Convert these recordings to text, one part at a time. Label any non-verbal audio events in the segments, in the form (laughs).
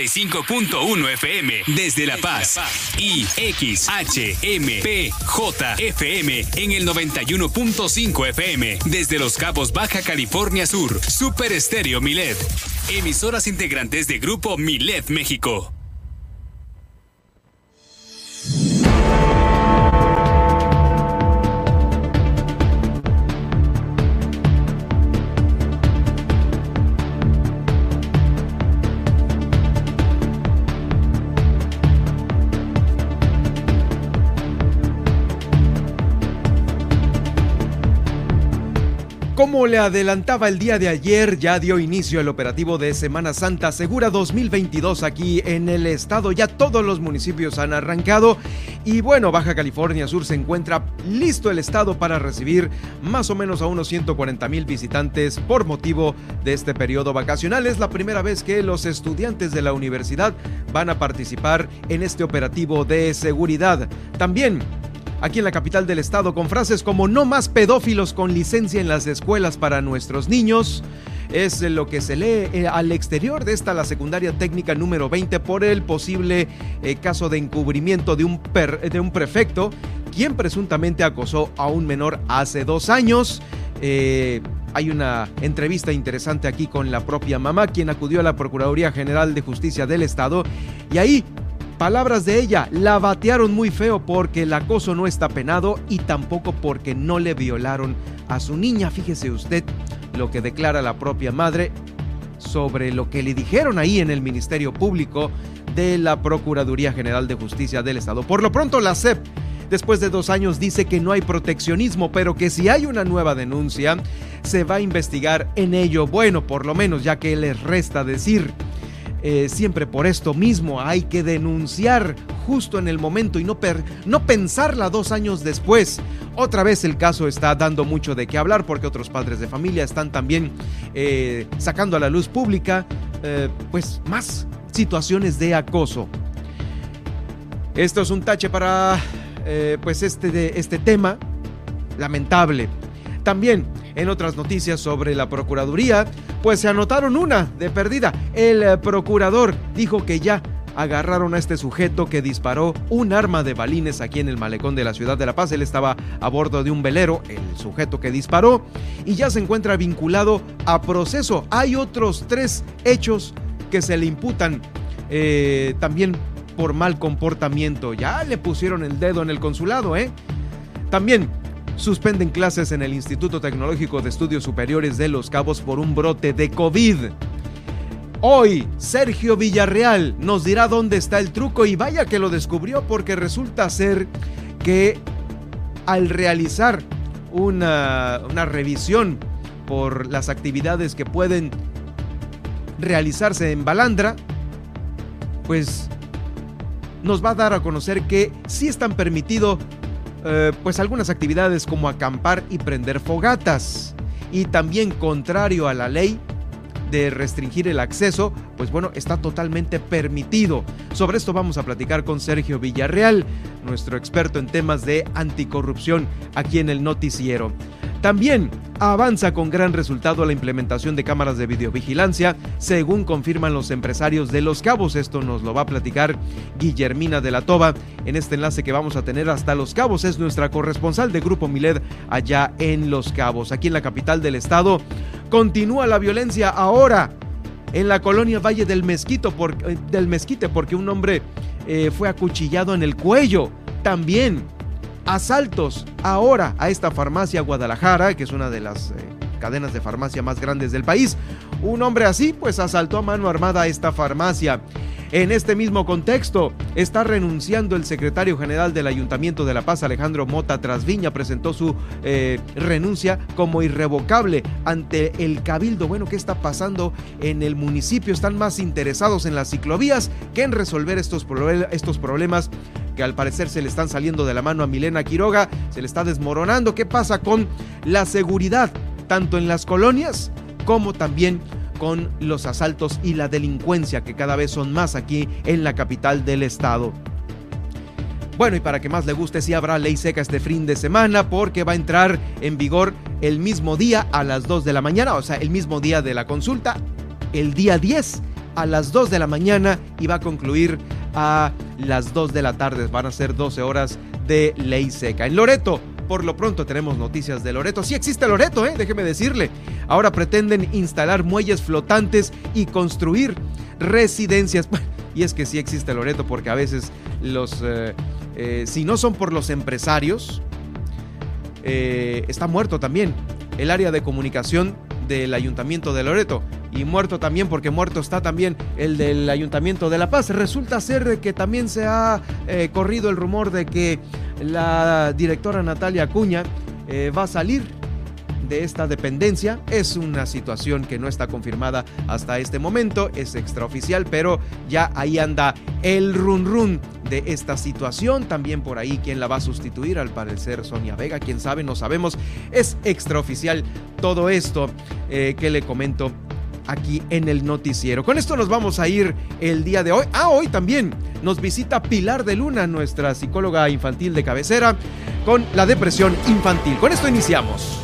95.1 FM desde La Paz y XHMPJFM en el 91.5 FM desde Los Cabos Baja California Sur. Super Estéreo Milet. Emisoras integrantes de Grupo Milet México. Como le adelantaba el día de ayer, ya dio inicio el operativo de Semana Santa Segura 2022 aquí en el estado. Ya todos los municipios han arrancado y bueno, Baja California Sur se encuentra listo el estado para recibir más o menos a unos 140 mil visitantes por motivo de este periodo vacacional. Es la primera vez que los estudiantes de la universidad van a participar en este operativo de seguridad. También aquí en la capital del estado con frases como no más pedófilos con licencia en las escuelas para nuestros niños. Es lo que se lee eh, al exterior de esta la secundaria técnica número 20 por el posible eh, caso de encubrimiento de un, de un prefecto quien presuntamente acosó a un menor hace dos años. Eh, hay una entrevista interesante aquí con la propia mamá, quien acudió a la Procuraduría General de Justicia del Estado y ahí Palabras de ella, la batearon muy feo porque el acoso no está penado y tampoco porque no le violaron a su niña. Fíjese usted lo que declara la propia madre sobre lo que le dijeron ahí en el Ministerio Público de la Procuraduría General de Justicia del Estado. Por lo pronto, la CEP, después de dos años, dice que no hay proteccionismo, pero que si hay una nueva denuncia, se va a investigar en ello. Bueno, por lo menos, ya que les resta decir eh, siempre por esto mismo hay que denunciar justo en el momento y no, no pensarla dos años después. Otra vez el caso está dando mucho de qué hablar porque otros padres de familia están también eh, sacando a la luz pública eh, pues más situaciones de acoso. Esto es un tache para pues este, de, este tema lamentable. También en otras noticias sobre la Procuraduría, pues se anotaron una de perdida. El eh, procurador dijo que ya agarraron a este sujeto que disparó un arma de balines aquí en el malecón de la ciudad de La Paz. Él estaba a bordo de un velero, el sujeto que disparó, y ya se encuentra vinculado a proceso. Hay otros tres hechos que se le imputan eh, también por mal comportamiento. Ya le pusieron el dedo en el consulado, ¿eh? También suspenden clases en el Instituto Tecnológico de Estudios Superiores de Los Cabos por un brote de COVID. Hoy, Sergio Villarreal nos dirá dónde está el truco y vaya que lo descubrió porque resulta ser que al realizar una, una revisión por las actividades que pueden realizarse en Balandra, pues nos va a dar a conocer que sí están permitidos eh, pues algunas actividades como acampar y prender fogatas. Y también contrario a la ley de restringir el acceso, pues bueno, está totalmente permitido. Sobre esto vamos a platicar con Sergio Villarreal, nuestro experto en temas de anticorrupción aquí en el noticiero. También avanza con gran resultado la implementación de cámaras de videovigilancia, según confirman los empresarios de Los Cabos. Esto nos lo va a platicar Guillermina de la Toba en este enlace que vamos a tener hasta Los Cabos. Es nuestra corresponsal de Grupo Miled allá en Los Cabos, aquí en la capital del estado. Continúa la violencia ahora en la colonia Valle del, Mezquito por, eh, del Mezquite porque un hombre eh, fue acuchillado en el cuello. También asaltos ahora a esta farmacia Guadalajara, que es una de las eh, cadenas de farmacia más grandes del país. Un hombre así, pues asaltó a mano armada a esta farmacia. En este mismo contexto, está renunciando el secretario general del Ayuntamiento de La Paz, Alejandro Mota Trasviña, presentó su eh, renuncia como irrevocable ante el cabildo. Bueno, ¿qué está pasando en el municipio? Están más interesados en las ciclovías que en resolver estos, estos problemas que al parecer se le están saliendo de la mano a Milena Quiroga, se le está desmoronando. ¿Qué pasa con la seguridad, tanto en las colonias como también con los asaltos y la delincuencia que cada vez son más aquí en la capital del estado? Bueno, y para que más le guste, sí habrá ley seca este fin de semana porque va a entrar en vigor el mismo día a las 2 de la mañana, o sea, el mismo día de la consulta, el día 10 a las 2 de la mañana y va a concluir a las 2 de la tarde. Van a ser 12 horas de ley seca. En Loreto, por lo pronto tenemos noticias de Loreto. Sí existe Loreto, ¿eh? déjeme decirle. Ahora pretenden instalar muelles flotantes y construir residencias. (laughs) Y es que sí existe Loreto porque a veces los, eh, eh, si no son por los empresarios, está muerto también el área de comunicación del Ayuntamiento de Loreto. Y muerto también porque muerto está también el del Ayuntamiento de La Paz. Resulta ser que también se ha corrido el rumor de que la directora Natalia Acuña va a salir de esta dependencia. Es una situación que no está confirmada hasta este momento, es extraoficial, pero ya ahí anda el run run de esta situación. También por ahí quién la va a sustituir, al parecer Sonia Vega, quién sabe, no sabemos. Es extraoficial todo esto eh, que le comento aquí en el noticiero. Con esto nos vamos a ir el día de hoy. Ah, hoy también nos visita Pilar de Luna, nuestra psicóloga infantil de cabecera, con la depresión infantil. Con esto iniciamos.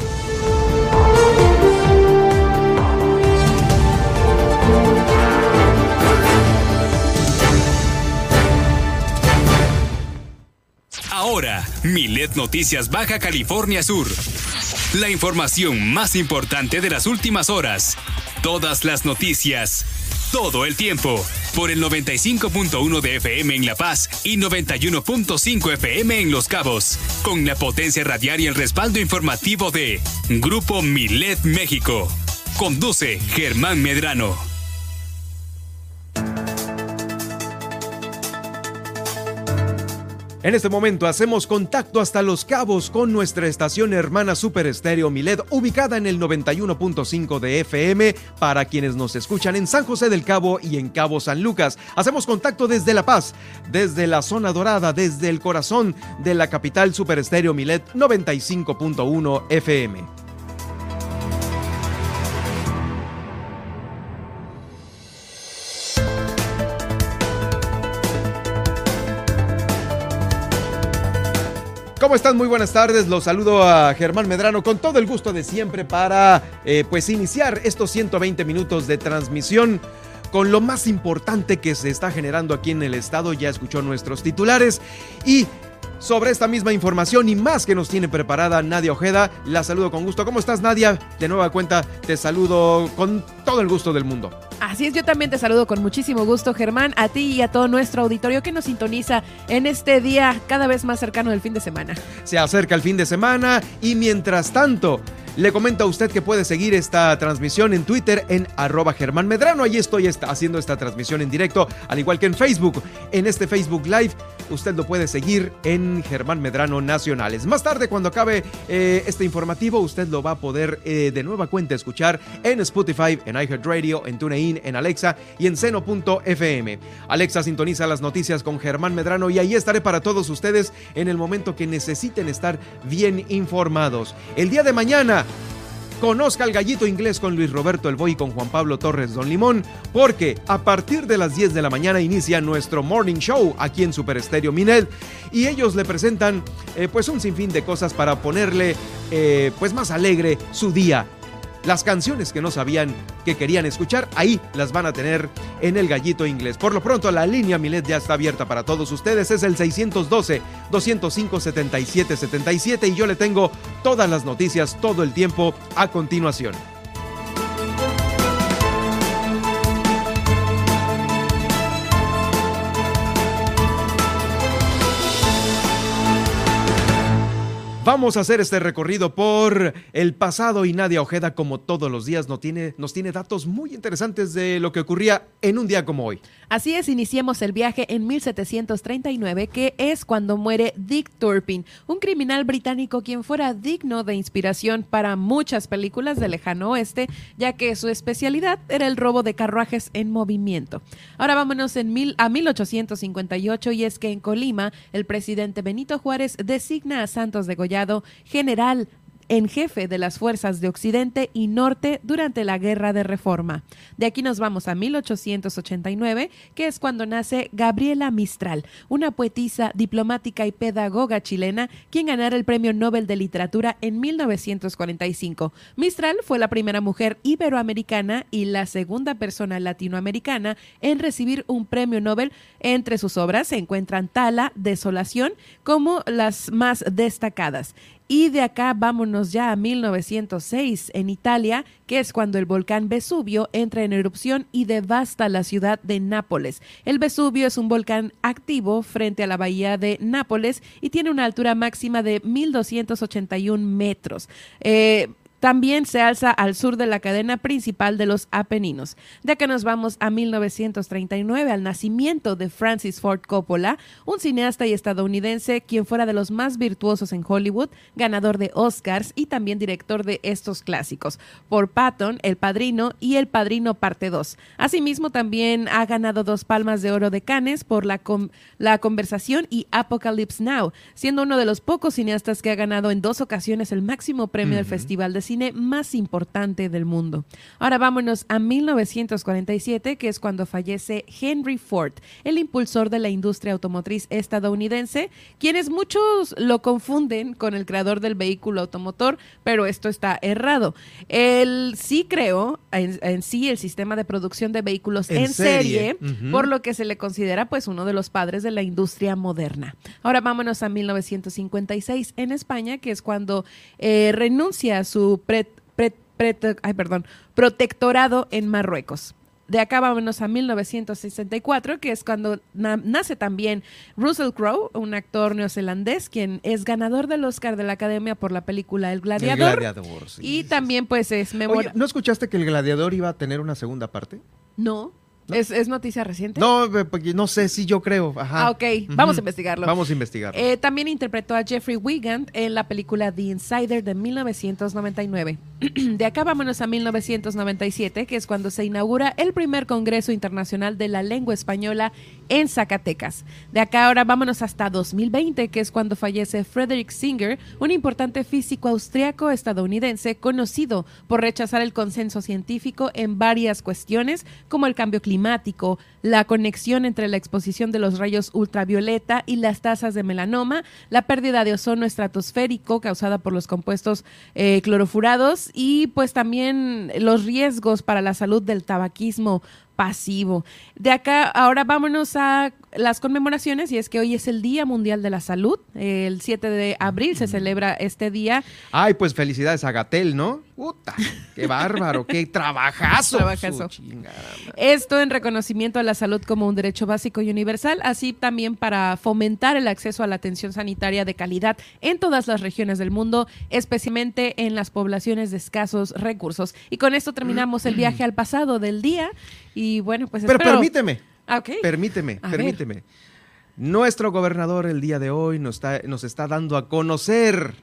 Ahora, Milet Noticias Baja California Sur. La información más importante de las últimas horas. Todas las noticias. Todo el tiempo. Por el 95.1 de FM en La Paz y 91.5 FM en Los Cabos. Con la potencia radial y el respaldo informativo de Grupo Milet México. Conduce Germán Medrano. En este momento hacemos contacto hasta Los Cabos con nuestra estación hermana Super Estéreo Milet, ubicada en el 91.5 de FM, para quienes nos escuchan en San José del Cabo y en Cabo San Lucas. Hacemos contacto desde La Paz, desde la zona dorada, desde el corazón de la capital Super Estéreo Milet 95.1 FM. ¿Cómo están? Muy buenas tardes. Los saludo a Germán Medrano con todo el gusto de siempre para eh, pues iniciar estos 120 minutos de transmisión con lo más importante que se está generando aquí en el estado. Ya escuchó nuestros titulares y sobre esta misma información y más que nos tiene preparada Nadia Ojeda. La saludo con gusto. ¿Cómo estás, Nadia? De nueva cuenta, te saludo con todo el gusto del mundo. Así es, yo también te saludo con muchísimo gusto, Germán, a ti y a todo nuestro auditorio que nos sintoniza en este día cada vez más cercano del fin de semana. Se acerca el fin de semana y mientras tanto, le comento a usted que puede seguir esta transmisión en Twitter en arroba Germán Medrano. Ahí estoy haciendo esta transmisión en directo, al igual que en Facebook. En este Facebook Live, usted lo puede seguir en Germán Medrano Nacionales. Más tarde, cuando acabe eh, este informativo, usted lo va a poder eh, de nueva cuenta escuchar en Spotify, en iHeartRadio, en TuneIn, en Alexa y en Seno.fm. Alexa sintoniza las noticias con Germán Medrano y ahí estaré para todos ustedes en el momento que necesiten estar bien informados. El día de mañana Conozca el gallito inglés con Luis Roberto El Boy y con Juan Pablo Torres Don Limón, porque a partir de las 10 de la mañana inicia nuestro morning show aquí en Super Estéreo Minel y ellos le presentan eh, pues un sinfín de cosas para ponerle eh, pues más alegre su día las canciones que no sabían que querían escuchar, ahí las van a tener en el gallito inglés. Por lo pronto, la línea Milet ya está abierta para todos ustedes. Es el 612-205-7777 y yo le tengo todas las noticias todo el tiempo a continuación. Vamos a hacer este recorrido por el pasado y Nadia Ojeda, como todos los días, nos tiene, nos tiene datos muy interesantes de lo que ocurría en un día como hoy. Así es, iniciemos el viaje en 1739, que es cuando muere Dick Turpin, un criminal británico quien fuera digno de inspiración para muchas películas del lejano oeste, ya que su especialidad era el robo de carruajes en movimiento. Ahora vámonos en mil, a 1858 y es que en Colima el presidente Benito Juárez designa a Santos de Goya general en jefe de las fuerzas de Occidente y Norte durante la Guerra de Reforma. De aquí nos vamos a 1889, que es cuando nace Gabriela Mistral, una poetisa, diplomática y pedagoga chilena, quien ganara el Premio Nobel de Literatura en 1945. Mistral fue la primera mujer iberoamericana y la segunda persona latinoamericana en recibir un premio Nobel. Entre sus obras se encuentran Tala, Desolación, como las más destacadas. Y de acá vámonos ya a 1906 en Italia, que es cuando el volcán Vesubio entra en erupción y devasta la ciudad de Nápoles. El Vesubio es un volcán activo frente a la bahía de Nápoles y tiene una altura máxima de 1281 metros. Eh, también se alza al sur de la cadena principal de los Apeninos. De acá nos vamos a 1939, al nacimiento de Francis Ford Coppola, un cineasta y estadounidense quien fuera de los más virtuosos en Hollywood, ganador de Oscars y también director de estos clásicos, por Patton, El Padrino y El Padrino Parte 2. Asimismo, también ha ganado dos palmas de oro de Cannes por la, la conversación y Apocalypse Now, siendo uno de los pocos cineastas que ha ganado en dos ocasiones el máximo premio del Festival de cine más importante del mundo. Ahora vámonos a 1947, que es cuando fallece Henry Ford, el impulsor de la industria automotriz estadounidense, quienes muchos lo confunden con el creador del vehículo automotor, pero esto está errado. Él sí creó en, sí el sistema de producción de vehículos en, serie, por lo que se le considera pues uno de los padres de la industria moderna. Ahora vámonos a 1956 en España, que es cuando eh, renuncia a su perdón, protectorado en Marruecos. De acá vámonos a 1964, que es cuando nace también Russell Crowe, un actor neozelandés, quien es ganador del Oscar de la Academia por la película El Gladiador. y también pues es memorable. ¿No escuchaste que El Gladiador iba a tener una segunda parte? No. ¿Es, noticia reciente? No, no sé, si yo creo. Ah, ok. Vamos a investigarlo. Vamos a investigarlo. Eh, también interpretó a Jeffrey Wigand en la película The Insider de 1999. (clears throat) de acá vámonos a 1997, que es cuando se inaugura el primer Congreso Internacional de la Lengua Española en Zacatecas. De acá ahora vámonos hasta 2020, que es cuando fallece Frederick Singer, un importante físico austriaco estadounidense conocido por rechazar el consenso científico en varias cuestiones, como el cambio climático, la conexión entre la exposición de los rayos ultravioleta y las tasas de melanoma, la pérdida de ozono estratosférico causada por los compuestos eh, clorofurados y pues también los riesgos para la salud del tabaquismo pasivo. De acá, ahora vámonos a las conmemoraciones y es que hoy es el Día Mundial de la Salud. El 7 de abril se celebra este día. Ay, pues felicidades a Gatel, ¿no? Puta, qué bárbaro, qué trabajazo. trabajazo. Esto en reconocimiento a la salud como un derecho básico y universal, así también para fomentar el acceso a la atención sanitaria de calidad en todas las regiones del mundo, especialmente en las poblaciones de escasos recursos. Y con esto terminamos el viaje al pasado del día. Y bueno, pues Pero permíteme. Ah, permíteme, permíteme. Nuestro gobernador el día de hoy nos está, nos está dando a conocer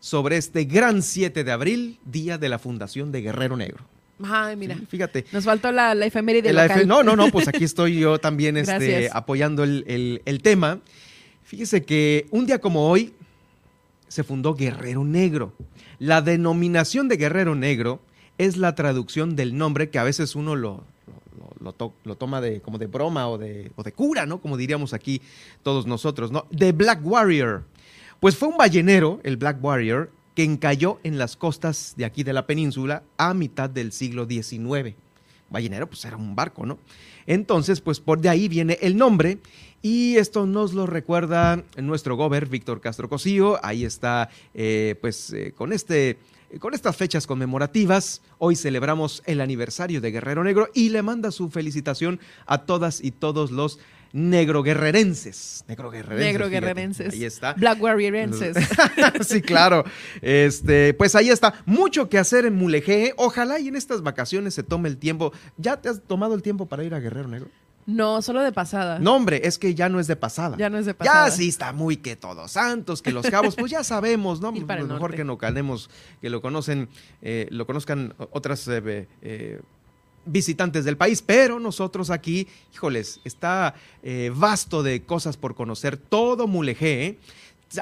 sobre este gran 7 de abril, día de la fundación de Guerrero Negro. Ay, mira. fíjate. Nos faltó la, la efeméride no, no, no, pues aquí (laughs) estoy yo también este, apoyando el, el tema. Fíjese que un día como hoy se fundó Guerrero Negro. La denominación de Guerrero Negro es la traducción del nombre que a veces uno lo, lo, toma de, como de broma o de, o de cura, ¿no? Como diríamos aquí todos nosotros, ¿no? De Black Warrior. Pues fue un ballenero, el Black Warrior, que encalló en las costas de aquí de la península a mitad del siglo XIX. Ballenero, pues era un barco, ¿no? Entonces, pues por de ahí viene el nombre y esto nos lo recuerda nuestro gober Víctor Castro Cosío. Ahí está, eh, pues eh, con este con estas fechas conmemorativas, hoy celebramos el aniversario de Guerrero Negro y le manda su felicitación a todas y todos los negro guerrerenses. Negro guerrerenses. Negro guerrerenses. Ahí está. Black warriorenses. (laughs) sí, claro. Este, pues ahí está. Mucho que hacer en Mulegé. Ojalá y en estas vacaciones se tome el tiempo. ¿Ya te has tomado el tiempo para ir a Guerrero Negro? No, solo de pasada. No, hombre, es que ya no es de pasada. Ya no es de pasada. Ya sí está muy que todos santos, que los cabos, pues ya sabemos, ¿no? (laughs) mejor que no calemos, que lo conocen, eh, lo conozcan otras eh, eh, visitantes del país, pero nosotros aquí, híjoles, está vasto de cosas por conocer, todo Mulegé,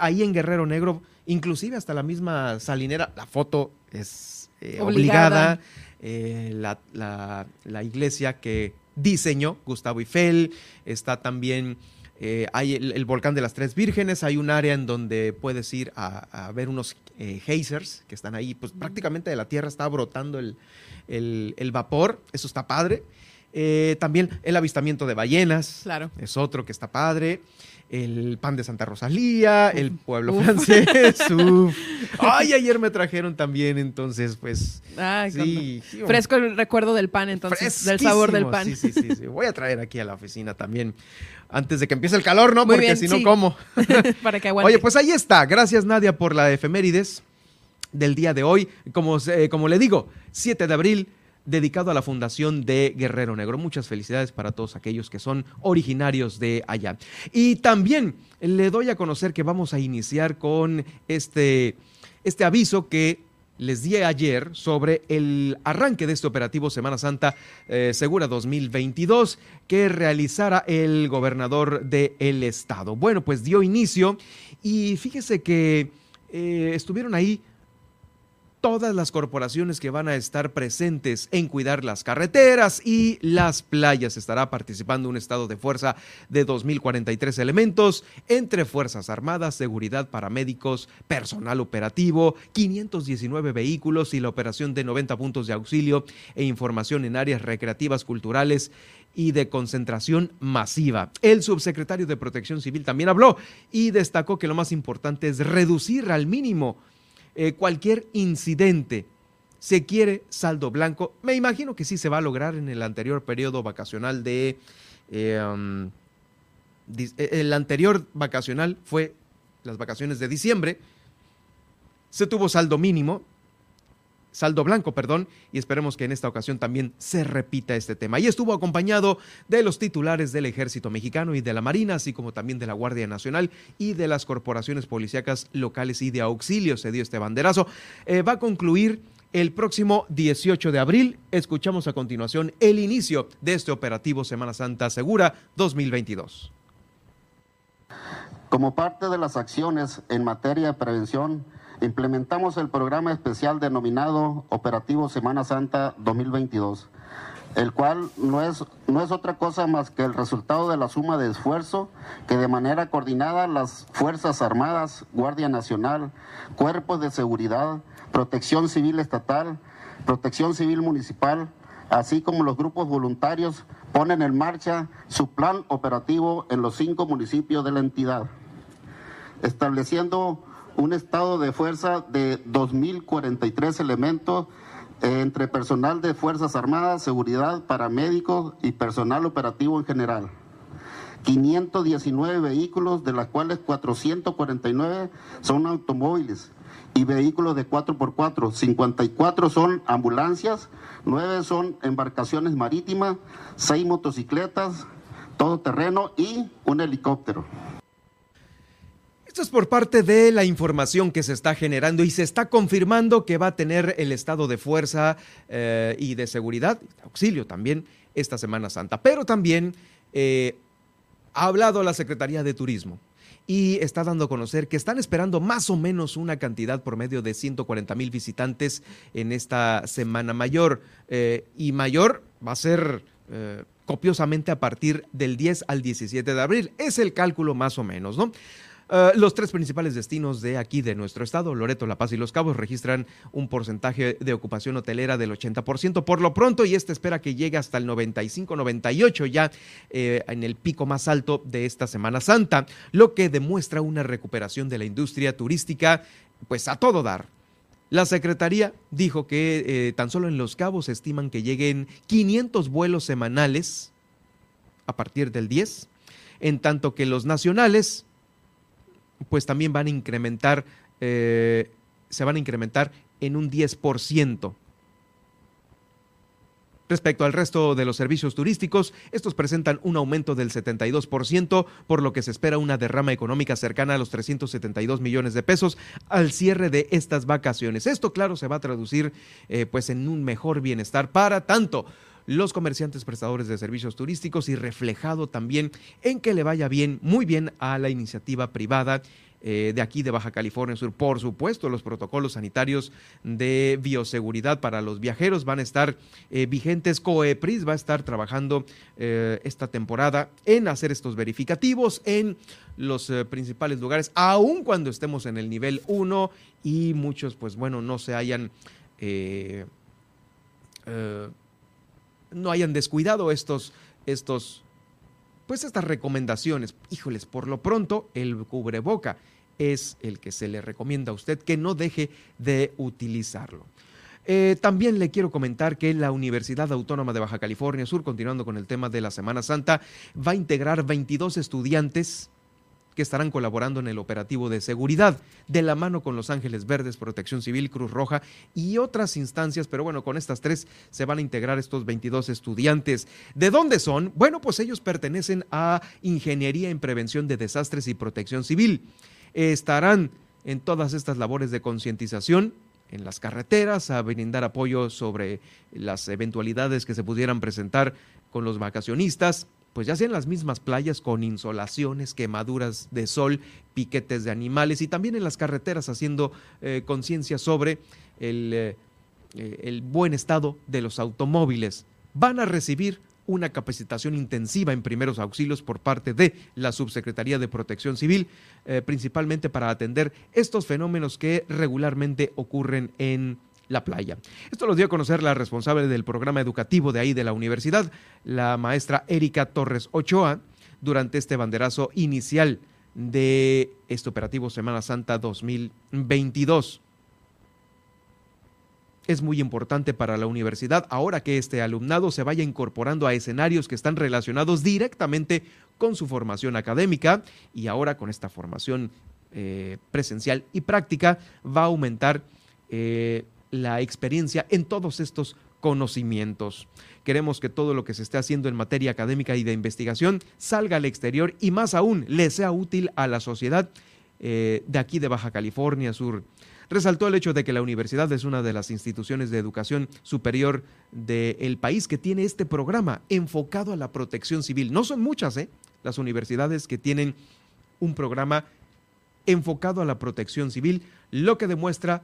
ahí en Guerrero Negro, inclusive hasta la misma salinera, la foto es eh, obligada, eh, la, iglesia que diseñó Gustavo Eiffel, está también... Eh, hay el, volcán de las Tres Vírgenes, hay un área en donde puedes ir a, ver unos geysers que están ahí, pues prácticamente de la tierra está brotando el, el vapor, eso está padre. también el avistamiento de ballenas, claro. es otro que está padre el pan de Santa Rosalía, el pueblo francés. (laughs) Ay, ayer me trajeron también, entonces, pues. sí, fresco el recuerdo del pan, entonces, del sabor del pan. Sí, sí, sí, Voy a traer aquí a la oficina también, antes de que empiece el calor, ¿no? Porque si no, ¿cómo? (laughs) Para que aguante. Oye, pues ahí está. Gracias, Nadia, por la efemérides del día de hoy. Como, eh, como le digo, 7 de abril dedicado a la fundación de Guerrero Negro. Muchas felicidades para todos aquellos que son originarios de allá. Y también le doy a conocer que vamos a iniciar con este, este aviso que les di ayer sobre el arranque de este operativo Semana Santa eh, Segura 2022 que realizara el gobernador del estado. Bueno, pues dio inicio y fíjese que eh, estuvieron ahí todas las corporaciones que van a estar presentes en cuidar las carreteras y las playas. Estará participando un estado de fuerza de 2.043 elementos entre Fuerzas Armadas, Seguridad, Paramédicos, Personal Operativo, 519 vehículos y la operación de 90 puntos de auxilio e información en áreas recreativas, culturales y de concentración masiva. El subsecretario de Protección Civil también habló y destacó que lo más importante es reducir al mínimo eh, cualquier incidente se quiere saldo blanco. Me imagino que sí se va a lograr en el anterior periodo vacacional de... Eh, um, eh, el anterior vacacional fue las vacaciones de diciembre. Se tuvo saldo mínimo saldo blanco, perdón, y esperemos que en esta ocasión también se repita este tema. Y estuvo acompañado de los titulares del Ejército Mexicano y de la Marina, así como también de la Guardia Nacional y de las corporaciones policíacas locales y de auxilio. Se dio este banderazo. Eh, va a concluir el próximo 18 de abril. Escuchamos a continuación el inicio de este operativo Semana Santa Segura 2022. Como parte de las acciones en materia de prevención, implementamos el programa especial denominado Operativo Semana Santa 2022, el cual no es, no es otra cosa más que el resultado de la suma de esfuerzo que de manera coordinada las Fuerzas Armadas, Guardia Nacional, Cuerpos de Seguridad, Protección Civil Estatal, Protección Civil Municipal, así como los grupos voluntarios ponen en marcha su plan operativo en los cinco municipios de la entidad, estableciendo un estado de fuerza de 2.043 elementos eh, entre personal de Fuerzas Armadas, seguridad, paramédicos y personal operativo en general. 519 vehículos, de los cuales 449 son automóviles y vehículos de 4x4. 54 son ambulancias, 9 son embarcaciones marítimas, 6 motocicletas, todo terreno y un helicóptero. Esto es por parte de la información que se está generando y se está confirmando que va a tener el estado de fuerza eh, y de seguridad, auxilio también, esta Semana Santa. Pero también eh, ha hablado la Secretaría de Turismo y está dando a conocer que están esperando más o menos una cantidad por medio de 140 mil visitantes en esta Semana Mayor. Eh, y mayor va a ser copiosamente a partir del 10 al 17 de abril. Es el cálculo más o menos, ¿no? Eh, los tres principales destinos de aquí, de nuestro estado, Loreto, La Paz y Los Cabos, registran un porcentaje de ocupación hotelera del 80% por lo pronto y este espera que llegue hasta el 95-98 ya eh, en el pico más alto de esta Semana Santa, lo que demuestra una recuperación de la industria turística pues a todo dar. La Secretaría dijo que eh, tan solo en Los Cabos estiman que lleguen 500 vuelos semanales a partir del 10, en tanto que los nacionales pues también van a incrementar, eh, se van a incrementar en un 10%. Respecto al resto de los servicios turísticos, estos presentan un aumento del 72%, por lo que se espera una derrama económica cercana a los 372 millones de pesos al cierre de estas vacaciones. Esto, claro, se va a traducir eh, pues en un mejor bienestar para tanto los comerciantes prestadores de servicios turísticos y reflejado también en que le vaya bien, muy bien a la iniciativa privada eh, de aquí de Baja California Sur. Por supuesto, los protocolos sanitarios de bioseguridad para los viajeros van a estar eh, vigentes. COEPRIS va a estar trabajando eh, esta temporada en hacer estos verificativos en los principales lugares, aun cuando estemos en el nivel 1 y muchos, pues bueno, no se hayan... no hayan descuidado estos, estos pues estas recomendaciones. Híjoles, por lo pronto, el cubreboca es el que se le recomienda a usted que no deje de utilizarlo. Eh, también le quiero comentar que la Universidad Autónoma de Baja California Sur, continuando con el tema de la Semana Santa, va a integrar 22 estudiantes que estarán colaborando en el operativo de seguridad, de la mano con Los Ángeles Verdes, Protección Civil, Cruz Roja y otras instancias, pero bueno, con estas tres se van a integrar estos 22 estudiantes. ¿De dónde son? Bueno, pues ellos pertenecen a Ingeniería en Prevención de Desastres y Protección Civil estarán en todas estas labores de concientización en las carreteras, a brindar apoyo sobre las eventualidades que se pudieran presentar con los vacacionistas, pues ya sea en las mismas playas con insolaciones, quemaduras de sol, piquetes de animales y también en las carreteras haciendo eh, conciencia sobre el, eh, el buen estado de los automóviles. Van a recibir una capacitación intensiva en primeros auxilios por parte de la Subsecretaría de Protección Civil, eh, principalmente para atender estos fenómenos que regularmente ocurren en la playa. Esto lo dio a conocer la responsable del programa educativo de ahí de la universidad, la maestra Erika Torres Ochoa, durante este banderazo inicial de este operativo Semana Santa 2022 es muy importante para la universidad ahora que este alumnado se vaya incorporando a escenarios que están relacionados directamente con su formación académica y ahora con esta formación eh, presencial y práctica va a aumentar eh, la experiencia en todos estos conocimientos. Queremos que todo lo que se esté haciendo en materia académica y de investigación salga al exterior y más aún le sea útil a la sociedad eh, de aquí de Baja California Sur. Resaltó el hecho de que la universidad es una de las instituciones de educación superior del país que tiene este programa enfocado a la protección civil. No son muchas ¿eh? las universidades que tienen un programa enfocado a la protección civil, lo que demuestra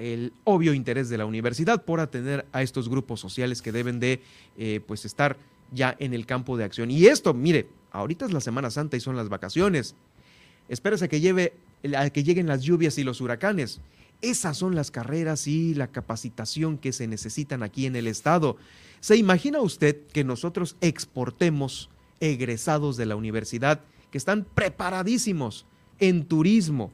el obvio interés de la universidad por atender a estos grupos sociales que deben de eh, pues estar ya en el campo de acción. Y esto, mire, ahorita es la Semana Santa y son las vacaciones. Espérese que, lleve, a que lleguen las lluvias y los huracanes. Esas son las carreras y la capacitación que se necesitan aquí en el Estado. ¿Se imagina usted que nosotros exportemos egresados de la universidad que están preparadísimos en turismo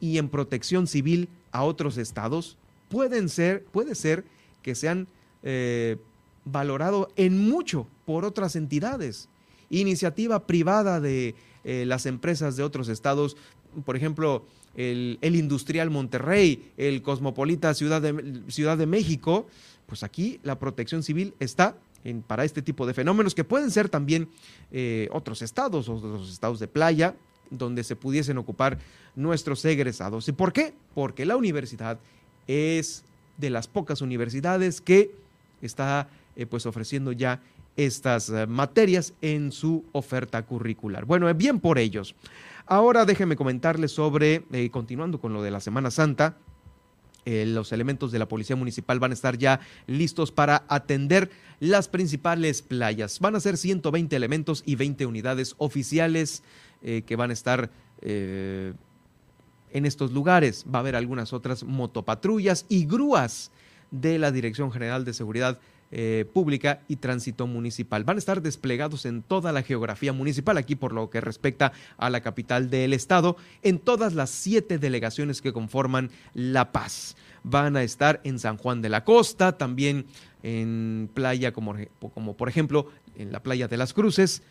y en protección civil a otros estados? Pueden ser, puede ser que sean eh, valorados en mucho por otras entidades. Iniciativa privada de eh, las empresas de otros estados, por ejemplo, el, Industrial Monterrey, el Cosmopolita Ciudad de, Ciudad de México, pues aquí la protección civil está en, para este tipo de fenómenos que pueden ser también eh, otros estados, otros estados de playa, donde se pudiesen ocupar nuestros egresados. ¿Y por qué? Porque la universidad es de las pocas universidades que está eh, pues ofreciendo ya estas eh, materias en su oferta curricular. Bueno, bien por ellos. Ahora déjenme comentarles sobre, eh, continuando con lo de la Semana Santa, eh, los elementos de la Policía Municipal van a estar ya listos para atender las principales playas. Van a ser 120 elementos y 20 unidades oficiales eh, que van a estar en estos lugares. Va a haber algunas otras motopatrullas y grúas de la Dirección General de Seguridad eh, pública y tránsito municipal. Van a estar desplegados en toda la geografía municipal, aquí por lo que respecta a la capital del estado, en todas las siete delegaciones que conforman La Paz. Van a estar en San Juan de la Costa, también en playa como, como por ejemplo en la playa de las Cruces,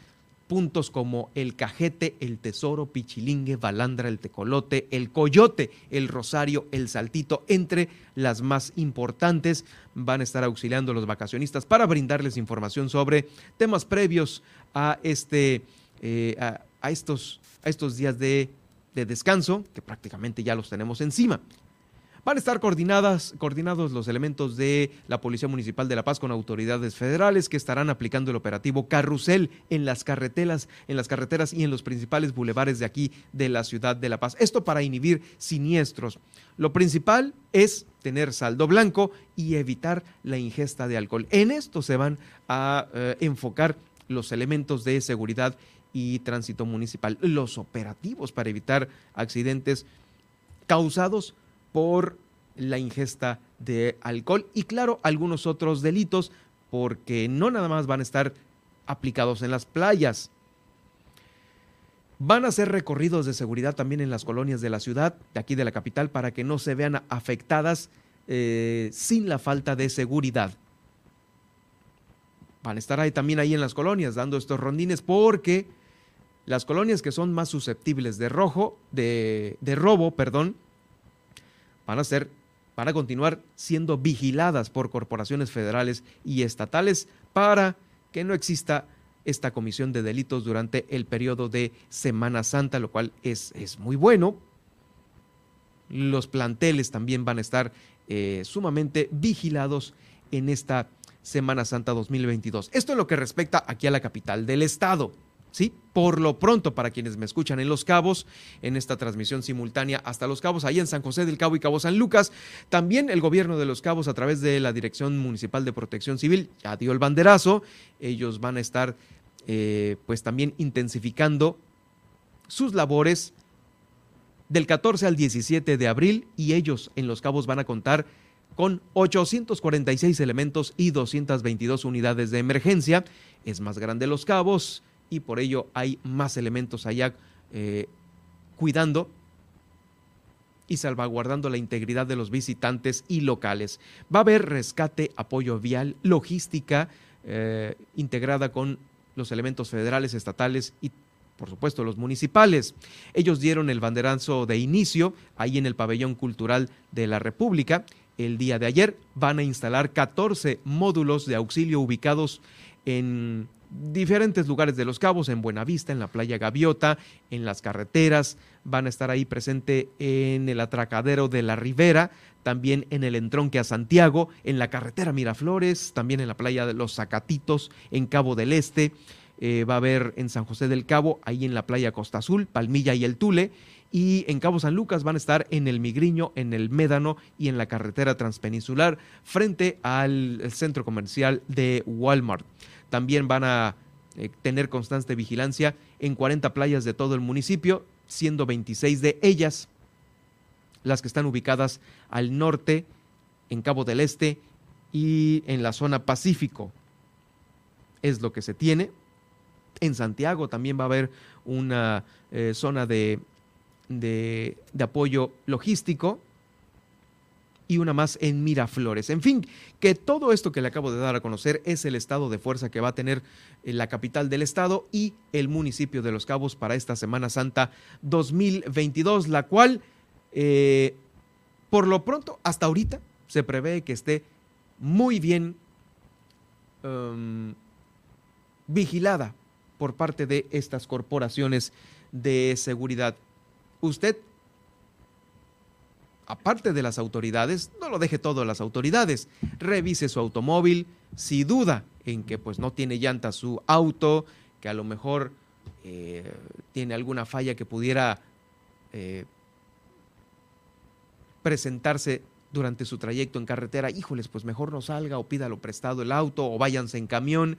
puntos como el Cajete, el Tesoro, Pichilingue, Balandra, el Tecolote, el Coyote, el Rosario, el Saltito, entre las más importantes. Van a estar auxiliando a los vacacionistas para brindarles información sobre temas previos a, este, eh, a, estos, a estos días de, de descanso, que prácticamente ya los tenemos encima. Van a estar coordinadas, coordinados los elementos de la Policía Municipal de La Paz con autoridades federales que estarán aplicando el operativo Carrusel en las carreteras, en las carreteras y en los principales bulevares de aquí de la ciudad de La Paz. Esto para inhibir siniestros. Lo principal es tener saldo blanco y evitar la ingesta de alcohol. En esto se van a eh, enfocar los elementos de seguridad y tránsito municipal, los operativos para evitar accidentes causados por la ingesta de alcohol y claro, algunos otros delitos porque no nada más van a estar aplicados en las playas. Van a ser recorridos de seguridad también en las colonias de la ciudad, de aquí de la capital, para que no se vean afectadas eh, sin la falta de seguridad. Van a estar ahí también ahí en las colonias dando estos rondines porque las colonias que son más susceptibles de rojo, de, de robo, perdón, van a ser, van a continuar siendo vigiladas por corporaciones federales y estatales para que no exista esta comisión de delitos durante el periodo de Semana Santa, lo cual es, es muy bueno. Los planteles también van a estar eh, sumamente vigilados en esta Semana Santa 2022. Esto es lo que respecta aquí a la capital del estado. ¿Sí? Por lo pronto, para quienes me escuchan en Los Cabos, en esta transmisión simultánea hasta Los Cabos, ahí en San José del Cabo y Cabo San Lucas, también el gobierno de Los Cabos, a través de la Dirección Municipal de Protección Civil, ya dio el banderazo. Ellos van a estar, eh, pues también intensificando sus labores del 14 al 17 de abril y ellos en Los Cabos van a contar con 846 elementos y 222 unidades de emergencia. Es más grande Los Cabos y por ello hay más elementos allá eh, cuidando y salvaguardando la integridad de los visitantes y locales. Va a haber rescate, apoyo vial, logística eh, integrada con los elementos federales, estatales y por supuesto los municipales. Ellos dieron el banderazo de inicio ahí en el pabellón cultural de la República. El día de ayer van a instalar 14 módulos de auxilio ubicados en diferentes lugares de Los Cabos, en Buenavista, en la playa Gaviota, en las carreteras, van a estar ahí presente en el atracadero de la Ribera, también en el entronque a Santiago, en la carretera Miraflores, también en la playa de Los Zacatitos, en Cabo del Este, eh, va a haber en San José del Cabo, ahí en la playa Costa Azul, Palmilla y el Tule, y en Cabo San Lucas van a estar en el Migriño, en el Médano y en la carretera transpeninsular frente al centro comercial de Walmart. También van a eh, tener constante vigilancia en 40 playas de todo el municipio, siendo 26 de ellas las que están ubicadas al norte, en Cabo del Este y en la zona Pacífico. Es lo que se tiene. En Santiago también va a haber una eh, zona de, de apoyo logístico y una más en Miraflores. En fin, que todo esto que le acabo de dar a conocer es el estado de fuerza que va a tener eh, la capital del estado y el municipio de Los Cabos para esta Semana Santa 2022, la cual, eh, por lo pronto, hasta ahorita, se prevé que esté muy bien um, vigilada por parte de estas corporaciones de seguridad. Usted aparte de las autoridades, no lo deje todo a las autoridades. Revise su automóvil, si duda en que pues no tiene llanta su auto, que a lo mejor eh, tiene alguna falla que pudiera eh, presentarse durante su trayecto en carretera, híjoles, pues mejor no salga o pídalo prestado el auto o váyanse en camión,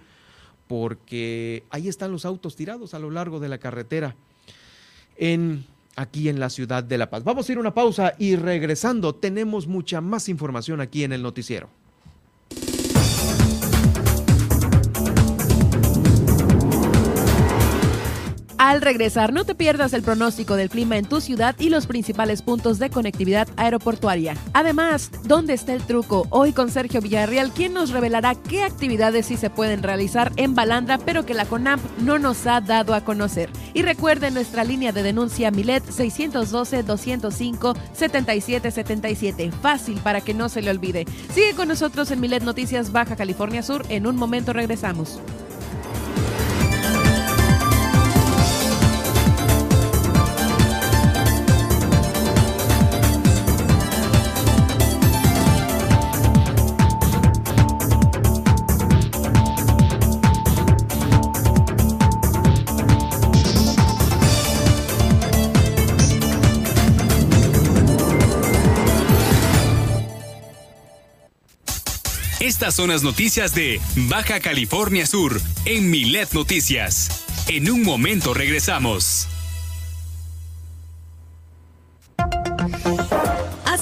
porque ahí están los autos tirados a lo largo de la carretera. En aquí en la ciudad de La Paz. Vamos a ir a una pausa y regresando tenemos mucha más información aquí en el noticiero. Al regresar, no te pierdas el pronóstico del clima en tu ciudad y los principales puntos de conectividad aeroportuaria. Además, ¿dónde está el truco? Hoy con Sergio Villarreal, quien nos revelará qué actividades sí se pueden realizar en Balandra, pero que la CONAMP no nos ha dado a conocer. Y recuerde nuestra línea de denuncia Milet 612-205-7777. Fácil para que no se le olvide. Sigue con nosotros en Milet Noticias Baja California Sur. En un momento regresamos. Estas son las noticias de Baja California Sur en Milet Noticias. En un momento regresamos.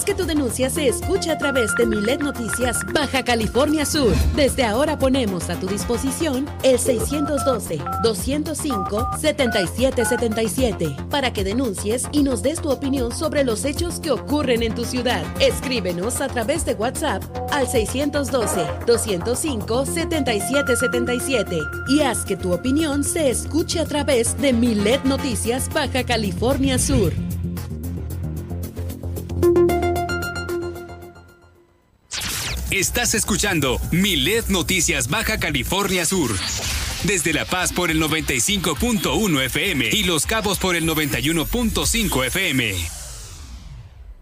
Que tu denuncia se escuche a través de Milet Noticias Baja California Sur. Desde ahora ponemos a tu disposición el 612-205-7777 para que denuncies y nos des tu opinión sobre los hechos que ocurren en tu ciudad. Escríbenos a través de WhatsApp al 612-205-7777 y haz que tu opinión se escuche a través de Milet Noticias Baja California Sur. Estás escuchando Milet Noticias Baja California Sur. Desde La Paz por el 95.1 FM y Los Cabos por el 91.5 FM.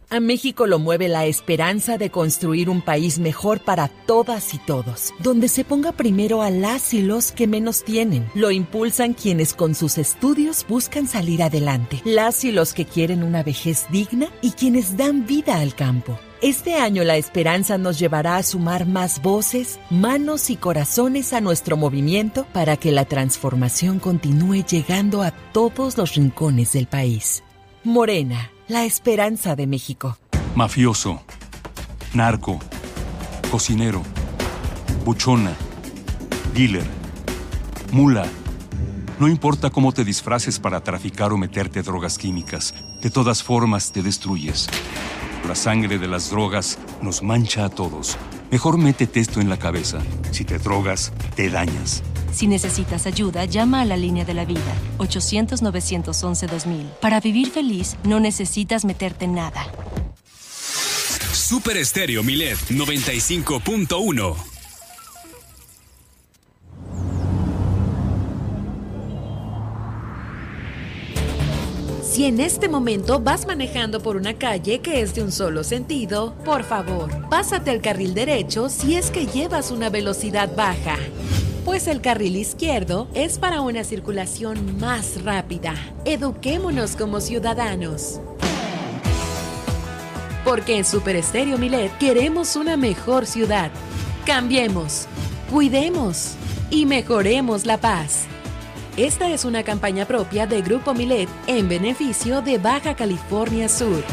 A México lo mueve la esperanza de construir un país mejor para todas y todos, donde se ponga primero a las y los que menos tienen. Lo impulsan quienes con sus estudios buscan salir adelante, las y los que quieren una vejez digna y quienes dan vida al campo. Este año la esperanza nos llevará a sumar más voces, manos y corazones a nuestro movimiento para que la transformación continúe llegando a todos los rincones del país. Morena, la esperanza de México. Mafioso, narco, cocinero, buchona, dealer, mula. No importa cómo te disfraces para traficar o meterte drogas químicas, de todas formas te destruyes. La sangre de las drogas nos mancha a todos. Mejor métete esto en la cabeza. Si te drogas, te dañas. Si necesitas ayuda, llama a la línea de la vida, 800-911-2000. Para vivir feliz, no necesitas meterte en nada. Super Estéreo Milet 95.1 Si en este momento vas manejando por una calle que es de un solo sentido, por favor, pásate al carril derecho si es que llevas una velocidad baja. Pues el carril izquierdo es para una circulación más rápida. Eduquémonos como ciudadanos. Porque en Super Estéreo Milet queremos una mejor ciudad. Cambiemos, cuidemos y mejoremos la paz. Esta es una campaña propia de Grupo Milet en beneficio de Baja California Sur.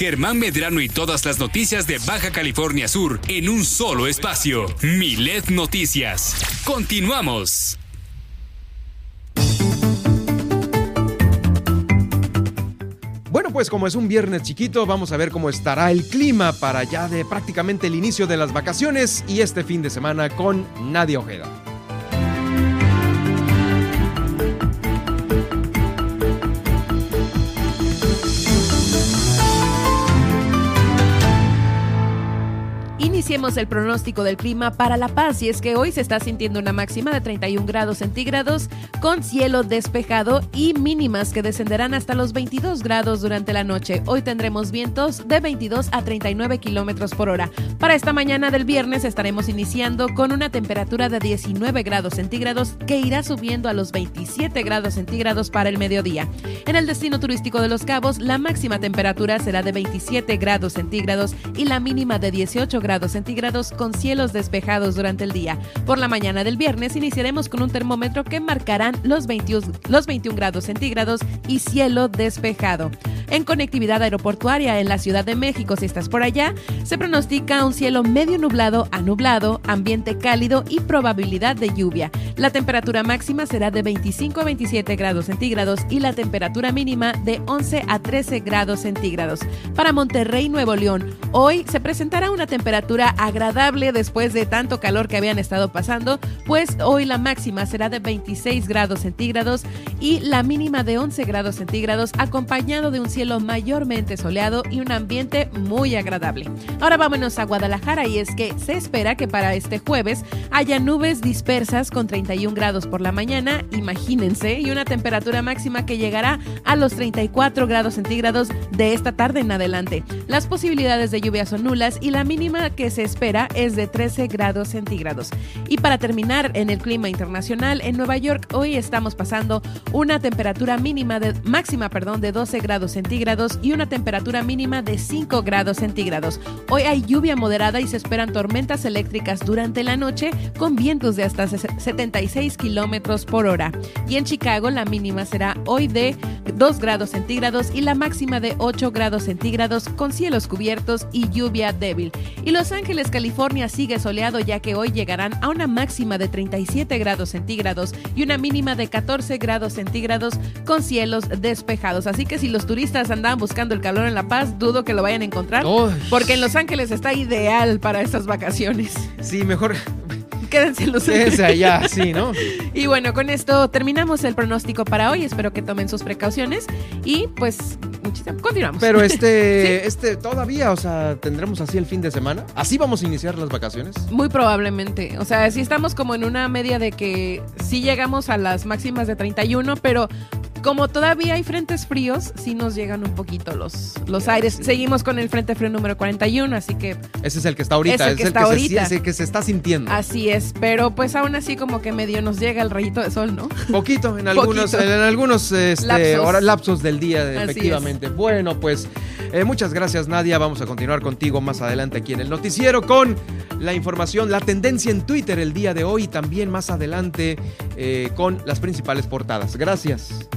Germán Medrano y todas las noticias de Baja California Sur en un solo espacio. Milet Noticias. Continuamos. Bueno, pues como es un viernes chiquito, vamos a ver cómo estará el clima para ya de prácticamente el inicio de las vacaciones y este fin de semana con Nadia Ojeda. Iniciemos el pronóstico del clima para La Paz y es que hoy se está sintiendo una máxima de 31 grados centígrados con cielo despejado y mínimas que descenderán hasta los 22 grados durante la noche. Hoy tendremos vientos de 22 a 39 kilómetros por hora. Para esta mañana del viernes estaremos iniciando con una temperatura de 19 grados centígrados que irá subiendo a los 27 grados centígrados para el mediodía. En el destino turístico de Los Cabos, la máxima temperatura será de 27 grados centígrados y la mínima de 18 grados grados centígrados con cielos despejados durante el día. Por la mañana del viernes iniciaremos con un termómetro que marcarán los 21, los 21 grados centígrados y cielo despejado. En conectividad aeroportuaria en la Ciudad de México, si estás por allá, se pronostica un cielo medio nublado a nublado, ambiente cálido y probabilidad de lluvia. La temperatura máxima será de 25 a 27 grados centígrados y la temperatura mínima de 11 a 13 grados centígrados. Para Monterrey, Nuevo León, hoy se presentará una temperatura agradable después de tanto calor que habían estado pasando, pues hoy la máxima será de 26 grados centígrados y la mínima de 11 grados centígrados, acompañado de un cielo mayormente soleado y un ambiente muy agradable. Ahora vámonos a Guadalajara y es que se espera que para este jueves haya nubes dispersas con 31 grados por la mañana, imagínense, y una temperatura máxima que llegará a los 34 grados centígrados de esta tarde en adelante. Las posibilidades de lluvia son nulas y la mínima que se espera es de 13 grados centígrados. Y para terminar en el clima internacional, en Nueva York hoy estamos pasando una temperatura mínima de máxima, perdón, de 12 grados centígrados y una temperatura mínima de 5 grados centígrados. Hoy hay lluvia moderada y se esperan tormentas eléctricas durante la noche con vientos de hasta 76 kilómetros por hora. Y en Chicago la mínima será hoy de 2 grados centígrados y la máxima de 8 grados centígrados con cielos cubiertos y lluvia débil. Y Los Ángeles, California sigue soleado ya que hoy llegarán a una máxima de 37 grados centígrados y una mínima de 14 grados centígrados con cielos despejados. Así que si los turistas andaban buscando el calor en La Paz, dudo que lo vayan a encontrar. Porque en Los Ángeles está ideal para estas vacaciones. Sí, mejor quédense en los Quédense allá, sí, ¿no? (laughs) y bueno, con esto terminamos el pronóstico para hoy. Espero que tomen sus precauciones y pues continuamos. Pero este, (laughs) este todavía, o sea, tendremos así el fin de semana. ¿Así vamos a iniciar las vacaciones? Muy probablemente. O sea, si estamos como en una media de que sí llegamos a las máximas de 31, pero como todavía hay frentes fríos, sí nos llegan un poquito los, los aires. Seguimos con el frente frío número 41, así que... Ese es el que está ahorita. Es el que, está ahorita. Se, que se está sintiendo. Así es, pero pues aún así como que medio nos llega el rayito de sol, ¿no? Poquito, en (laughs) algunos, En, algunos este, lapsos. lapsos. del día, efectivamente. Bueno, pues eh, muchas gracias Nadia. Vamos a continuar contigo más adelante aquí en el noticiero con la información, la tendencia en Twitter el día de hoy y también más adelante eh, con las principales portadas. Gracias.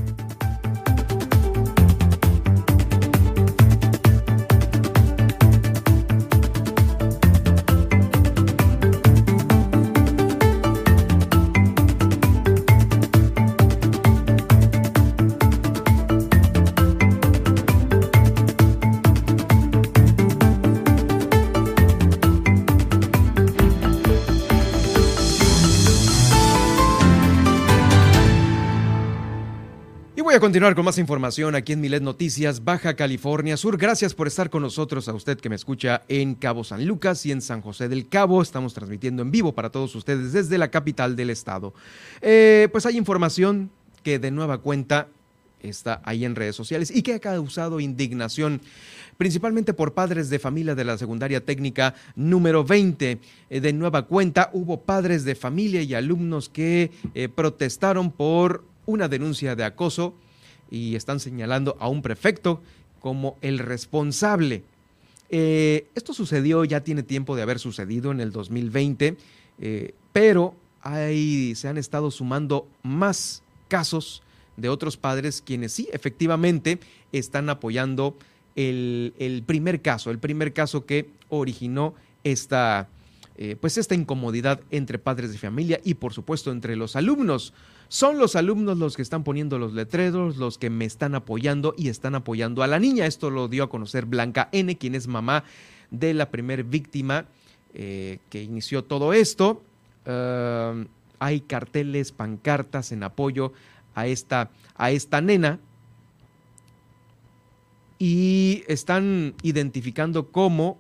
Continuar con más información aquí en Milet Noticias, Baja California Sur. Gracias por estar con nosotros, a usted que me escucha en Cabo San Lucas y en San José del Cabo. Estamos transmitiendo en vivo para todos ustedes desde la capital del estado. Eh, pues hay información que de nueva cuenta está ahí en redes sociales y que ha causado indignación principalmente por padres de familia de la secundaria técnica número 20. Eh, de nueva cuenta, hubo padres de familia y alumnos que eh, protestaron por una denuncia de acoso y están señalando a un prefecto como el responsable. Eh, esto sucedió, ya tiene tiempo de haber sucedido en el 2020, eh, pero ahí se han estado sumando más casos de otros padres quienes sí, efectivamente, están apoyando el, primer caso, el primer caso que originó esta, eh, pues esta incomodidad entre padres de familia y por supuesto entre los alumnos. Son los alumnos los que están poniendo los letreros, los que me están apoyando y están apoyando a la niña. Esto lo dio a conocer Blanca N., quien es mamá de la primer víctima eh, que inició todo esto. hay carteles, pancartas en apoyo a esta, a esta nena y están identificando como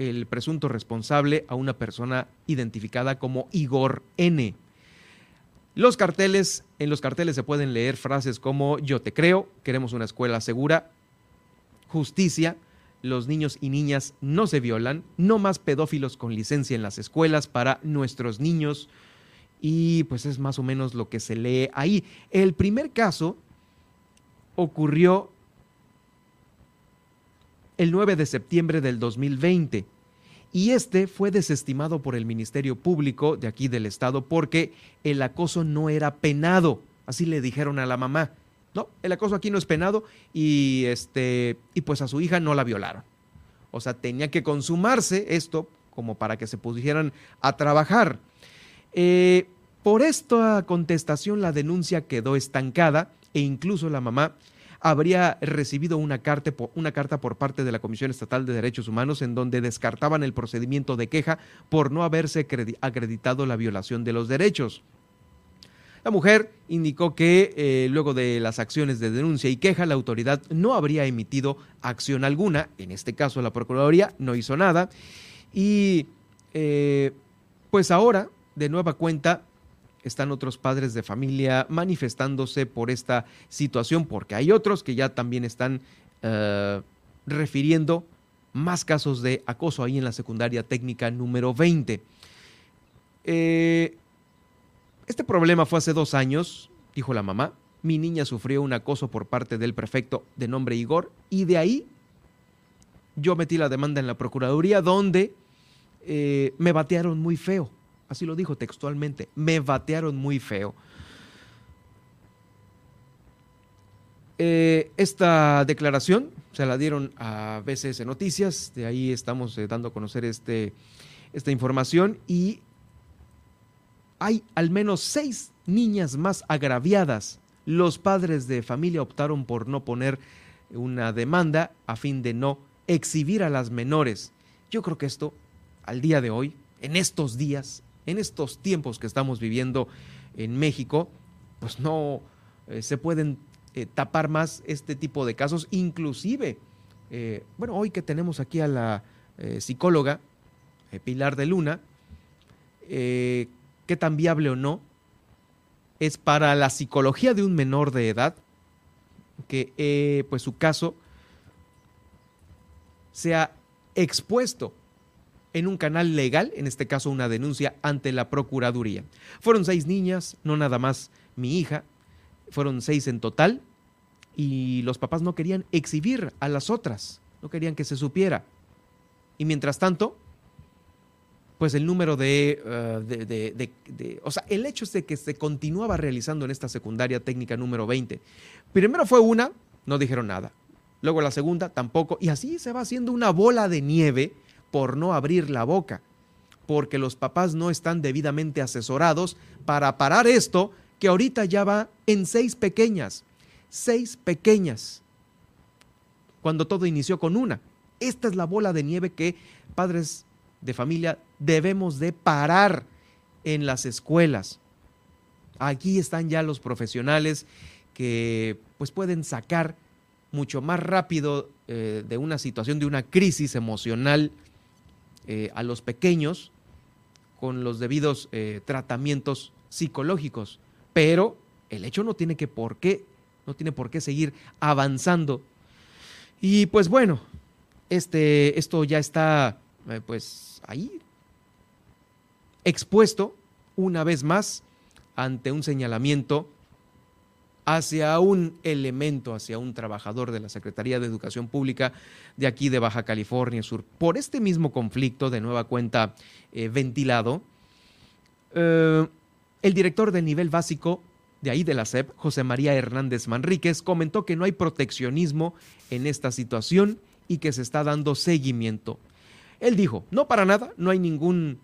el presunto responsable a una persona identificada como Igor N. Los carteles, en los carteles se pueden leer frases como yo te creo, queremos una escuela segura, justicia, los niños y niñas no se violan, no más pedófilos con licencia en las escuelas para nuestros niños y pues es más o menos lo que se lee ahí. El primer caso ocurrió el 9 de septiembre del 2020 y este fue desestimado por el Ministerio Público de aquí del Estado porque el acoso no era penado, así le dijeron a la mamá. No, el acoso aquí no es penado y, este, y pues a su hija no la violaron. O sea, tenía que consumarse esto como para que se pusieran a trabajar. Eh, por esta contestación la denuncia quedó estancada e incluso la mamá habría recibido una carta, una carta por parte de la Comisión Estatal de Derechos Humanos en donde descartaban el procedimiento de queja por no haberse acreditado la violación de los derechos. La mujer indicó que eh, luego de las acciones de denuncia y queja, la autoridad no habría emitido acción alguna, en este caso la Procuraduría no hizo nada, y eh, pues ahora, de nueva cuenta, están otros padres de familia manifestándose por esta situación, porque hay otros que ya también están eh, refiriendo más casos de acoso ahí en la secundaria técnica número 20. Eh, este problema fue hace dos años, dijo la mamá. Mi niña sufrió un acoso por parte del prefecto de nombre Igor y de ahí yo metí la demanda en la Procuraduría donde eh, me batearon muy feo. Así lo dijo textualmente, me batearon muy feo. Eh, esta declaración se la dieron a BCS Noticias, de ahí estamos eh, dando a conocer este, esta información y hay al menos seis niñas más agraviadas. Los padres de familia optaron por no poner una demanda a fin de no exhibir a las menores. Yo creo que esto, al día de hoy, en estos días, en estos tiempos que estamos viviendo en México, pues no eh, se pueden eh, tapar más este tipo de casos, inclusive, eh, bueno, hoy que tenemos aquí a la psicóloga Pilar de Luna, qué tan viable o no es para la psicología de un menor de edad que pues su caso sea expuesto en un canal legal, en este caso una denuncia ante la Procuraduría. Fueron seis niñas, no nada más mi hija, fueron seis en total, y los papás no querían exhibir a las otras, no querían que se supiera. Y mientras tanto, pues el número de, uh, o sea, el hecho es de que se continuaba realizando en esta secundaria técnica número 20. Primero fue una, no dijeron nada. Luego la segunda, tampoco. Y así se va haciendo una bola de nieve por no abrir la boca, porque los papás no están debidamente asesorados para parar esto que ahorita ya va en seis pequeñas, seis pequeñas, cuando todo inició con una. Esta es la bola de nieve que padres de familia debemos de parar en las escuelas. Aquí están ya los profesionales que pues pueden sacar mucho más rápido eh, de una situación, de una crisis emocional eh, a los pequeños con los debidos eh, tratamientos psicológicos. Pero el hecho no tiene que por qué, no tiene por qué seguir avanzando. Y pues bueno, este, esto ya está pues ahí expuesto una vez más ante un señalamiento hacia un elemento, hacia un trabajador de la Secretaría de Educación Pública de aquí de Baja California Sur. Por este mismo conflicto, de nueva cuenta eh, ventilado, eh, el director del nivel básico de ahí de la SEP, José María Hernández Manríquez, comentó que no hay proteccionismo en esta situación y que se está dando seguimiento. Él dijo, no para nada, no hay ningún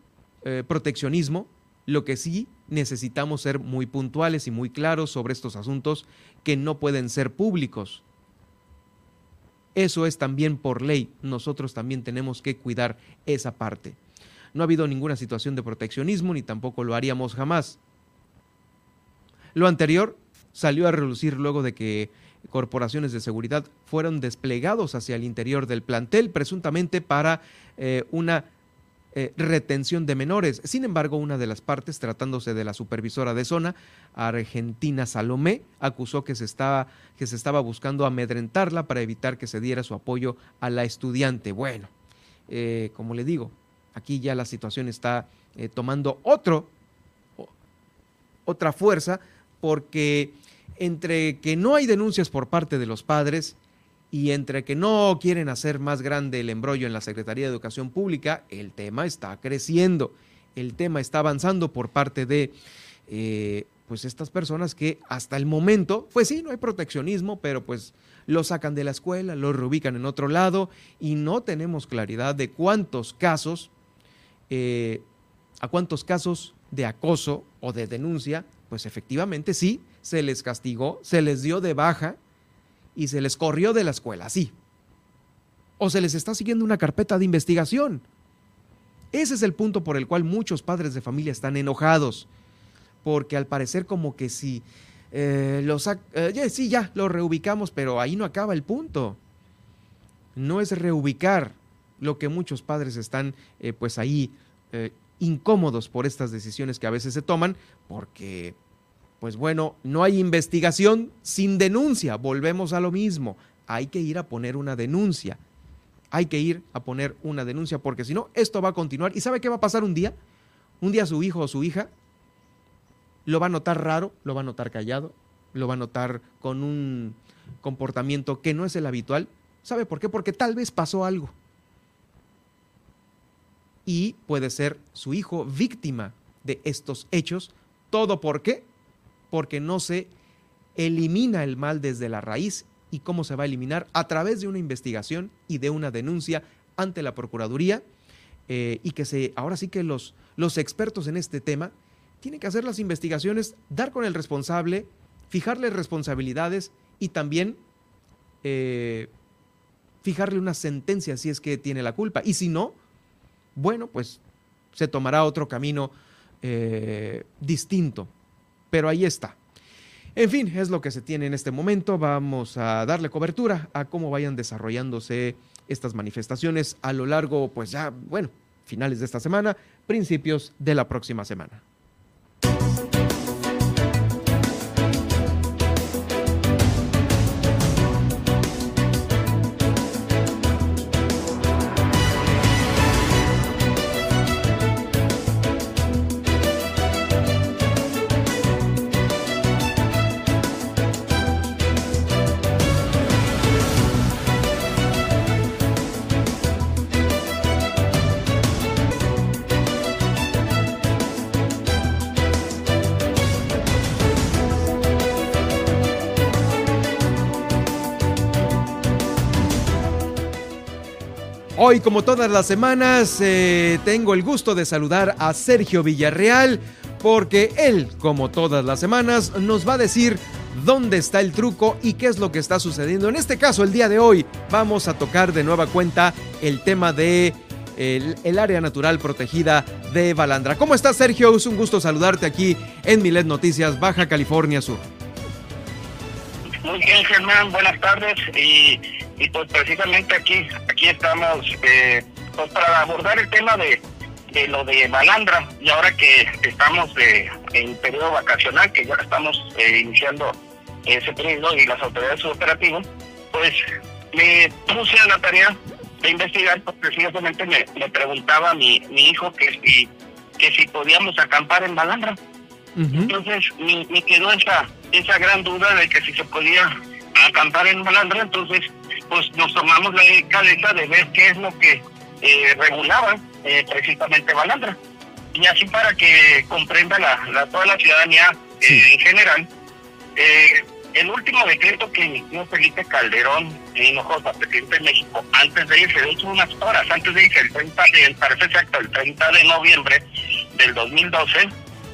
eh, proteccionismo, lo que sí necesitamos ser muy puntuales y muy claros sobre estos asuntos que no pueden ser públicos. Eso es también por ley. Nosotros también tenemos que cuidar esa parte. No ha habido ninguna situación de proteccionismo ni tampoco lo haríamos jamás. Lo anterior salió a relucir luego de que corporaciones de seguridad fueron desplegados hacia el interior del plantel, presuntamente para eh, una eh, retención de menores. Sin embargo, una de las partes, tratándose de la supervisora de zona, Argentina Salomé, acusó que se estaba, que se estaba buscando amedrentarla para evitar que se diera su apoyo a la estudiante. Bueno, eh, como le digo, aquí ya la situación está eh, tomando otro, otra fuerza, porque entre que no hay denuncias por parte de los padres y entre que no quieren hacer más grande el embrollo en la Secretaría de Educación Pública, el tema está creciendo, el tema está avanzando por parte de eh, pues estas personas que hasta el momento, pues sí, no hay proteccionismo, pero pues lo sacan de la escuela, lo reubican en otro lado y no tenemos claridad de cuántos casos, eh, a cuántos casos de acoso o de denuncia, pues efectivamente sí, se les castigó, se les dio de baja y se les corrió de la escuela, sí. O se les está siguiendo una carpeta de investigación. Ese es el punto por el cual muchos padres de familia están enojados, porque al parecer como que si eh, los, eh, sí, ya, lo reubicamos, pero ahí no acaba el punto. No es reubicar lo que muchos padres están eh, pues ahí incómodos por estas decisiones que a veces se toman, porque pues bueno, no hay investigación sin denuncia. Volvemos a lo mismo. Hay que ir a poner una denuncia. hay que ir a poner una denuncia porque si no, esto va a continuar. ¿Y sabe qué va a pasar un día? Un día su hijo o su hija lo va a notar raro, lo va a notar callado, lo va a notar con un comportamiento que no es el habitual. ¿Sabe por qué? Porque tal vez pasó algo. Y puede ser su hijo víctima de estos hechos. ¿Todo por qué? Porque no se elimina el mal desde la raíz y cómo se va a eliminar a través de una investigación y de una denuncia ante la Procuraduría eh, y que se, ahora sí que los, los expertos en este tema tienen que hacer las investigaciones, dar con el responsable, fijarle responsabilidades y también eh, fijarle una sentencia si es que tiene la culpa. Y si no, bueno, pues se tomará otro camino eh, distinto. Pero ahí está. En fin, es lo que se tiene en este momento. Vamos a darle cobertura a cómo vayan desarrollándose estas manifestaciones a lo largo, pues ya, bueno, finales de esta semana, principios de la próxima semana. Hoy, como todas las semanas, eh, tengo el gusto de saludar a Sergio Villarreal, porque él, como todas las semanas, nos va a decir dónde está el truco y qué es lo que está sucediendo. En este caso, el día de hoy, vamos a tocar de nueva cuenta el tema de el, área natural protegida de Balandra. ¿Cómo estás, Sergio? Es un gusto saludarte aquí en Milet Noticias, Baja California Sur. Muy bien, Germán, buenas tardes. Y pues precisamente aquí aquí estamos eh, pues para abordar el tema de, lo de Malandra. Y ahora que estamos eh, en periodo vacacional que ya estamos eh, iniciando ese periodo y las autoridades operativas pues me puse a la tarea de investigar porque precisamente me, me preguntaba mi, mi hijo que si que si podíamos acampar en Malandra. Entonces me, me quedó esa esa gran duda de que si se podía acampar en Malandra. Entonces pues nos tomamos la cabeza de ver qué es lo que eh, regulaba eh, precisamente Balandra. Y así para que comprenda la, toda la ciudadanía eh, en general, el último decreto que emitió Felipe Calderón Hinojosa, presidente de México, antes de irse, de hecho unas horas antes de irse, el 30 de, parece exacto, el 30 de noviembre del 2012,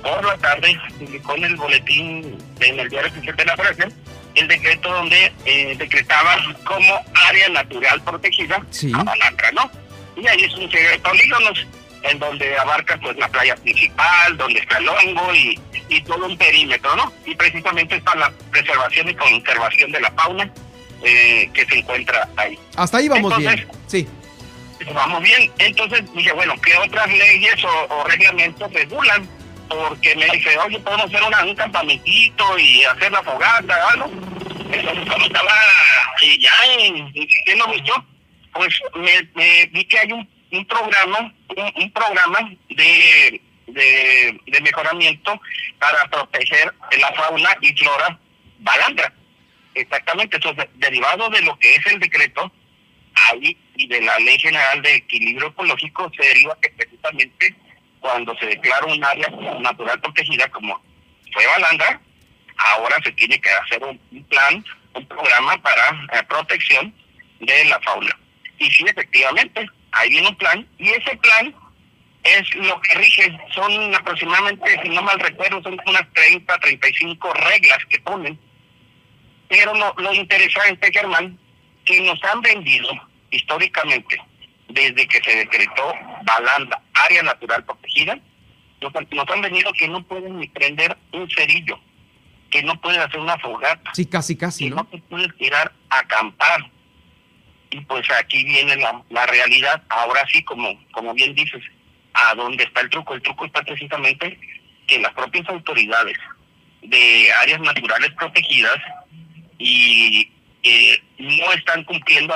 por la tarde, publicó en el boletín en el diario oficial de la Federación el decreto donde eh, decretaba como área natural protegida a Balandra, ¿no? Y ahí es un serie de polígonos en donde abarca pues la playa principal, donde está el hongo y, y todo un perímetro, ¿no? Y precisamente está la preservación y conservación de la fauna eh, que se encuentra ahí. Hasta ahí vamos bien, sí. Vamos bien, entonces dije, bueno, ¿qué otras leyes o reglamentos regulan porque me dice, oye, podemos hacer una, un campamentito y hacer la fogata, algo. Entonces, cuando estaba y ya insistiendo mucho, pues me, vi que hay un, un programa, un, programa de, de, mejoramiento para proteger la fauna y flora balandra. Exactamente, entonces, derivado de lo que es el decreto, ahí y de la Ley General de Equilibrio Ecológico, se deriva que precisamente cuando se declara un área natural protegida como fue Balandra, ahora se tiene que hacer un, plan, un programa para eh, protección de la fauna. Y sí, efectivamente, ahí viene un plan, y ese plan es lo que rige, son aproximadamente, si no mal recuerdo, son unas 30, 35 reglas que ponen. Pero lo, lo interesante, Germán, que nos han vendido históricamente desde que se decretó Balanda, área natural protegida, nos, han venido que no pueden ni prender un cerillo, que no pueden hacer una fogata. Sí, casi, casi, que ¿no? te puedes tirar a acampar. Y pues aquí viene la, la realidad, ahora sí, como, como bien dices, ¿a dónde está el truco? El truco está precisamente que las propias autoridades de áreas naturales protegidas y eh, no están cumpliendo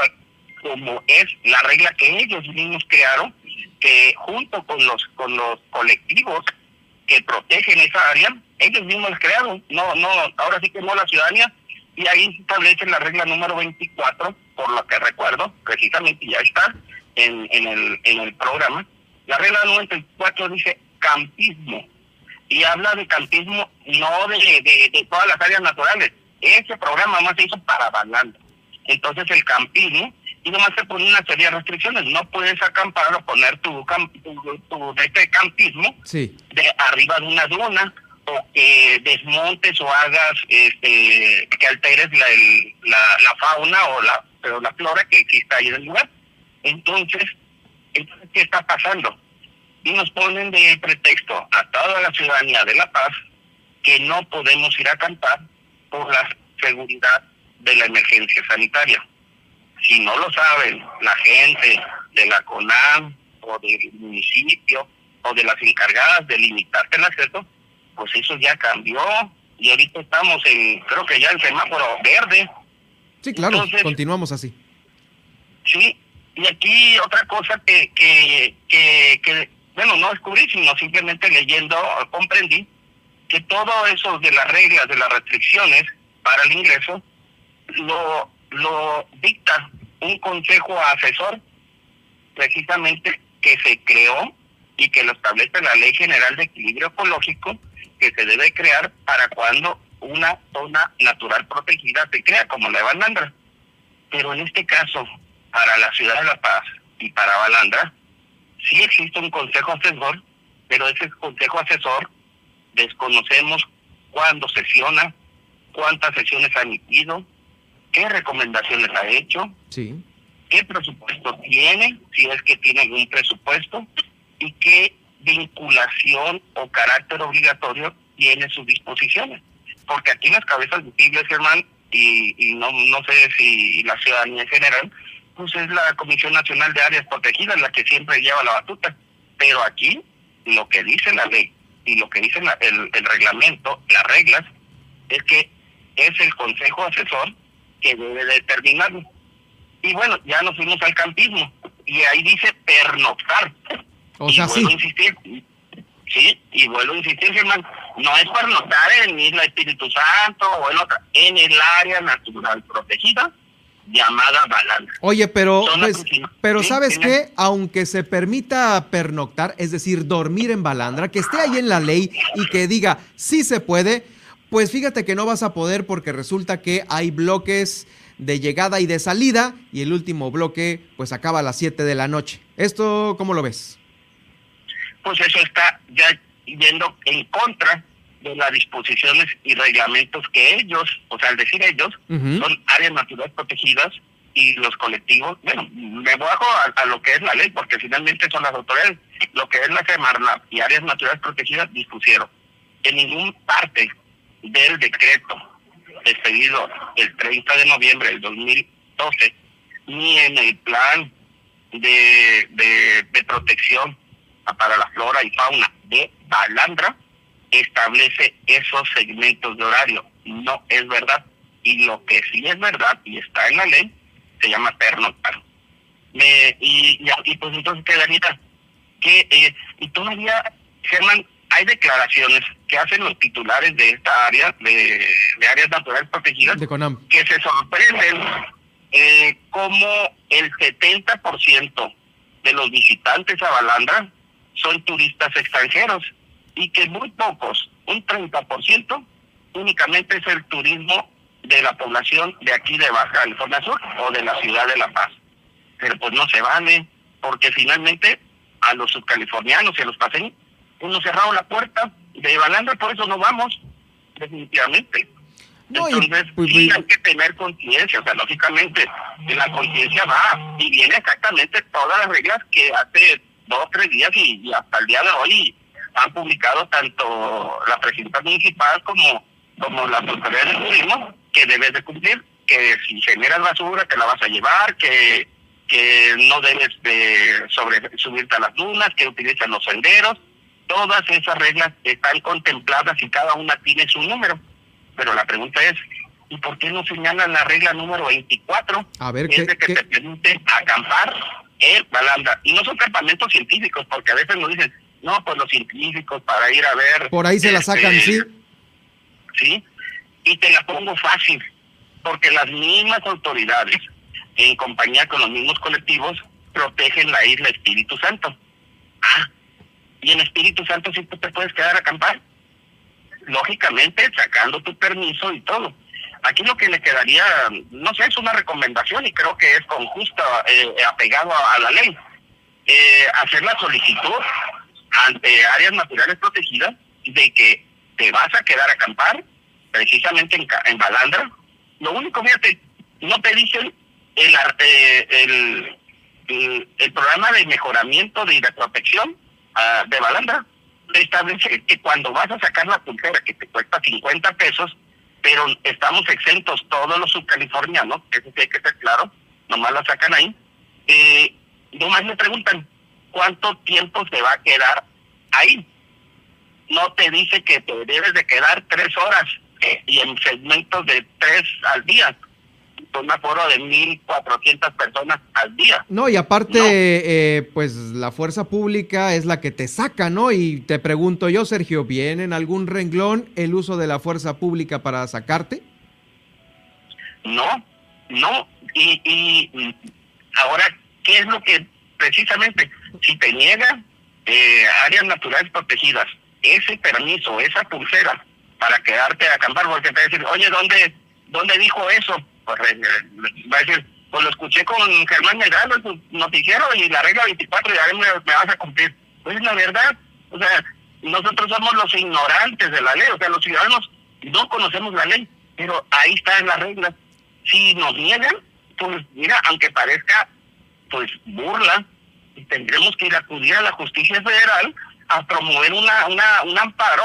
como es la regla que ellos mismos crearon, que junto con los con los colectivos que protegen esa área, ellos mismos crearon, no, no, ahora sí que no la ciudadanía, y ahí establece la regla número 24, por lo que recuerdo, precisamente ya está en, en, el, en el programa. La regla número 24 dice campismo, y habla de campismo no de, de, de todas las áreas naturales. Ese programa más se hizo para Balanda. Entonces el campismo, y nomás se pone una serie de restricciones. No puedes acampar o poner tu, tu, tu, este campismo sí. de arriba de una duna o que desmontes o hagas este que alteres la, la, la fauna o la pero la flora que exista ahí en el lugar. Entonces, entonces, ¿qué está pasando? Y nos ponen de pretexto a toda la ciudadanía de La Paz que no podemos ir a acampar por la seguridad de la emergencia sanitaria. Si no lo saben la gente de la CONAM o del municipio o de las encargadas de limitarte el acceso, pues eso ya cambió y ahorita estamos en, creo que ya el semáforo verde. Sí, claro, Entonces, continuamos así. Sí, y aquí otra cosa que, que, que, que, bueno, no descubrí, sino simplemente leyendo, comprendí que todo eso de las reglas, de las restricciones para el ingreso, lo, lo dicta un consejo asesor, precisamente que se creó y que lo establece la Ley General de Equilibrio Ecológico, que se debe crear para cuando una zona natural protegida se crea, como la de Balandra. Pero en este caso, para la ciudad de La Paz y para Balandra, sí existe un consejo asesor, pero ese consejo asesor desconocemos cuándo sesiona, cuántas sesiones ha emitido, qué recomendaciones ha hecho, sí. qué presupuesto tiene, si es que tiene algún presupuesto, y qué vinculación o carácter obligatorio tiene sus disposiciones. Porque aquí en las cabezas visibles, Germán, y, y no, no sé si la ciudadanía en general, pues es la Comisión Nacional de Áreas Protegidas la que siempre lleva la batuta. Pero aquí lo que dice la ley y lo que dice la, el, el reglamento, las reglas, es que es el Consejo Asesor que debe determinarlo. Y bueno, ya nos fuimos al campismo y ahí dice pernoctar. O sea, y vuelvo sí. a insistir, sí, y vuelvo a insistir, Germán, no es pernoctar en Isla Espíritu Santo o en otra, en el área natural protegida llamada Balandra. Oye, pero, pues, pero Sí, ¿sabes qué? Aunque se permita pernoctar, es decir, dormir en Balandra, que esté ahí en la ley y que diga sí se puede, pues fíjate que no vas a poder porque resulta que hay bloques de llegada y de salida y el último bloque pues acaba a las 7 de la noche. ¿Esto cómo lo ves? pues eso está ya yendo en contra de las disposiciones y reglamentos que ellos, o sea, al decir ellos, son áreas naturales protegidas y los colectivos, bueno, me bajo a, a lo que es la ley, porque finalmente son las autoridades, lo que es la Semarnat y áreas naturales protegidas dispusieron. En ningún parte del decreto expedido el 30 de noviembre del 2012, ni en el plan de, de, protección para la flora y fauna de Balandra, establece esos segmentos de horario. No es verdad. Y lo que sí es verdad y está en la ley se llama pernoctar. Me, y, y, y pues entonces quedaría que, eh, y todavía, Germán, hay declaraciones que hacen los titulares de esta área, de, de áreas naturales protegidas, De Conam. que se sorprenden eh, como el 70% de los visitantes a Balandra son turistas extranjeros y que muy pocos, un 30%, únicamente es el turismo de la población de aquí de Baja California Sur o de la ciudad de La Paz. Pero pues no se vale, porque finalmente a los subcalifornianos y a los paseños, nos cerraron la puerta de Balandra, por eso no vamos, definitivamente. No, y, Entonces, pues, sí pues, hay que tener conciencia, o sea, lógicamente, que la conciencia va y viene exactamente todas las reglas que hace dos, tres días y, y hasta el día de hoy han publicado tanto la presidenta municipal como, como las autoridades de turismo que debes de cumplir, que si generas basura te la vas a llevar, que que no debes de sobre, subirte a las dunas, que utilizas los senderos, todas esas reglas están contempladas y cada una tiene su número. Pero la pregunta es, ¿Y por qué no señalan la regla número 24? A ver, que ¿qué, es de que te permite acampar en Balanda. Y no son campamentos científicos, porque a veces nos dicen, no, pues los científicos para ir a ver... Por ahí se la este, sacan, sí. Sí, y te la pongo fácil, porque las mismas autoridades, en compañía con los mismos colectivos, protegen la isla Espíritu Santo. Ah, y en Espíritu Santo sí tú te puedes quedar a acampar. Lógicamente, sacando tu permiso y todo. Aquí lo que le quedaría, no sé, es una recomendación y creo que es con justa, eh, apegado a, la ley. Eh, hacer la solicitud ante áreas naturales protegidas de que te vas a quedar a acampar precisamente en, en Balandra. Lo único, fíjate, no te dicen el, ar- el, el, el programa de mejoramiento de la protección ah, de Balandra. Te establece que cuando vas a sacar la pulsera que te cuesta 50 pesos, pero estamos exentos todos los subcalifornianos, eso sí hay que ser claro, nomás la sacan ahí, eh, nomás me preguntan, ¿cuánto tiempo se va a quedar ahí? No te dice que te debes de quedar tres horas eh, y en segmentos de tres al día, un aforo de 1.400 personas al día. No, y aparte, eh, pues la fuerza pública es la que te saca, ¿no? Y te pregunto yo, Sergio, ¿viene en algún renglón el uso de la fuerza pública para sacarte? No, no. Y, y mm, ahora, ¿qué es lo que precisamente, si te niegan eh, áreas naturales protegidas, ese permiso, esa pulsera para quedarte a acampar, porque te decir, oye, ¿dónde, dónde dijo eso? Pues eh, pues lo escuché con Germán Medrano en su noticiero y la regla 24 ya me, vas a cumplir. Pues la verdad, o sea, nosotros somos los ignorantes de la ley, o sea, los ciudadanos no conocemos la ley, pero ahí están las reglas. Si nos niegan, pues mira, aunque parezca pues burla, tendremos que ir a acudir a la justicia federal a promover una, una, un amparo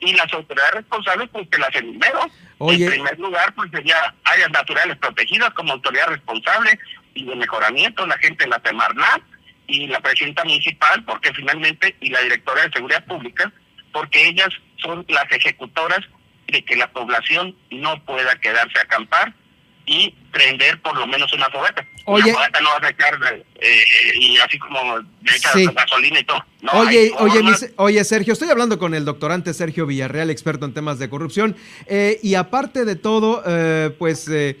y las autoridades responsables pues que las enumero. Oye. En primer lugar, pues sería áreas naturales protegidas como autoridad responsable y de mejoramiento, la gente de la Semarnat y la presidenta municipal, porque finalmente, y la directora de Seguridad Pública, porque ellas son las ejecutoras de que la población no pueda quedarse a acampar y prender por lo menos una fogata. Oye. Una fogata no vas a echar eh, y así como le echas Sí. gasolina y todo. No, oye, hay oye, oye, Sergio, estoy hablando con el doctorante Sergio Villarreal, experto en temas de corrupción, eh, y aparte de todo, eh, pues eh,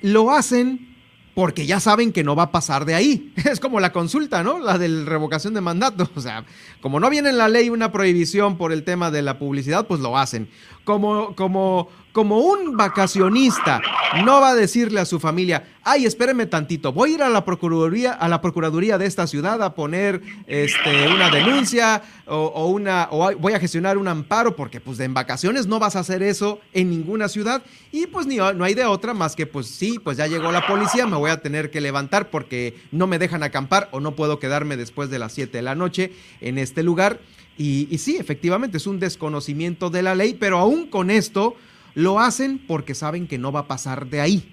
lo hacen porque ya saben que no va a pasar de ahí. (laughs) Es como la consulta, ¿no? La de revocación de mandato. (laughs) O sea, como no viene en la ley una prohibición por el tema de la publicidad, pues lo hacen. Como, como, como un vacacionista no va a decirle a su familia, ay, espéreme tantito, voy a ir a la procuraduría, a la procuraduría de esta ciudad a poner este, una denuncia o, una, voy a gestionar un amparo, porque pues en vacaciones no vas a hacer eso en ninguna ciudad y pues ni, no hay de otra más que pues sí, pues ya llegó la policía, me voy a tener que levantar porque no me dejan acampar o no puedo quedarme después de las 7 de la noche en este lugar. Y, y sí, efectivamente es un desconocimiento de la ley, pero aún con esto lo hacen porque saben que no va a pasar de ahí.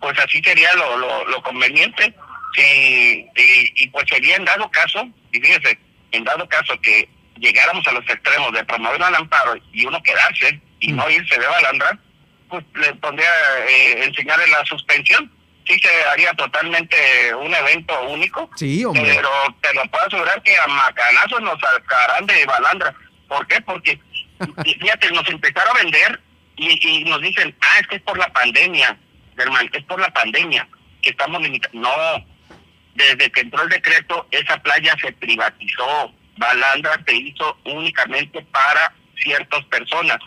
pues así sería lo, lo, lo conveniente. Sí, y, y pues sería en dado caso, y fíjese, en dado caso que llegáramos a los extremos de promover un amparo y uno quedarse y no irse de balandra, pues le pondría eh, enseñarle la suspensión. Sí se haría totalmente un evento único, Sí, hombre. pero te lo puedo asegurar que a macanazos nos sacarán de balandra. ¿Por qué? Porque, y fíjate, nos empezaron a vender y, y nos dicen, ah, es que es por la pandemia, Germán, es por la pandemia que estamos limitando. No, desde que entró el decreto, esa playa se privatizó. Balandra se hizo únicamente para ciertas personas.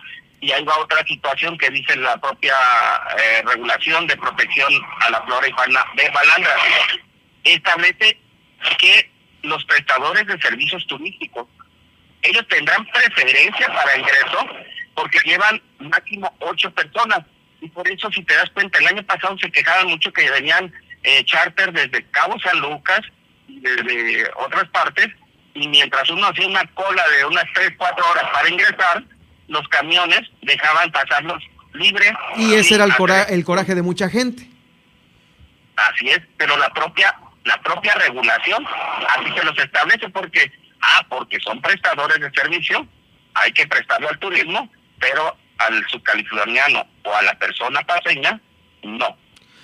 Y ahí va otra situación que dice la propia eh, regulación de protección a la flora y fauna de Balandra. Establece que los prestadores de servicios turísticos, ellos tendrán preferencia para ingreso porque llevan máximo ocho personas. Y por eso, si te das cuenta, el año pasado se quejaban mucho que venían eh, charter desde Cabo San Lucas y desde otras partes, y mientras uno hacía una cola de unas tres, cuatro horas para ingresar, los camiones dejaban pasarlos libres. Y ese era el, cora- el coraje de mucha gente. Así es, pero la propia la propia regulación así se los establece porque ah porque son prestadores de servicio hay que prestarlo al turismo pero al subcaliforniano o a la persona paseña, no.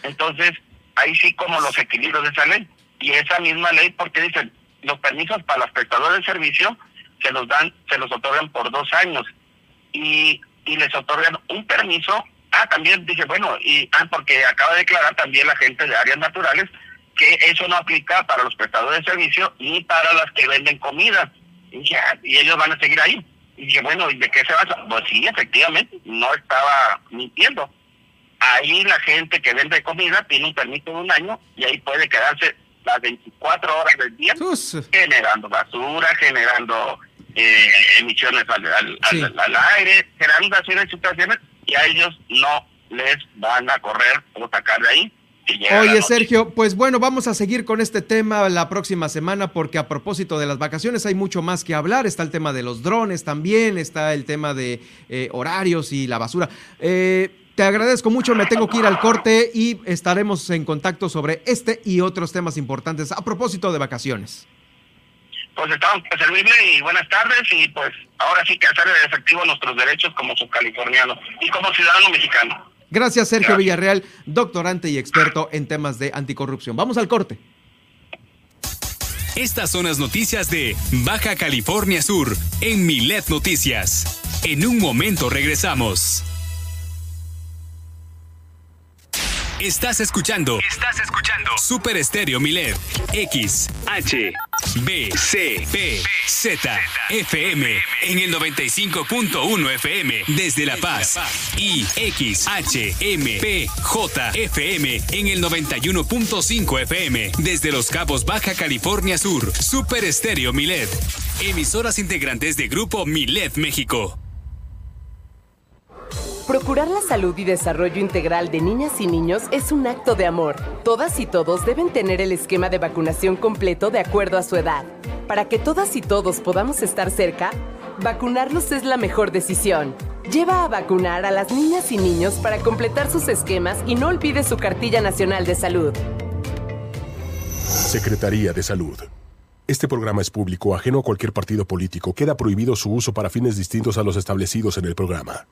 Entonces, ahí sí como los equilibrios de esa ley. Y esa misma ley, porque dicen, los permisos para los prestadores de servicio se los dan, se los otorgan por dos años. Y, y les otorgan un permiso. Ah, también dije, bueno, y ah, porque acaba de declarar también la gente de áreas naturales que eso no aplica para los prestadores de servicio ni para las que venden comida. Y, ya, y ellos van a seguir ahí. Y dije, bueno, ¿y de qué se basa? Pues sí, efectivamente, no estaba mintiendo. Ahí la gente que vende comida tiene un permiso de un año y ahí puede quedarse las 24 horas del día generando basura, generando eh, emisiones al, al, aire, generando de situaciones y a ellos no les van a correr o sacar de ahí Oye, Sergio, pues bueno, vamos a seguir con este tema la próxima semana porque a propósito de las vacaciones hay mucho más que hablar. Está el tema de los drones también, está el tema de eh, horarios y la basura. Eh, te agradezco mucho, me tengo que ir al corte y estaremos en contacto sobre este y otros temas importantes a propósito de vacaciones. Pues estamos para servirle y buenas tardes y pues ahora sí que hacer efectivo nuestros derechos como subcaliforniano y como ciudadano mexicano. Gracias, Sergio Villarreal, doctorante y experto en temas de anticorrupción. Vamos al corte. Estas son las noticias de Baja California Sur en Milet Noticias. En un momento regresamos. Estás escuchando. Estás escuchando. Super Estéreo Milet. X, H, B, C, P, Z, FM. En el 95.1 FM. Desde La Paz. Y X, H, M, P, J, FM. En el 91.5 FM. Desde Los Cabos, Baja California Sur. Super Estéreo Milet. Emisoras integrantes de Grupo Milet México. Procurar la salud y desarrollo integral de niñas y niños es un acto de amor. Todas y todos deben tener el esquema de vacunación completo de acuerdo a su edad. Para que todas y todos podamos estar cerca, vacunarlos es la mejor decisión. Lleva a vacunar a las niñas y niños para completar sus esquemas y no olvide su cartilla nacional de salud. Secretaría de Salud. Este programa es público, ajeno a cualquier partido político. Queda prohibido su uso para fines distintos a los establecidos en el programa.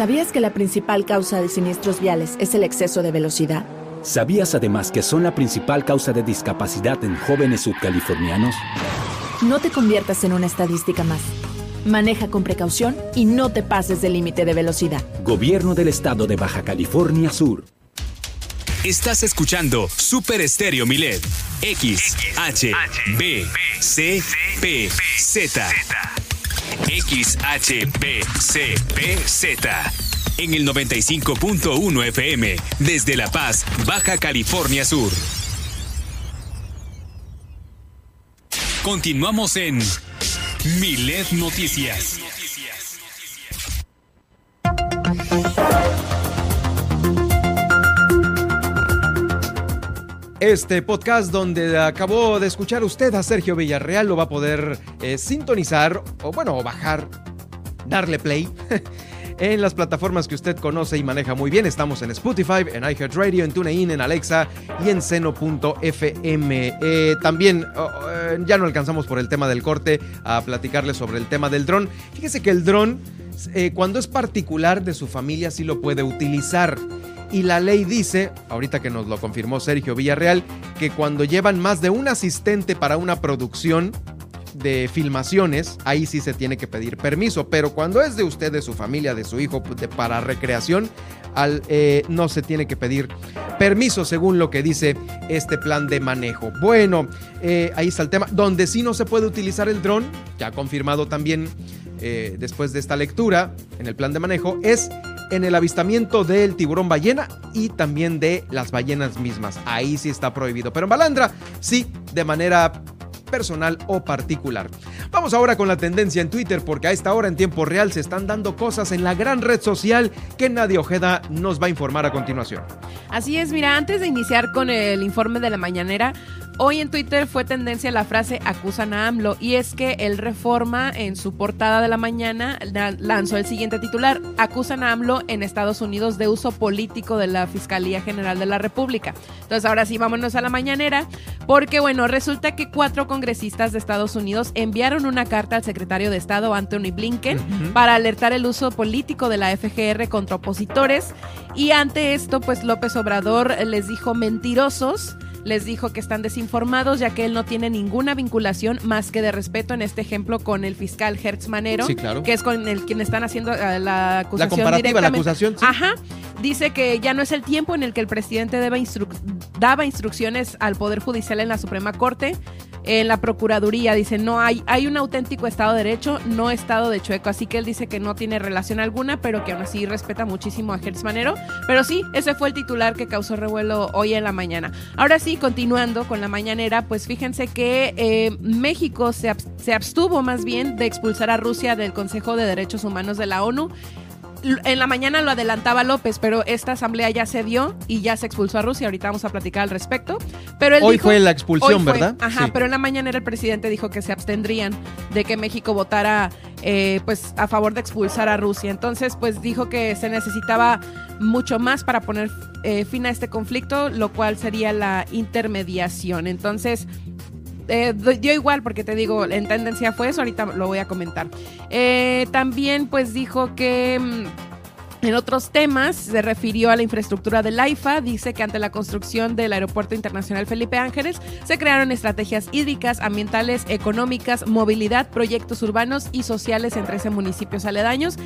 ¿Sabías que la principal causa de siniestros viales es el exceso de velocidad? ¿Sabías además que son la principal causa de discapacidad en jóvenes subcalifornianos? No te conviertas en una estadística más. Maneja con precaución y no te pases del límite de velocidad. Gobierno del Estado de Baja California Sur. Estás escuchando Super Estéreo Milet. X, H, B, C, P, Z. XHBCPZ. En el 95.1 FM, desde La Paz, Baja California Sur. Continuamos en Milet Noticias. Este podcast donde acabó de escuchar usted a Sergio Villarreal lo va a poder eh, sintonizar o bueno, bajar, darle play (laughs) en las plataformas que usted conoce y maneja muy bien. Estamos en Spotify, en iHeartRadio, en TuneIn, en Alexa y en seno.fm. Eh, también oh, eh, ya no alcanzamos por el tema del corte a platicarle sobre el tema del dron. Fíjese que el dron, cuando es particular de su familia, sí lo puede utilizar. Y la ley dice, ahorita que nos lo confirmó Sergio Villarreal, que cuando llevan más de un asistente para una producción de filmaciones, ahí sí se tiene que pedir permiso. Pero cuando es de usted, de su familia, de su hijo, para recreación, al, eh, no se tiene que pedir permiso según lo que dice este plan de manejo. Bueno, eh, ahí está el tema. Donde sí no se puede utilizar el dron, ya confirmado también eh, después de esta lectura en el plan de manejo, es en el avistamiento del tiburón ballena y también de las ballenas mismas. Ahí sí está prohibido. Pero en Balandra sí, de manera personal o particular. Vamos ahora con la tendencia en Twitter porque a esta hora en tiempo real se están dando cosas en la gran red social que Nadie Ojeda nos va a informar a continuación. Así es, mira, antes de iniciar con el informe de la mañanera, Hoy en Twitter fue tendencia la frase acusan a AMLO y es que el Reforma en su portada de la mañana lanzó el siguiente titular, acusan a AMLO en Estados Unidos de uso político de la Fiscalía General de la República. Entonces ahora sí, vámonos a la mañanera porque bueno, resulta que cuatro congresistas de Estados Unidos enviaron una carta al secretario de Estado Anthony Blinken para alertar el uso político de la FGR contra opositores y ante esto pues López Obrador les dijo mentirosos les dijo que están desinformados ya que él no tiene ninguna vinculación más que de respeto en este ejemplo con el fiscal Hertz Manero, que es con el quien están haciendo uh, la acusación la comparativa, la acusación. Ajá. Dice que ya no es el tiempo en el que el presidente debe daba instrucciones al Poder Judicial en la Suprema Corte en la Procuraduría. Dice, no hay, hay un auténtico Estado de Derecho, no Estado de Chueco. Así que él dice que no tiene relación alguna, pero que aún así respeta muchísimo a Gertz Manero. Pero sí, ese fue el titular que causó revuelo hoy en la mañana. Ahora sí, continuando con la mañanera, pues fíjense que eh, México se, se abstuvo más bien de expulsar a Rusia del Consejo de Derechos Humanos de la ONU en la mañana lo adelantaba López, pero esta asamblea ya se dio y ya se expulsó a Rusia. Ahorita vamos a platicar al respecto. Pero hoy fue la expulsión, ¿verdad? Ajá, pero en la mañana el presidente dijo que se abstendrían de que México votara eh, pues a favor de expulsar a Rusia. Entonces, pues dijo que se necesitaba mucho más para poner eh, fin a este conflicto, lo cual sería la intermediación. Entonces, eh, dio igual porque te digo, en tendencia fue eso, ahorita lo voy a comentar. Eh, también pues dijo que... Mm, en otros temas, se refirió a la infraestructura del AIFA. Dice que ante la construcción del Aeropuerto Internacional Felipe Ángeles se crearon estrategias hídricas, ambientales, económicas, movilidad, proyectos urbanos y sociales en 13 municipios aledaños.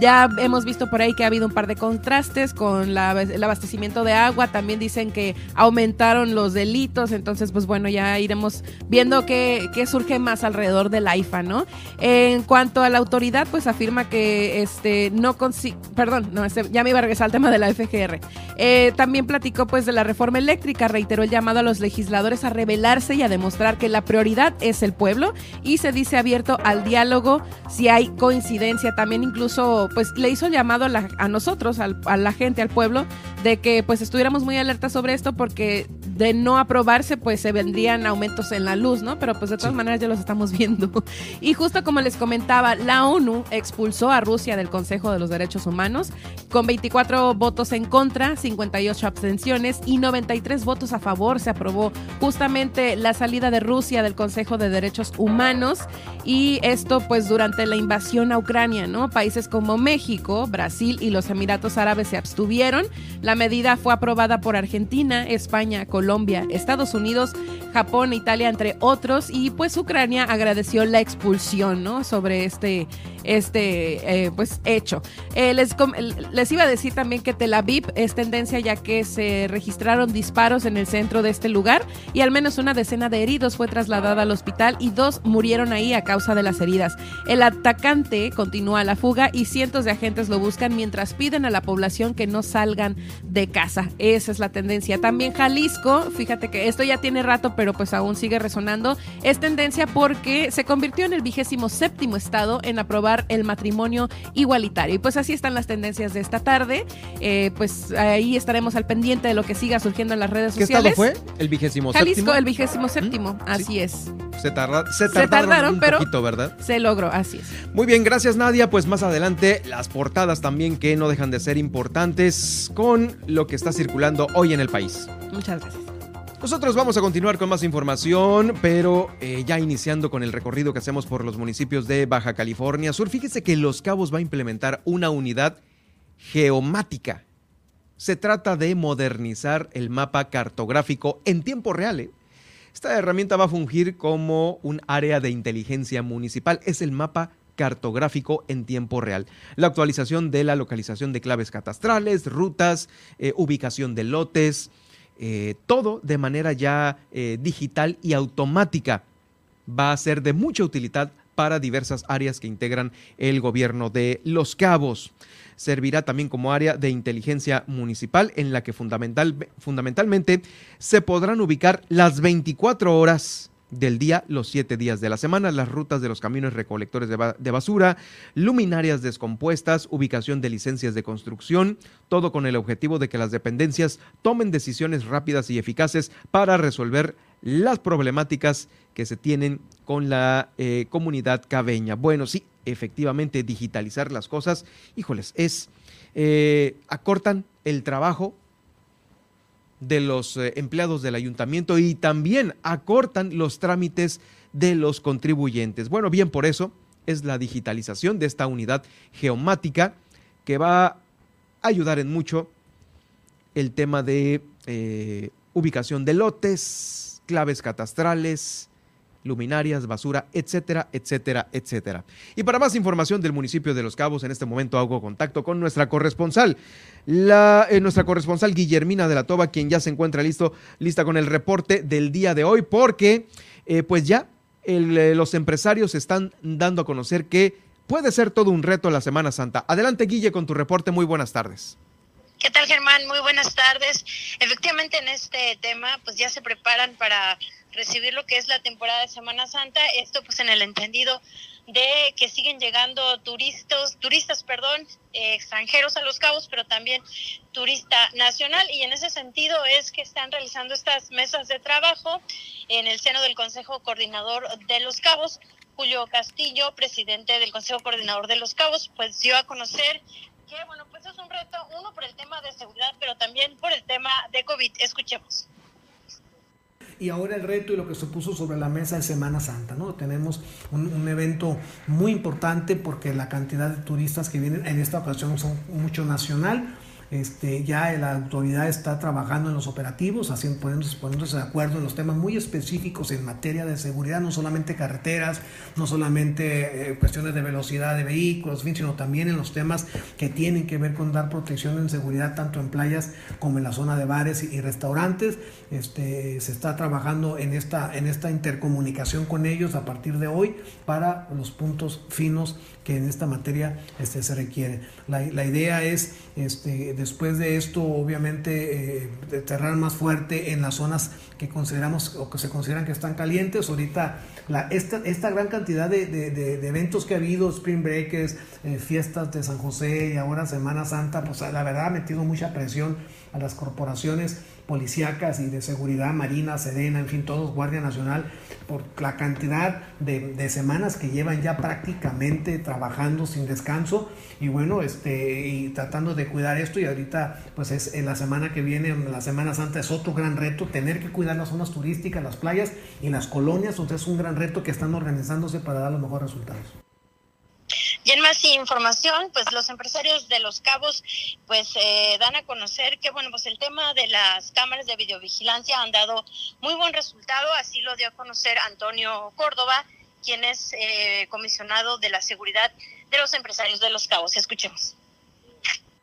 Ya hemos visto por ahí que ha habido un par de contrastes con el abastecimiento de agua. También dicen que aumentaron los delitos. Entonces, pues bueno, ya iremos viendo qué, surge más alrededor del AIFA, ¿no? En cuanto a la autoridad, pues afirma que este no consigue. Perdón, no, este, ya me iba a regresar al tema de la FGR. Eh, también platicó pues de la reforma eléctrica. Reiteró el llamado a los legisladores a rebelarse y a demostrar que la prioridad es el pueblo. Y se dice abierto al diálogo si hay coincidencia. También incluso pues le hizo el llamado a, nosotros, a la gente, al pueblo, de que pues estuviéramos muy alertas sobre esto porque de no aprobarse pues se vendrían aumentos en la luz, ¿no? Pero pues de todas maneras ya los estamos viendo. (laughs) Y justo como les comentaba, la ONU expulsó a Rusia del Consejo de los Derechos Humanos con 24 votos en contra, 58 abstenciones y 93 votos a favor. Se aprobó justamente la salida de Rusia del Consejo de Derechos Humanos y esto pues durante la invasión a Ucrania, ¿no? Países como México, Brasil y los Emiratos Árabes se abstuvieron. La medida fue aprobada por Argentina, España, Colombia, Estados Unidos, Japón, Italia, entre otros, y pues Ucrania agradeció la expulsión, ¿no? Sobre este, este eh, pues hecho. Eh, les, les iba a decir también que Tel Aviv es tendencia ya que se registraron disparos en el centro de este lugar y al menos una decena de heridos fue trasladada al hospital y dos murieron ahí a causa de las heridas. El atacante continúa la fuga y cientos de agentes lo buscan mientras piden a la población que no salgan de casa. Esa es la tendencia. También Jalisco, fíjate que esto ya tiene rato, pero pues aún sigue resonando, es tendencia porque se convirtió en el vigésimo séptimo estado en aprobar el matrimonio igualitario. Y pues así están las tendencias de esta tarde. Eh, pues ahí estaremos al pendiente de lo que siga surgiendo en las redes sociales. ¿Qué estado fue? El vigésimo séptimo. Jalisco, el vigésimo ¿Mm? séptimo, así es. Se, tardaron, un pero poquito, ¿verdad? Se logró, así es. Muy bien, gracias Nadia. Pues más adelante las portadas también que no dejan de ser importantes con lo que está circulando hoy en el país. Muchas gracias. Nosotros vamos a continuar con más información, pero eh, ya iniciando con el recorrido que hacemos por los municipios de Baja California Sur. Fíjese que Los Cabos va a implementar una unidad geomática. Se trata de modernizar el mapa cartográfico en tiempo real. ¿eh? Esta herramienta va a fungir como un área de inteligencia municipal. Es el mapa cartográfico en tiempo real. La actualización de la localización de claves catastrales, rutas, eh, ubicación de lotes, eh, todo de manera ya eh, digital y automática. Va a ser de mucha utilidad para diversas áreas que integran el gobierno de Los Cabos. Servirá también como área de inteligencia municipal en la que fundamental, fundamentalmente se podrán ubicar las 24 horas del día, los siete días de la semana, las rutas de los caminos recolectores de, basura, luminarias descompuestas, ubicación de licencias de construcción, todo con el objetivo de que las dependencias tomen decisiones rápidas y eficaces para resolver las problemáticas que se tienen con la eh, comunidad cabeña. Bueno, sí, efectivamente, digitalizar las cosas, híjoles, es, eh, acortan el trabajo de los eh, empleados del ayuntamiento y también acortan los trámites de los contribuyentes. Bueno, bien por eso es la digitalización de esta unidad geomática que va a ayudar en mucho el tema de eh, ubicación de lotes, claves catastrales, luminarias, basura, etcétera, etcétera, etcétera. Y para más información del municipio de Los Cabos, en este momento hago contacto con nuestra corresponsal, la, eh, nuestra corresponsal Guillermina de la Toba, quien ya se encuentra listo, lista con el reporte del día de hoy, porque eh, pues ya eh, los empresarios están dando a conocer que puede ser todo un reto la Semana Santa. Adelante, Guille, con tu reporte. Muy buenas tardes. ¿Qué tal, Germán? Muy buenas tardes. Efectivamente, en este tema, pues ya se preparan para recibir lo que es la temporada de Semana Santa. Esto, pues, en el entendido de que siguen llegando turistas, turistas, perdón, eh, extranjeros a Los Cabos, pero también turista nacional. Y en ese sentido es que están realizando estas mesas de trabajo en el seno del Consejo Coordinador de Los Cabos. Julio Castillo, presidente del Consejo Coordinador de Los Cabos, pues dio a conocer que, bueno, pues es un reto, uno por el tema de seguridad, pero también por el tema de COVID. Escuchemos y ahora el reto y lo que se puso sobre la mesa de Semana Santa, ¿no? Tenemos un, evento muy importante porque la cantidad de turistas que vienen en esta ocasión son mucho nacional, este, ya la autoridad está trabajando en los operativos, haciendo, poniéndose, poniéndose, de acuerdo en los temas muy específicos en materia de seguridad, no solamente carreteras, no solamente eh, cuestiones de velocidad de vehículos, sino también en los temas que tienen que ver con dar protección en seguridad tanto en playas como en la zona de bares y, restaurantes. Este, se está trabajando en esta, en esta intercomunicación con ellos a partir de hoy para los puntos finos que en esta materia este, se requiere. La, la idea es después de esto, obviamente, eh, cerrar más fuerte en las zonas que consideramos o que se consideran que están calientes. Ahorita, la, esta, esta gran cantidad de, eventos que ha habido, Spring Breakers, eh, fiestas de San José y ahora Semana Santa, pues la verdad ha metido mucha presión a las corporaciones policíacas y de seguridad, Marina, Sedena, en fin, todos, Guardia Nacional, por la cantidad de, semanas que llevan ya prácticamente trabajando sin descanso y bueno, este, y tratando de cuidar esto y ahorita pues es en la semana que viene, la Semana Santa es otro gran reto, tener que cuidar las zonas turísticas, las playas y las colonias, entonces es un gran reto que están organizándose para dar los mejores resultados. Y en más información, pues los empresarios de Los Cabos pues eh, dan a conocer que bueno, pues el tema de las cámaras de videovigilancia han dado muy buen resultado, así lo dio a conocer Antonio Córdoba, quien es eh, comisionado de la seguridad de los empresarios de Los Cabos. Escuchemos.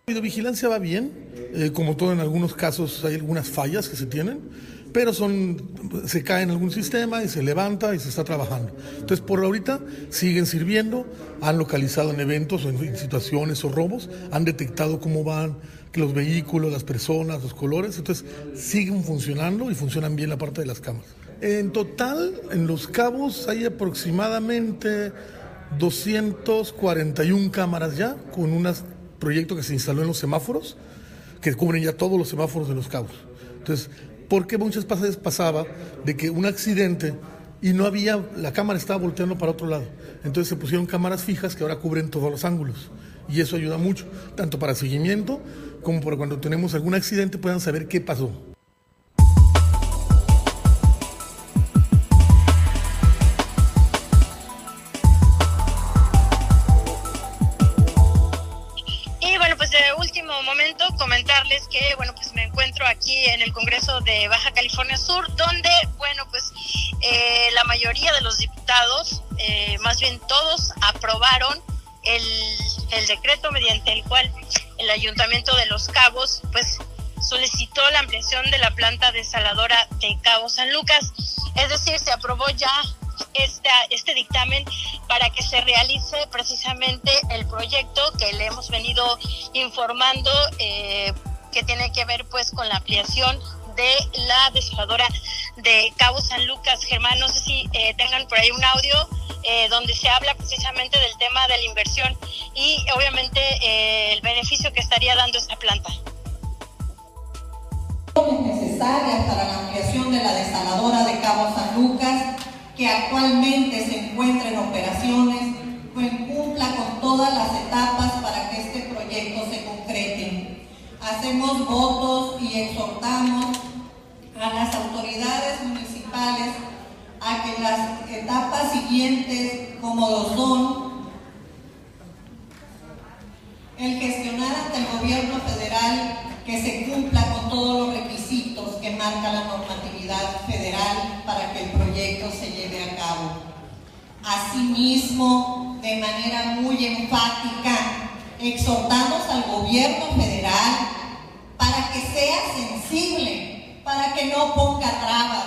La videovigilancia va bien, eh, como todo en algunos casos hay algunas fallas que se tienen pero son, se cae en algún sistema y se levanta y se está trabajando. Entonces, por ahorita siguen sirviendo, han localizado en eventos o en situaciones o robos, han detectado cómo van los vehículos, las personas, los colores, entonces siguen funcionando y funcionan bien la parte de las cámaras. En total, en Los Cabos hay aproximadamente 241 cámaras ya, con un proyecto que se instaló en los semáforos, que cubren ya todos los semáforos de Los Cabos. Entonces, porque muchas veces pasaba de que un accidente y no había, la cámara estaba volteando para otro lado. Entonces se pusieron cámaras fijas que ahora cubren todos los ángulos. Y eso ayuda mucho, tanto para seguimiento como para cuando tenemos algún accidente puedan saber qué pasó. En el Congreso de Baja California Sur, donde, bueno, pues eh, la mayoría de los diputados, eh, más bien todos, aprobaron el, el decreto mediante el cual el Ayuntamiento de Los Cabos, pues solicitó la ampliación de la planta desaladora de Cabo San Lucas. Es decir, se aprobó ya esta, este dictamen para que se realice precisamente el proyecto que le hemos venido informando eh, que tiene que ver pues con la ampliación de la desaladora de Cabo San Lucas. Germán, no sé si eh, tengan por ahí un audio eh, donde se habla precisamente del tema de la inversión y obviamente el beneficio que estaría dando esta planta. necesarias para la ampliación de la desaladora de Cabo San Lucas que actualmente se encuentra en operaciones pues, cumpla con todas las etapas para que este proyecto se concrete. Hacemos votos y exhortamos a las autoridades municipales a que las etapas siguientes como lo son el gestionar ante el gobierno federal que se cumpla con todos los requisitos que marca la normatividad federal para que el proyecto se lleve a cabo. Asimismo, de manera muy enfática, exhortamos al gobierno federal para que sea sensible, para que no ponga trabas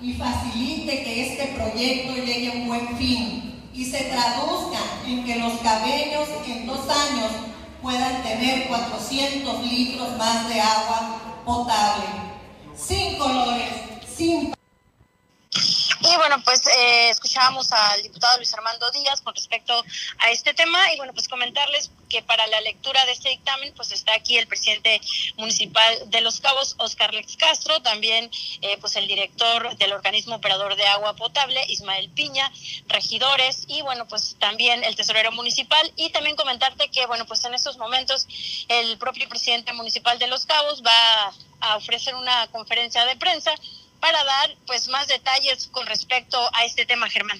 y facilite que este proyecto llegue a un buen fin y se traduzca en que los cabellos en dos años puedan tener 400 litros más de agua potable, sin colores, sin... Y bueno, pues eh, escuchábamos al diputado Luis Armando Díaz con respecto a este tema. Y bueno, pues comentarles que para la lectura de este dictamen pues está aquí el presidente municipal de Los Cabos, Oscar Lex Castro, también eh, pues el director del organismo operador de agua potable, Ismael Piña, regidores y bueno, pues también el tesorero municipal. Y también comentarte que bueno, pues en estos momentos el propio presidente municipal de Los Cabos va a ofrecer una conferencia de prensa para dar pues más detalles con respecto a este tema, Germán.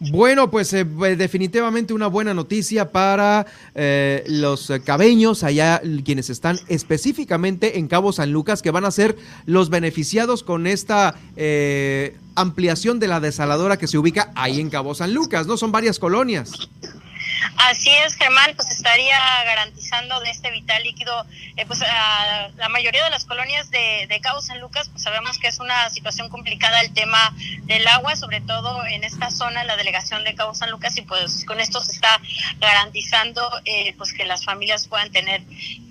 Bueno, pues eh, definitivamente una buena noticia para eh, los cabeños, allá quienes están específicamente en Cabo San Lucas, que van a ser los beneficiados con esta eh, ampliación de la desaladora que se ubica ahí en Cabo San Lucas, ¿no? Son varias colonias. Así es, Germán, pues estaría garantizando de este vital líquido, eh, pues a la mayoría de las colonias de, de Cabo San Lucas, pues sabemos que es una situación complicada el tema del agua, sobre todo en esta zona, la delegación de Cabo San Lucas, y pues con esto se está garantizando eh, pues que las familias puedan tener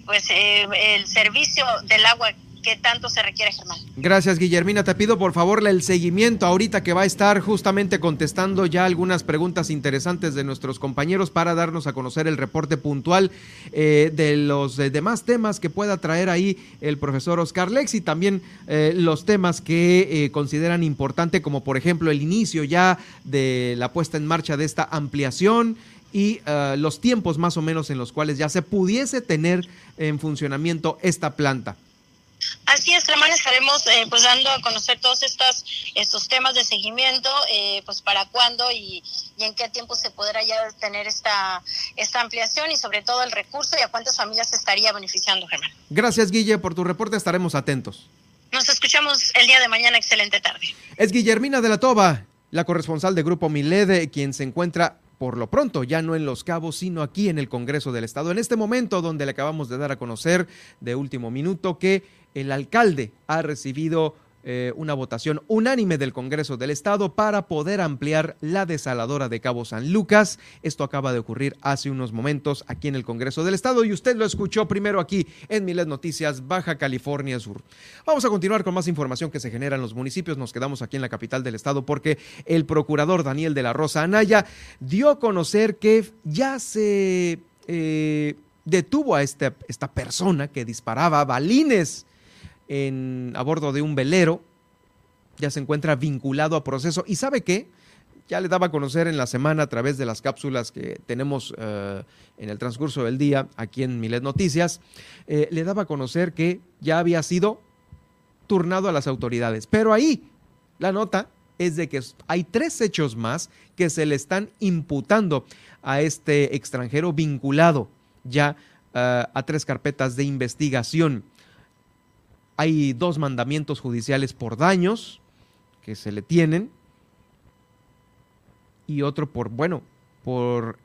pues eh, el servicio del agua que tanto se requiere, Germán. Gracias, Guillermina. Te pido por favor el seguimiento ahorita que va a estar justamente contestando ya algunas preguntas interesantes de nuestros compañeros para darnos a conocer el reporte puntual eh, de los eh, demás temas que pueda traer ahí el profesor Oscar Lex y también eh, los temas que consideran importante, como por ejemplo el inicio ya de la puesta en marcha de esta ampliación y los tiempos más o menos en los cuales ya se pudiese tener en funcionamiento esta planta. Así es, Clemán, estaremos eh, pues dando a conocer todos estos, estos temas de seguimiento, eh, pues para cuándo y, en qué tiempo se podrá ya tener esta, esta ampliación y sobre todo el recurso y a cuántas familias estaría beneficiando, Germán. Gracias, Guille, por tu reporte, estaremos atentos. Nos escuchamos el día de mañana, excelente tarde. Es Guillermina de la Toba, la corresponsal de Grupo Milede, quien se encuentra por lo pronto, ya no en Los Cabos, sino aquí en el Congreso del Estado. En este momento donde le acabamos de dar a conocer de último minuto que el alcalde ha recibido eh, una votación unánime del Congreso del Estado para poder ampliar la desaladora de Cabo San Lucas. Esto acaba de ocurrir hace unos momentos aquí en el Congreso del Estado y usted lo escuchó primero aquí en Miles Noticias, Baja California Sur. Vamos a continuar con más información que se genera en los municipios. Nos quedamos aquí en la capital del Estado porque el procurador Daniel de la Rosa Anaya dio a conocer que ya se eh, detuvo a esta persona que disparaba balines a bordo de un velero, ya se encuentra vinculado a proceso. ¿Y sabe qué? Ya le daba a conocer en la semana a través de las cápsulas que tenemos eh, en el transcurso del día aquí en Milet Noticias, eh, le daba a conocer que ya había sido turnado a las autoridades. Pero ahí la nota es de que hay tres hechos más que se le están imputando a este extranjero vinculado ya eh, a tres carpetas de investigación. Hay dos mandamientos judiciales por daños que se le tienen y otro por, bueno, por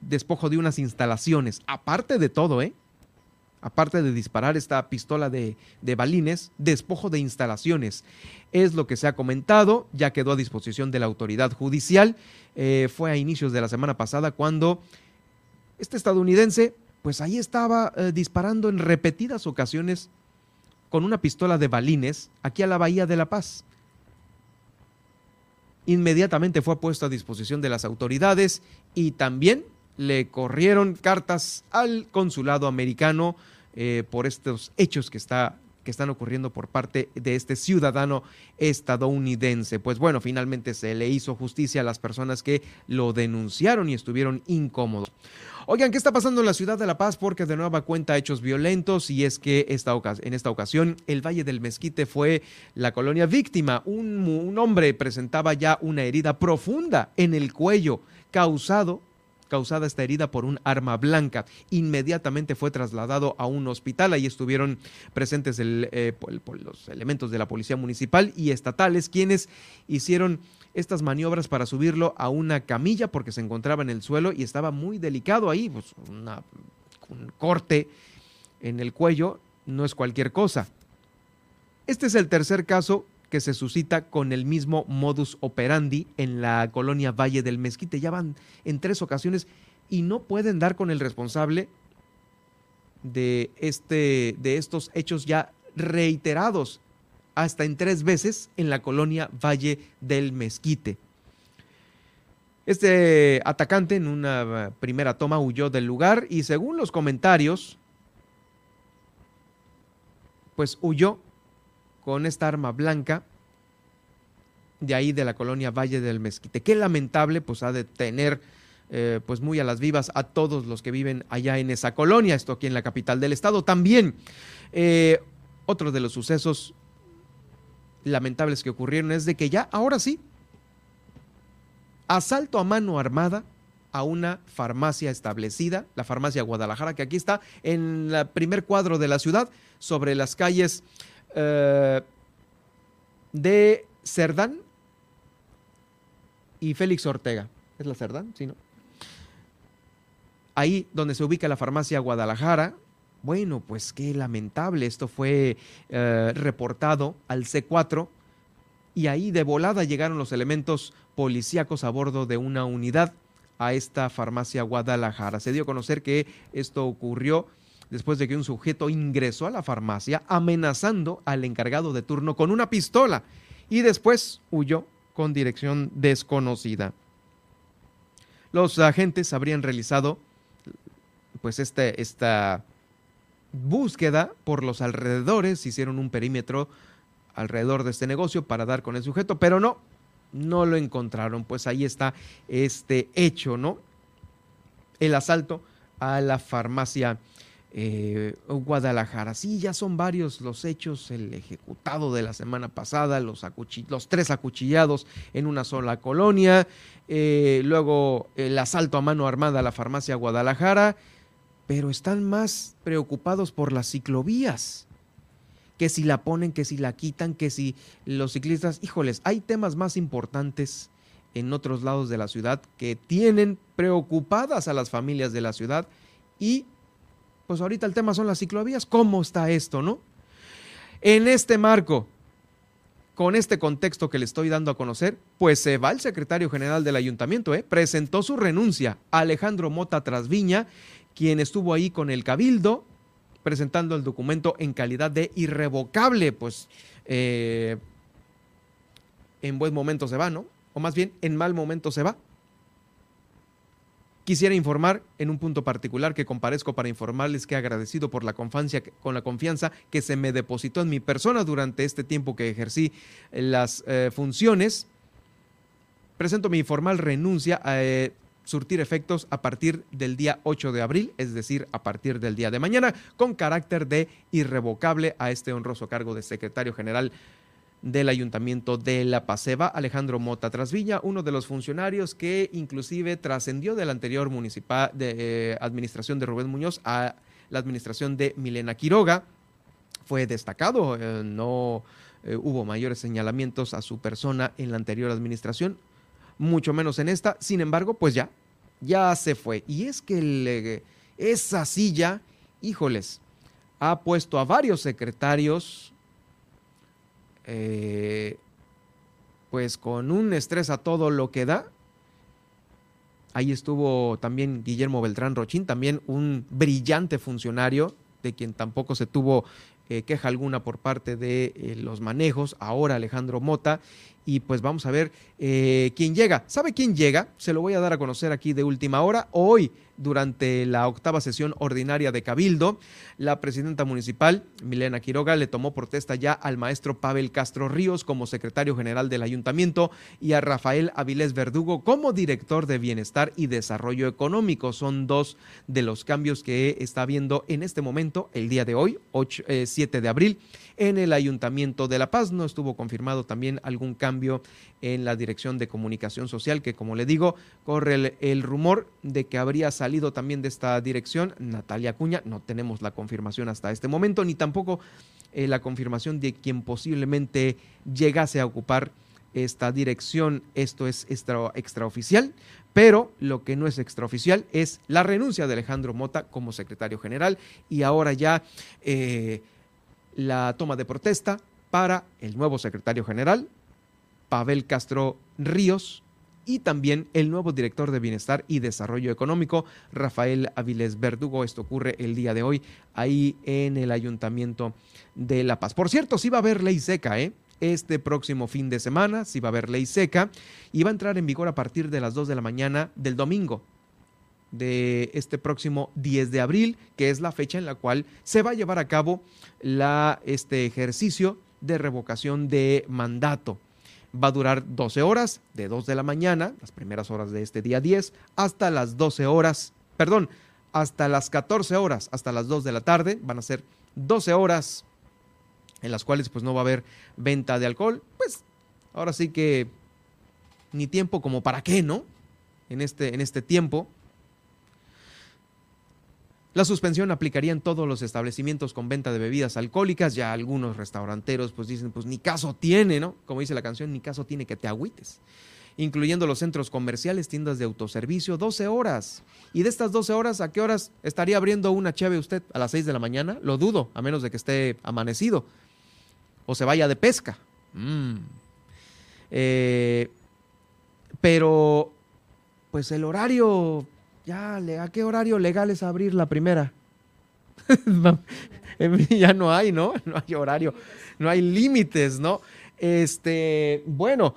despojo de unas instalaciones. Aparte de todo, ¿eh? Aparte de disparar esta pistola de, balines, despojo de instalaciones. Es lo que se ha comentado, ya quedó a disposición de la autoridad judicial. Eh, fue a inicios de la semana pasada cuando este estadounidense, pues ahí estaba eh, disparando en repetidas ocasiones con una pistola de balines aquí a la Bahía de La Paz. Inmediatamente fue puesto a disposición de las autoridades y también le corrieron cartas al consulado americano eh, por estos hechos que está que están ocurriendo por parte de este ciudadano estadounidense. Pues bueno, finalmente se le hizo justicia a las personas que lo denunciaron y estuvieron incómodos. Oigan, ¿qué está pasando en la ciudad de La Paz? Porque de nueva cuenta hechos violentos y es que esta en esta ocasión el Valle del Mezquite fue la colonia víctima. Un, un hombre presentaba ya una herida profunda en el cuello causado causada esta herida por un arma blanca. Inmediatamente fue trasladado a un hospital. Ahí estuvieron presentes eh, los elementos de la Policía Municipal y estatales, quienes hicieron estas maniobras para subirlo a una camilla porque se encontraba en el suelo y estaba muy delicado ahí, pues un corte en el cuello no es cualquier cosa. Este es el tercer caso que se suscita con el mismo modus operandi en la colonia Valle del Mezquite. Ya van en tres ocasiones y no pueden dar con el responsable de, este, de estos hechos ya reiterados hasta en tres veces en la colonia Valle del Mezquite. Este atacante en una primera toma huyó del lugar y según los comentarios, pues huyó con esta arma blanca de ahí de la colonia Valle del Mezquite. Qué lamentable, pues ha de tener eh, pues muy a las vivas a todos los que viven allá en esa colonia, esto aquí en la capital del estado. También eh, otro de los sucesos lamentables que ocurrieron es de que ya, ahora sí, asalto a mano armada a una farmacia establecida, la farmacia Guadalajara, que aquí está en el primer cuadro de la ciudad, sobre las calles eh, de Cerdán y Félix Ortega. ¿Es la Cerdán? Sí, ¿no? Ahí donde se ubica la farmacia Guadalajara, bueno, pues qué lamentable, esto fue eh, reportado al C4 y ahí de volada llegaron los elementos policíacos a bordo de una unidad a esta farmacia Guadalajara. Se dio a conocer que esto ocurrió después de que un sujeto ingresó a la farmacia amenazando al encargado de turno con una pistola y después huyó con dirección desconocida. Los agentes habrían realizado pues este, esta búsqueda por los alrededores, hicieron un perímetro alrededor de este negocio para dar con el sujeto, pero no, no lo encontraron. Pues ahí está este hecho, ¿no? El asalto a la farmacia eh, Guadalajara. Sí, ya son varios los hechos, el ejecutado de la semana pasada, los, tres acuchillados en una sola colonia, eh, luego el asalto a mano armada a la farmacia Guadalajara, pero están más preocupados por las ciclovías que si la ponen, que si la quitan, que si los ciclistas, híjoles, hay temas más importantes en otros lados de la ciudad que tienen preocupadas a las familias de la ciudad y pues ahorita el tema son las ciclovías. ¿Cómo está esto, no? En este marco, con este contexto que le estoy dando a conocer, pues se va el secretario general del ayuntamiento, ¿eh? presentó su renuncia, Alejandro Mota Trasviña, quien estuvo ahí con el cabildo, presentando el documento en calidad de irrevocable, pues eh, en buen momento se va, ¿no? O más bien, en mal momento se va. Quisiera informar en un punto particular que comparezco para informarles que agradecido por la confianza, con la confianza que se me depositó en mi persona durante este tiempo que ejercí las eh, funciones. Presento mi formal renuncia a eh, surtir efectos a partir del día 8 de abril, es decir, a partir del día de mañana, con carácter de irrevocable a este honroso cargo de secretario general del Ayuntamiento de La Paseba, Alejandro Mota Trasvilla, uno de los funcionarios que inclusive trascendió de la anterior municipal de, eh, administración de Rubén Muñoz a la administración de Milena Quiroga. Fue destacado, eh, no eh, hubo mayores señalamientos a su persona en la anterior administración, mucho menos en esta. Sin embargo, pues ya, ya se fue. Y es que esa silla, híjoles, ha puesto a varios secretarios eh, pues con un estrés a todo lo que da. Ahí estuvo también Guillermo Beltrán Rochín, también un brillante funcionario de quien tampoco se tuvo eh, queja alguna por parte de eh, los manejos, ahora Alejandro Mota, y pues vamos a ver eh, quién llega. ¿Sabe quién llega? Se lo voy a dar a conocer aquí de última hora. Hoy, durante la octava sesión ordinaria de Cabildo, la presidenta municipal, Milena Quiroga, le tomó protesta ya al maestro Pavel Castro Ríos como secretario general del ayuntamiento y a Rafael Avilés Verdugo como director de Bienestar y Desarrollo Económico. Son dos de los cambios que está viendo en este momento, el día de hoy, 7 eh, de abril en el Ayuntamiento de La Paz. No estuvo confirmado también algún cambio en la Dirección de Comunicación Social, que como le digo, corre el, rumor de que habría salido también de esta dirección Natalia Cuña. No tenemos la confirmación hasta este momento, ni tampoco eh, la confirmación de quien posiblemente llegase a ocupar esta dirección. Esto es extra, extraoficial, pero lo que no es extraoficial es la renuncia de Alejandro Mota como secretario general y ahora ya eh, la toma de protesta para el nuevo secretario general, Pavel Castro Ríos, y también el nuevo director de Bienestar y Desarrollo Económico, Rafael Avilés Verdugo. Esto ocurre el día de hoy ahí en el Ayuntamiento de La Paz. Por cierto, sí va a haber ley seca, ¿eh? Este próximo fin de semana sí va a haber ley seca y va a entrar en vigor a partir de las 2 de la mañana del domingo de este próximo 10 de abril, que es la fecha en la cual se va a llevar a cabo la, este ejercicio de revocación de mandato. Va a durar 12 horas, de 2 de la mañana, las primeras horas de este día 10, hasta las 12 horas, perdón, hasta las 14 horas, hasta las 2 de la tarde, van a ser 12 horas en las cuales pues no va a haber venta de alcohol, pues ahora sí que ni tiempo como para qué, ¿no? En este, en este tiempo, la suspensión aplicaría en todos los establecimientos con venta de bebidas alcohólicas. Ya algunos restauranteros pues dicen, pues ni caso tiene, ¿no? Como dice la canción, ni caso tiene que te agüites. Incluyendo los centros comerciales, tiendas de autoservicio, 12 horas. Y de estas 12 horas, ¿a qué horas estaría abriendo una cheve usted? ¿A las 6 de la mañana? Lo dudo, a menos de que esté amanecido. O se vaya de pesca. Mm. Eh, pero, pues el horario ya, ¿a qué horario legal es abrir la primera? (laughs) (laughs) ya no hay, ¿no? (laughs) No hay horario, no hay límites, ¿no? Este, bueno,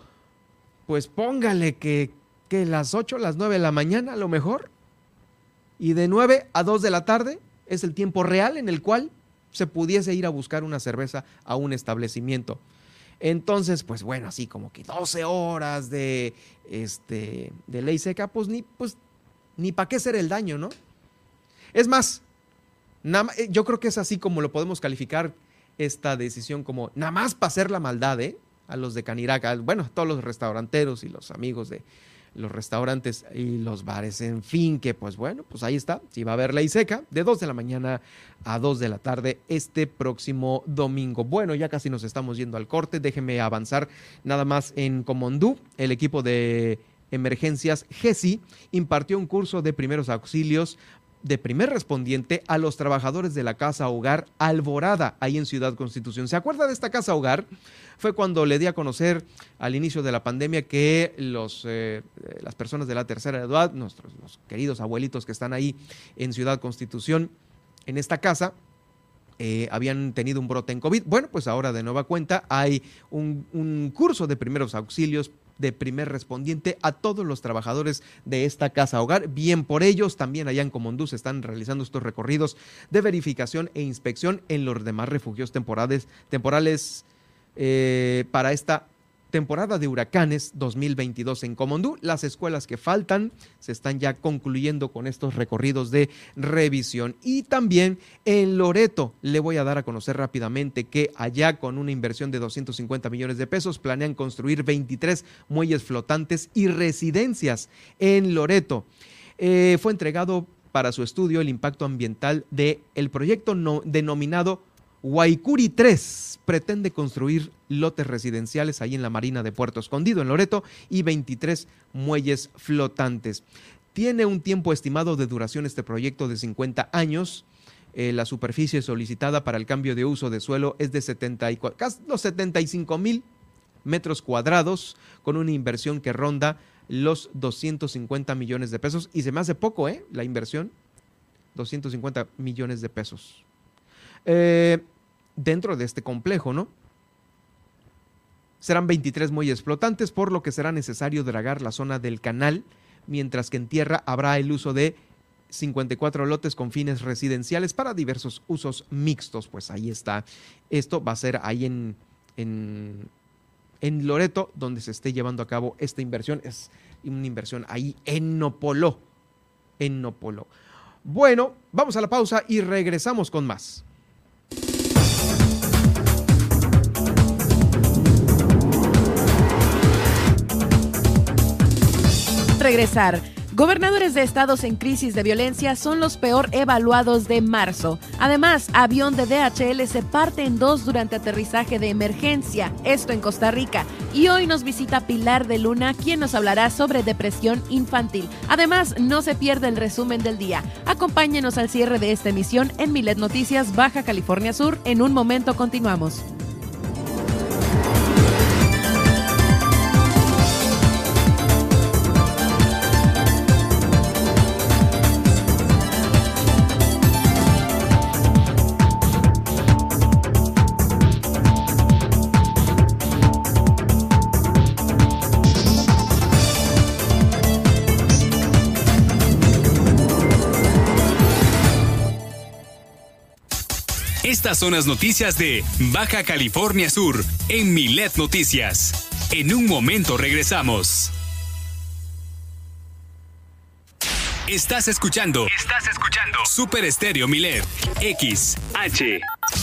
pues póngale que, que las 8, las 9 de la mañana a lo mejor, y de 9 a 2 de la tarde es el tiempo real en el cual se pudiese ir a buscar una cerveza a un establecimiento. Entonces, pues bueno, así como que 12 horas de, este, de ley seca, pues ni, pues ni para qué hacer el daño, ¿no? Es más, eh, yo creo que es así como lo podemos calificar esta decisión como nada más para hacer la maldad, ¿eh? A los de Caniraca, bueno, a todos los restauranteros y los amigos de los restaurantes y los bares, en fin, que pues bueno, pues ahí está, si va a haber ley seca, de 2 de la mañana a 2 de la tarde este próximo domingo. Bueno, ya casi nos estamos yendo al corte, déjeme avanzar nada más en Comondú, el equipo de Emergencias GESI impartió un curso de primeros auxilios de primer respondiente a los trabajadores de la Casa Hogar Alborada, ahí en Ciudad Constitución. ¿Se acuerda de esta Casa Hogar? Fue cuando le di a conocer al inicio de la pandemia que los, eh, las personas de la tercera edad, nuestros queridos abuelitos que están ahí en Ciudad Constitución, en esta casa, eh, habían tenido un brote en COVID. Bueno, pues ahora de nueva cuenta hay un, un curso de primeros auxilios de primer respondiente a todos los trabajadores de esta casa hogar. Bien por ellos, también allá en Comondú se están realizando estos recorridos de verificación e inspección en los demás refugios temporales, temporales eh, para esta temporada de huracanes 2022 en Comondú. Las escuelas que faltan se están ya concluyendo con estos recorridos de revisión. Y también en Loreto le voy a dar a conocer rápidamente que allá con una inversión de 250 millones de pesos planean construir 23 muelles flotantes y residencias en Loreto. Eh, fue entregado para su estudio el impacto ambiental del el proyecto no, denominado Guaycuri 3 pretende construir lotes residenciales ahí en la Marina de Puerto Escondido, en Loreto, y 23 muelles flotantes. Tiene un tiempo estimado de duración este proyecto de 50 años. Eh, la superficie solicitada para el cambio de uso de suelo es de 74, casi los 75 mil metros cuadrados, con una inversión que ronda los 250 millones de pesos. Y se me hace poco, ¿eh? La inversión, 250 millones de pesos. Eh, dentro de este complejo, ¿no? Serán 23 muelles flotantes, por lo que será necesario dragar la zona del canal, mientras que en tierra habrá el uso de 54 lotes con fines residenciales para diversos usos mixtos. Pues ahí está. Esto va a ser ahí en, en, Loreto, donde se esté llevando a cabo esta inversión. Es una inversión ahí en Nopolo. En Nopolo. Bueno, vamos a la pausa y regresamos con más. Regresar. Gobernadores de estados en crisis de violencia son los peor evaluados de marzo. Además, avión de DHL se parte en dos durante aterrizaje de emergencia, esto en Costa Rica. Y hoy nos visita Pilar de Luna, quien nos hablará sobre depresión infantil. Además, no se pierde el resumen del día. Acompáñenos al cierre de esta emisión en Milet Noticias Baja California Sur. En un momento continuamos. Estas son las noticias de Baja California Sur en Milet Noticias. En un momento regresamos. Estás escuchando. Estás escuchando. Super Estéreo Milet. X, H,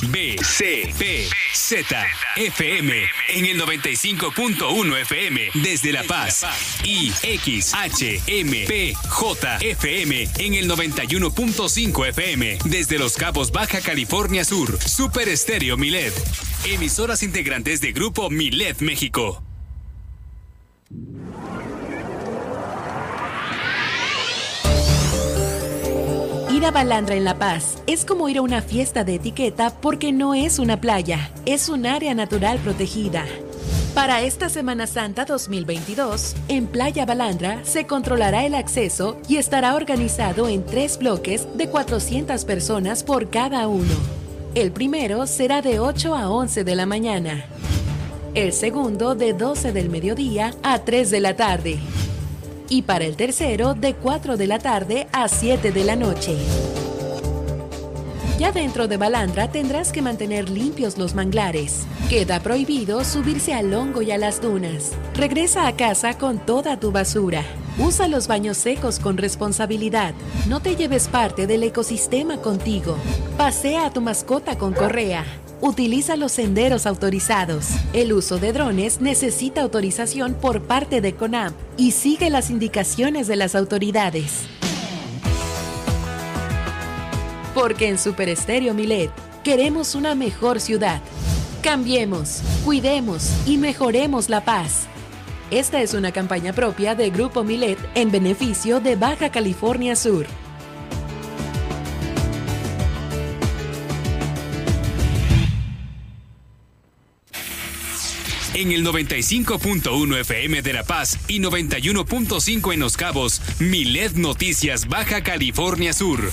B, C, P, Z, FM. En el 95.1 FM. Desde La Paz. Y X, H, M, P, J, FM. En el 91.5 FM. Desde Los Cabos, Baja California Sur. Super Estéreo Milet. Emisoras integrantes de Grupo Milet México. Ir a Balandra en La Paz es como ir a una fiesta de etiqueta porque no es una playa, es un área natural protegida. Para esta Semana Santa 2022, en Playa Balandra se controlará el acceso y estará organizado en tres bloques de 400 personas por cada uno. El primero será de 8 a 11 de la mañana. El segundo de 12 del mediodía a 3 de la tarde y para el tercero de 4 de la tarde a 7 de la noche. Ya dentro de Balandra tendrás que mantener limpios los manglares. Queda prohibido subirse al hongo y a las dunas. Regresa a casa con toda tu basura. Usa los baños secos con responsabilidad. No te lleves parte del ecosistema contigo. Pasea a tu mascota con correa. Utiliza los senderos autorizados. El uso de drones necesita autorización por parte de CONAMP y sigue las indicaciones de las autoridades. Porque en Super Estéreo Milet queremos una mejor ciudad. Cambiemos, cuidemos y mejoremos la paz. Esta es una campaña propia de Grupo Milet en beneficio de Baja California Sur. En el 95.1 FM de La Paz y 91.5 en Los Cabos, Milet Noticias Baja California Sur.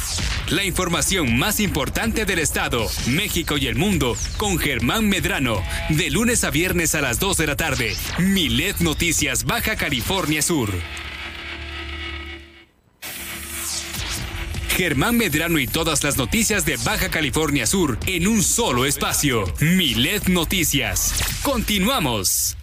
La información más importante del estado, México y el mundo con Germán Medrano, de lunes a viernes a las 2 de la tarde. Milet Noticias Baja California Sur. Germán Medrano y todas las noticias de Baja California Sur en un solo espacio. Milet Noticias. Continuamos.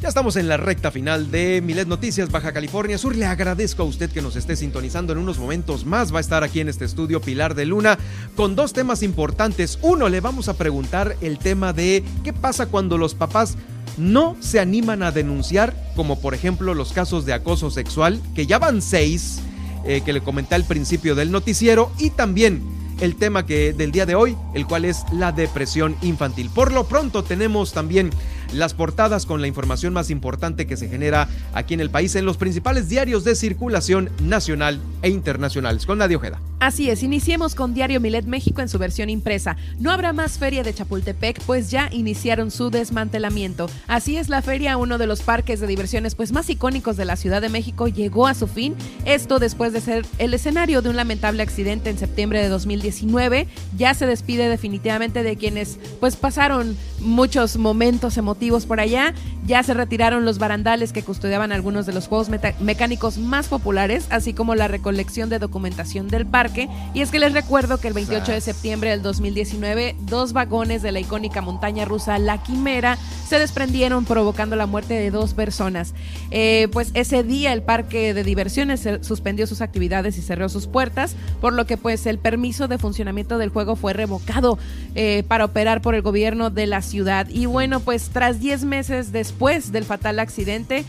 Ya estamos en la recta final de Milet Noticias Baja California Sur. Le agradezco a usted que nos esté sintonizando en unos momentos más. Va a estar aquí en este estudio Pilar de Luna con dos temas importantes. Uno, le vamos a preguntar el tema de qué pasa cuando los papás no se animan a denunciar, como por ejemplo los casos de acoso sexual, que ya van seis, eh, que le comenté al principio del noticiero, y también el tema que del día de hoy, el cual es la depresión infantil. Por lo pronto tenemos también las portadas con la información más importante que se genera aquí en el país en los principales diarios de circulación nacional e internacionales. Con Nadia Ojeda. Así es, iniciemos con Diario Milet México en su versión impresa. No habrá más feria de Chapultepec, pues ya iniciaron su desmantelamiento. Así es, la feria, uno de los parques de diversiones pues más icónicos de la Ciudad de México, llegó a su fin. Esto después de ser el escenario de un lamentable accidente en septiembre de 2019. Ya se despide definitivamente de quienes pues pasaron muchos momentos emotivos por allá. Ya se retiraron los barandales que custodiaban algunos de los juegos mecánicos más populares, así como la recolección de documentación del parque y es que les recuerdo que el 28 de septiembre del 2019, dos vagones de la icónica montaña rusa La Quimera se desprendieron provocando la muerte de dos personas. Eh, pues ese día el parque de diversiones suspendió sus actividades y cerró sus puertas, por lo que pues el permiso de funcionamiento del juego fue revocado eh, para operar por el gobierno de la ciudad. Y bueno, pues tras 10 meses después del fatal accidente,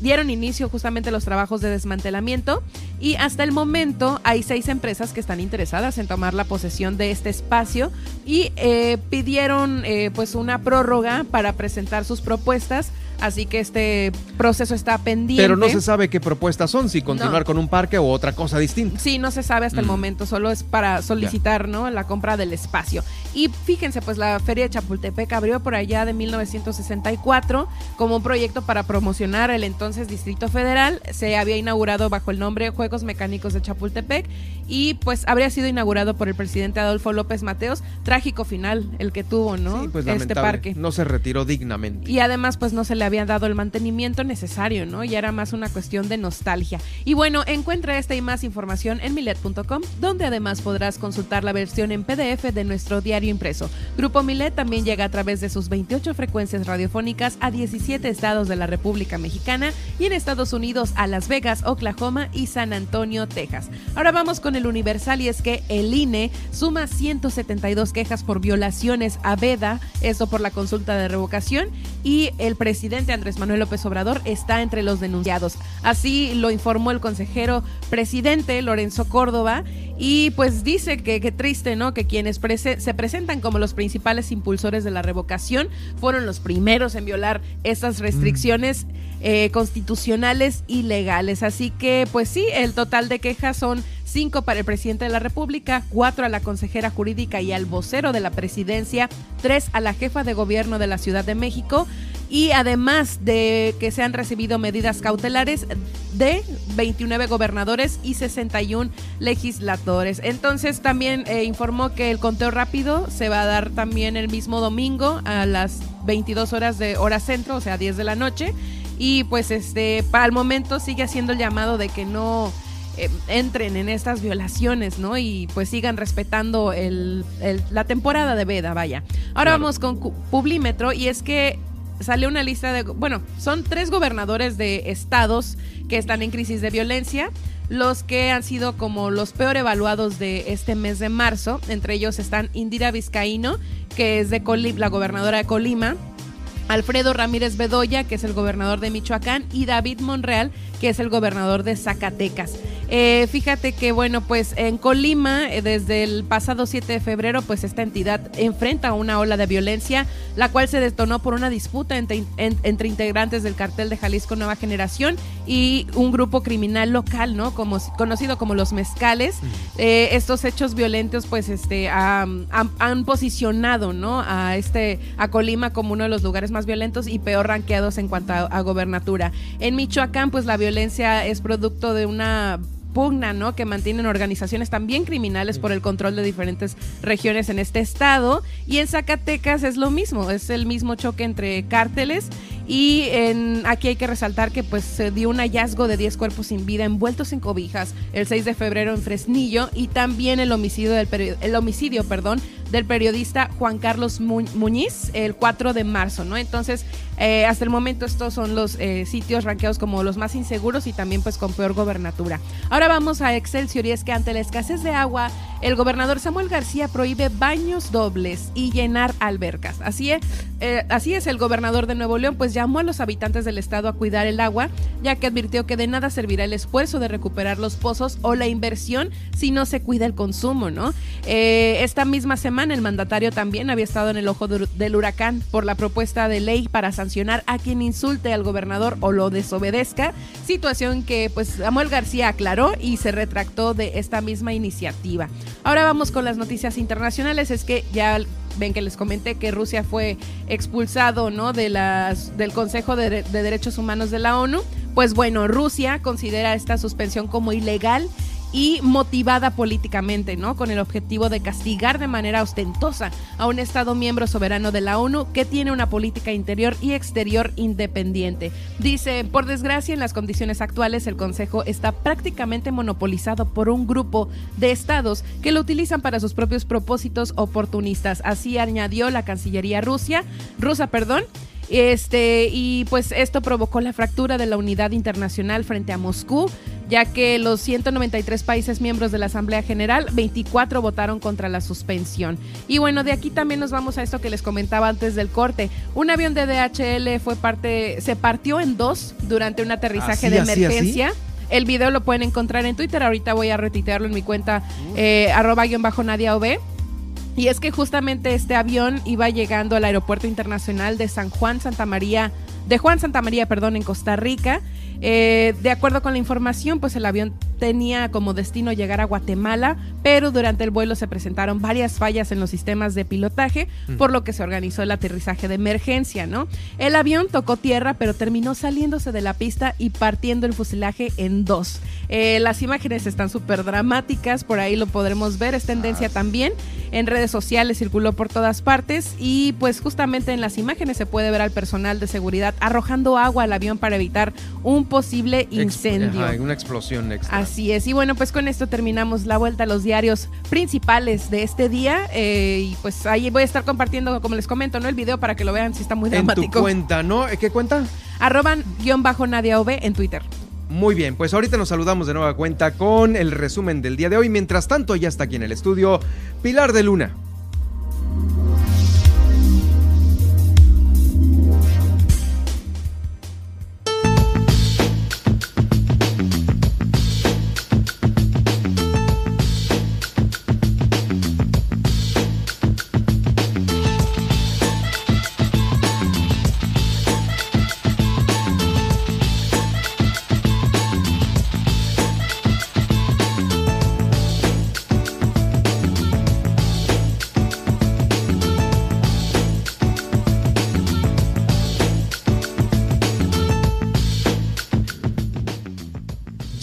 dieron inicio justamente los trabajos de desmantelamiento y hasta el momento hay seis empresas que están interesadas en tomar la posesión de este espacio y eh, pidieron pues una prórroga para presentar sus propuestas Así que este proceso está pendiente. Pero no se sabe qué propuestas son, si continuar con un parque o otra cosa distinta. Sí, no se sabe hasta el mm. momento, solo es para solicitar ¿no? la compra del espacio. Y fíjense, pues la Feria de Chapultepec abrió por allá de 1964 como un proyecto para promocionar el entonces Distrito Federal. Se había inaugurado bajo el nombre Juegos Mecánicos de Chapultepec y pues habría sido inaugurado por el presidente Adolfo López Mateos. Trágico final el que tuvo, ¿no? pues este parque. No se retiró dignamente. Y además pues no se le habían dado el mantenimiento necesario, ¿no? Y era más una cuestión de nostalgia. Y bueno, encuentra esta y más información en milet.com, donde además podrás consultar la versión en PDF de nuestro diario impreso. Grupo Milet también llega a través de sus 28 frecuencias radiofónicas a 17 estados de la República Mexicana y en Estados Unidos a Las Vegas, Oklahoma y San Antonio, Texas. Ahora vamos con el Universal y es que el INE suma 172 quejas por violaciones a Veda, eso por la consulta de revocación, y el presidente Andrés Manuel López Obrador está entre los denunciados. Así lo informó el consejero presidente Lorenzo Córdoba y pues dice que qué triste, ¿no? Que quienes se presentan como los principales impulsores de la revocación fueron los primeros en violar estas restricciones eh, constitucionales y legales. Así que pues sí, el total de quejas son cinco para el presidente de la República, cuatro a la consejera jurídica y al vocero de la presidencia, tres a la jefa de gobierno de la Ciudad de México y además de que se han recibido medidas cautelares de 29 gobernadores y 61 legisladores. Entonces también eh, informó que el conteo rápido se va a dar también el mismo domingo a las 22 horas de hora centro, o sea, 10 de la noche. Y pues este, para el momento sigue haciendo el llamado de que no eh, entren en estas violaciones, ¿no? Y pues sigan respetando el, la temporada de veda, vaya. Ahora vamos con Publímetro y es que salió una lista de, bueno, son tres gobernadores de estados que están en crisis de violencia, los que han sido como los peor evaluados de este mes de marzo. Entre ellos están Indira Vizcaíno, que es de la gobernadora de Colima, Alfredo Ramírez Bedoya, que es el gobernador de Michoacán, y David Monreal, que es el gobernador de Zacatecas. Eh, fíjate que, bueno, pues en Colima, eh, desde el pasado 7 de febrero, pues esta entidad enfrenta una ola de violencia, la cual se detonó por una disputa entre, entre integrantes del cartel de Jalisco Nueva Generación y un grupo criminal local, ¿no? Como, conocido como los mezcales. Eh, estos hechos violentos, pues, este, han, posicionado, ¿no? A este, a Colima como uno de los lugares más violentos y peor ranqueados en cuanto a, a gobernatura. En Michoacán, pues, la violencia es producto de una pugna, ¿no? Que mantienen organizaciones también criminales por el control de diferentes regiones en este estado. Y en Zacatecas es lo mismo, es el mismo choque entre cárteles. Y aquí hay que resaltar que pues se dio un hallazgo de 10 cuerpos sin vida envueltos en cobijas el 6 de febrero en Fresnillo y también el homicidio del el homicidio, perdón, del periodista Juan Carlos Muñiz el 4 de marzo, ¿no? Entonces, eh, hasta el momento estos son los eh, sitios ranqueados como los más inseguros y también pues con peor gobernatura. Ahora vamos a Excelsior y es que ante la escasez de agua el gobernador Samuel García prohíbe baños dobles y llenar albercas. Así es, eh, así es, el gobernador de Nuevo León pues llamó a los habitantes del estado a cuidar el agua, ya que advirtió que de nada servirá el esfuerzo de recuperar los pozos o la inversión si no se cuida el consumo, ¿no? Eh, esta misma semana el mandatario también había estado en el ojo del huracán por la propuesta de ley para sancionar a quien insulte al gobernador o lo desobedezca, situación que pues Samuel García aclaró y se retractó de esta misma iniciativa. Ahora vamos con las noticias internacionales. Es que ya ven que les comenté que Rusia fue expulsado ¿no? de las, del Consejo de, de Derechos Humanos de la ONU. Pues bueno, Rusia considera esta suspensión como ilegal y motivada políticamente, ¿no? Con el objetivo de castigar de manera ostentosa a un Estado miembro soberano de la ONU que tiene una política interior y exterior independiente. Dice, por desgracia, en las condiciones actuales el Consejo está prácticamente monopolizado por un grupo de estados que lo utilizan para sus propios propósitos oportunistas. Así añadió la Cancillería Rusia, rusa, perdón, este, y pues esto provocó la fractura de la unidad internacional frente a Moscú, ya que los 193 países miembros de la Asamblea General, 24 votaron contra la suspensión. Y bueno, de aquí también nos vamos a esto que les comentaba antes del corte. Un avión de DHL fue parte, se partió en dos durante un aterrizaje de emergencia. El video lo pueden encontrar en Twitter. Ahorita voy a retitearlo en mi cuenta eh, arroba guion bajo Nadia y es que justamente este avión iba llegando al Aeropuerto Internacional de San Juan Santa María, de Juan Santa María, perdón, en Costa Rica. Eh, de acuerdo con la información, pues el avión tenía como destino llegar a Guatemala, pero durante el vuelo se presentaron varias fallas en los sistemas de pilotaje, mm. por lo que se organizó el aterrizaje de emergencia, ¿no? El avión tocó tierra, pero terminó saliéndose de la pista y partiendo el fuselaje en dos. Eh, las imágenes están súper dramáticas, por ahí lo podremos ver, es tendencia ah. también. En redes sociales circuló por todas partes y pues justamente en las imágenes se puede ver al personal de seguridad arrojando agua al avión para evitar un posible incendio. una explosión extra. Así es. Y bueno, pues con esto terminamos la vuelta a los diarios principales de este día. Eh, y pues ahí voy a estar compartiendo, como les comento, ¿no? El video para que lo vean si está muy dramático. En tu cuenta, ¿no? ¿Qué cuenta? Arroban guion bajo Nadia OV en Twitter. Muy bien, pues ahorita nos saludamos de nueva cuenta con el resumen del día de hoy. Mientras tanto, ya está aquí en el estudio Pilar de Luna.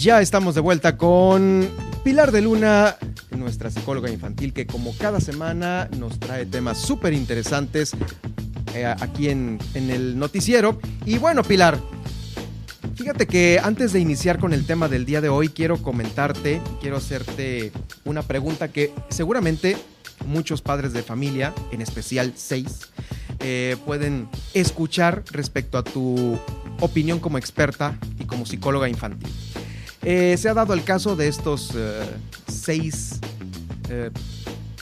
Ya estamos de vuelta con Pilar de Luna, nuestra psicóloga infantil, que como cada semana nos trae temas súper interesantes eh, aquí en, el noticiero. Y bueno, Pilar, Fíjate que antes de iniciar con el tema del día de hoy, quiero comentarte, quiero hacerte una pregunta que seguramente muchos padres de familia, en especial seis, eh, pueden escuchar respecto a tu opinión como experta y como psicóloga infantil. Eh, se ha dado el caso de estos eh, seis eh,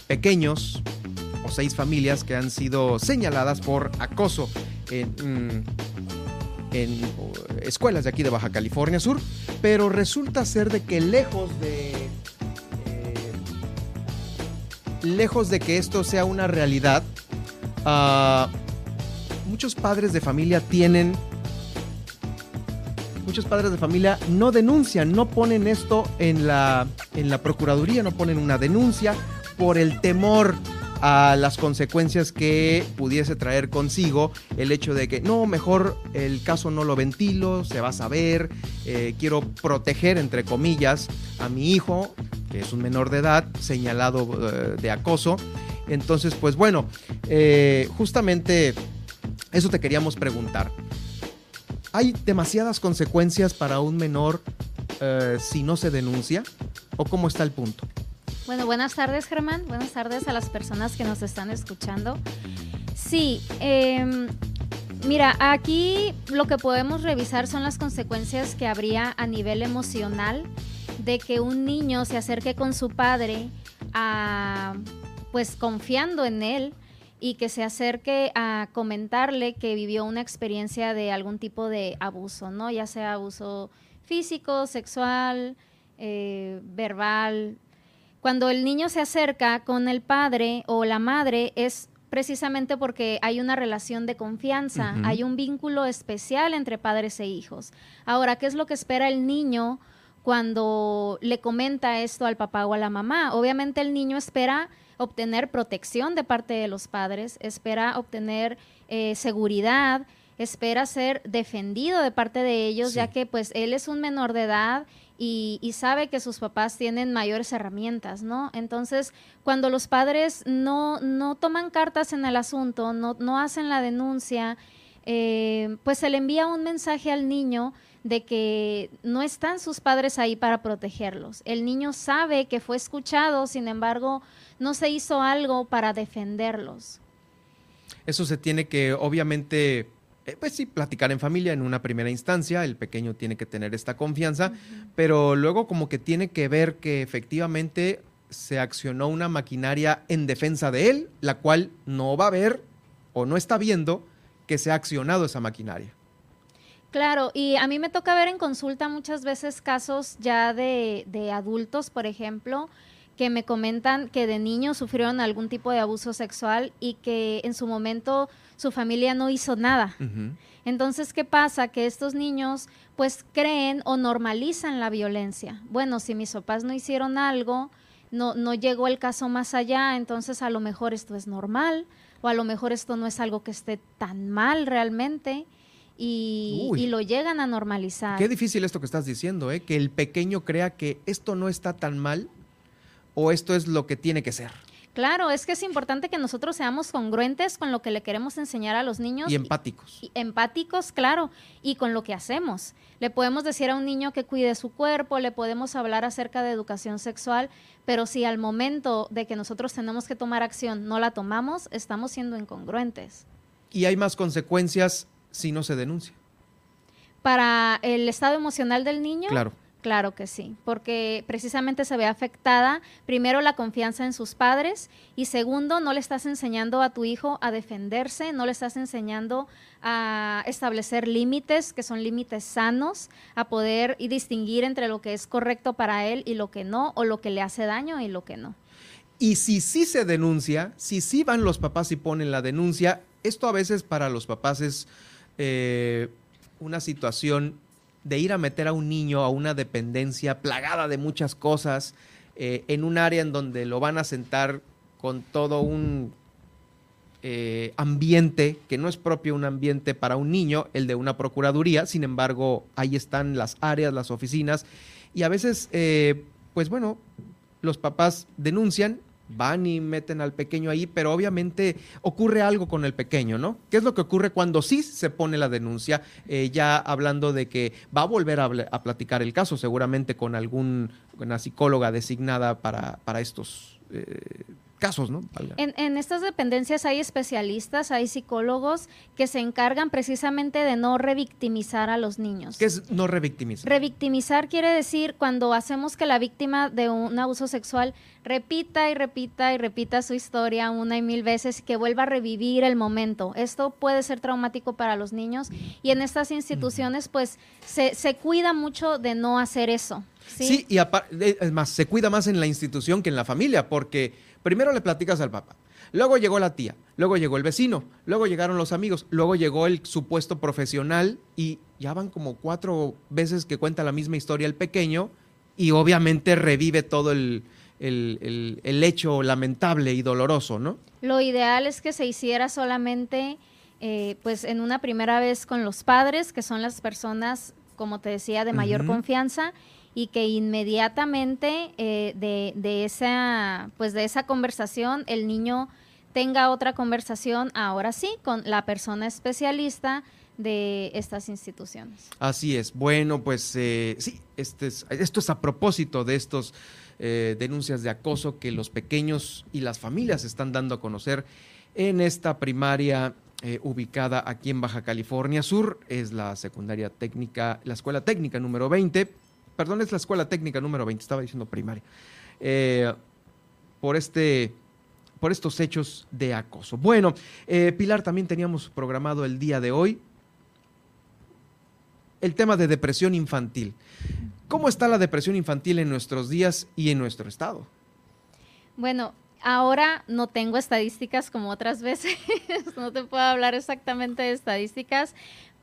pequeños o seis familias que han sido señaladas por acoso en, mm, en escuelas de aquí de Baja California Sur, pero resulta ser de que lejos de lejos de que esto sea una realidad, ah, muchos padres de familia tienen muchos padres de familia no denuncian, no ponen esto en la, en la Procuraduría, no ponen una denuncia por el temor a las consecuencias que pudiese traer consigo el hecho de que no, mejor el caso no lo ventilo, se va a saber, eh, quiero proteger, entre comillas, a mi hijo, que es un menor de edad, señalado eh, de acoso. Entonces, pues bueno, eh, justamente eso te queríamos preguntar. ¿Hay demasiadas consecuencias para un menor eh, si no se denuncia? ¿O cómo está el punto? Bueno, buenas tardes Germán, buenas tardes a las personas que nos están escuchando. Sí, em, mira, aquí lo que podemos revisar son las consecuencias que habría a nivel emocional de que un niño se acerque con su padre a, pues confiando en él y que se acerque a comentarle que vivió una experiencia de algún tipo de abuso, ¿no? Ya sea abuso físico, sexual, eh, verbal. Cuando el niño se acerca con el padre o la madre es precisamente porque hay una relación de confianza, hay un vínculo especial entre padres e hijos. Ahora, ¿qué es lo que espera el niño cuando le comenta esto al papá o a la mamá? Obviamente el niño espera obtener protección de parte de los padres, espera obtener eh, seguridad, espera ser defendido de parte de ellos, ya que pues él es un menor de edad y, sabe que sus papás tienen mayores herramientas, ¿no? Entonces, cuando los padres no, no toman cartas en el asunto, no, no hacen la denuncia, eh, pues se le envía un mensaje al niño de que no están sus padres ahí para protegerlos. El niño sabe que fue escuchado, sin embargo, no se hizo algo para defenderlos. Eso se tiene que, obviamente, eh, pues sí, platicar en familia en una primera instancia, el pequeño tiene que tener esta confianza, pero luego como que tiene que ver que efectivamente se accionó una maquinaria en defensa de él, la cual no va a ver o no está viendo que se ha accionado esa maquinaria. Claro, y a mí me toca ver en consulta muchas veces casos ya de, de adultos, por ejemplo, que me comentan que de niños sufrieron algún tipo de abuso sexual y que en su momento su familia no hizo nada. Entonces, ¿qué pasa? Que estos niños pues creen o normalizan la violencia. Bueno, si mis papás no hicieron algo, no, no llegó el caso más allá, entonces a lo mejor esto es normal o a lo mejor esto no es algo que esté tan mal realmente. Y, y, lo llegan a normalizar. Qué difícil esto que estás diciendo, ¿eh? que el pequeño crea que esto no está tan mal o esto es lo que tiene que ser. Claro, es que es importante que nosotros seamos congruentes con lo que le queremos enseñar a los niños. Y empáticos. empáticos, claro, y con lo que hacemos. Le podemos decir a un niño que cuide su cuerpo, le podemos hablar acerca de educación sexual, pero si al momento de que nosotros tenemos que tomar acción no la tomamos, estamos siendo incongruentes. Y hay más consecuencias si no se denuncia. Para el estado emocional del niño. Claro Claro que sí, porque precisamente se ve afectada primero la confianza en sus padres y segundo, no le estás enseñando a tu hijo a defenderse, no le estás enseñando a establecer límites, que son límites sanos, a poder y distinguir entre lo que es correcto para él y lo que no, o lo que le hace daño y lo que no. Y si sí se denuncia, si sí van los papás y ponen la denuncia, esto a veces para los papás es eh, una situación de ir a meter a un niño a una dependencia plagada de muchas cosas, eh, en un área en donde lo van a sentar con todo un eh, ambiente que no es propio un ambiente para un niño, el de una procuraduría, sin embargo, ahí están las áreas, las oficinas, y a veces, eh, pues bueno, los papás denuncian van y meten al pequeño ahí, pero obviamente ocurre algo con el pequeño, ¿no? ¿Qué es lo que ocurre cuando sí se pone la denuncia? Eh, ya hablando de que va a volver a, platicar el caso, seguramente con algún, una psicóloga designada para, para estos eh, casos, ¿no? En, estas dependencias hay especialistas, hay psicólogos que se encargan precisamente de no revictimizar a los niños. ¿Qué es no revictimizar? Revictimizar quiere decir cuando hacemos que la víctima de un abuso sexual repita y repita y repita su historia una y mil veces y que vuelva a revivir el momento. Esto puede ser traumático para los niños y en estas instituciones pues se, se cuida mucho de no hacer eso. Sí, y es más, se cuida más en la institución que en la familia, porque primero le platicas al papá, luego llegó la tía, luego llegó el vecino, luego llegaron los amigos, luego llegó el supuesto profesional y ya van como cuatro veces que cuenta la misma historia el pequeño y obviamente revive todo el, hecho lamentable y doloroso, ¿no? Lo ideal es que se hiciera solamente, eh, pues, en una primera vez con los padres, que son las personas, como te decía, de mayor confianza, y que inmediatamente eh, de, de, esa, pues de esa conversación el niño tenga otra conversación, ahora sí, con la persona especialista de estas instituciones. Así es. Bueno, pues eh, sí, este esto es a propósito de estos eh, denuncias de acoso que los pequeños y las familias están dando a conocer en esta primaria ubicada aquí en Baja California Sur. Es la secundaria técnica, la escuela técnica número 20 perdón, es la escuela técnica número 20, estaba diciendo primaria. Eh, por este por estos hechos de acoso. Bueno, eh, Pilar, también teníamos programado el día de hoy el tema de depresión infantil. ¿Cómo está la depresión infantil en nuestros días y en nuestro estado? Bueno, ahora no tengo estadísticas como otras veces, (laughs) no te puedo hablar exactamente de estadísticas,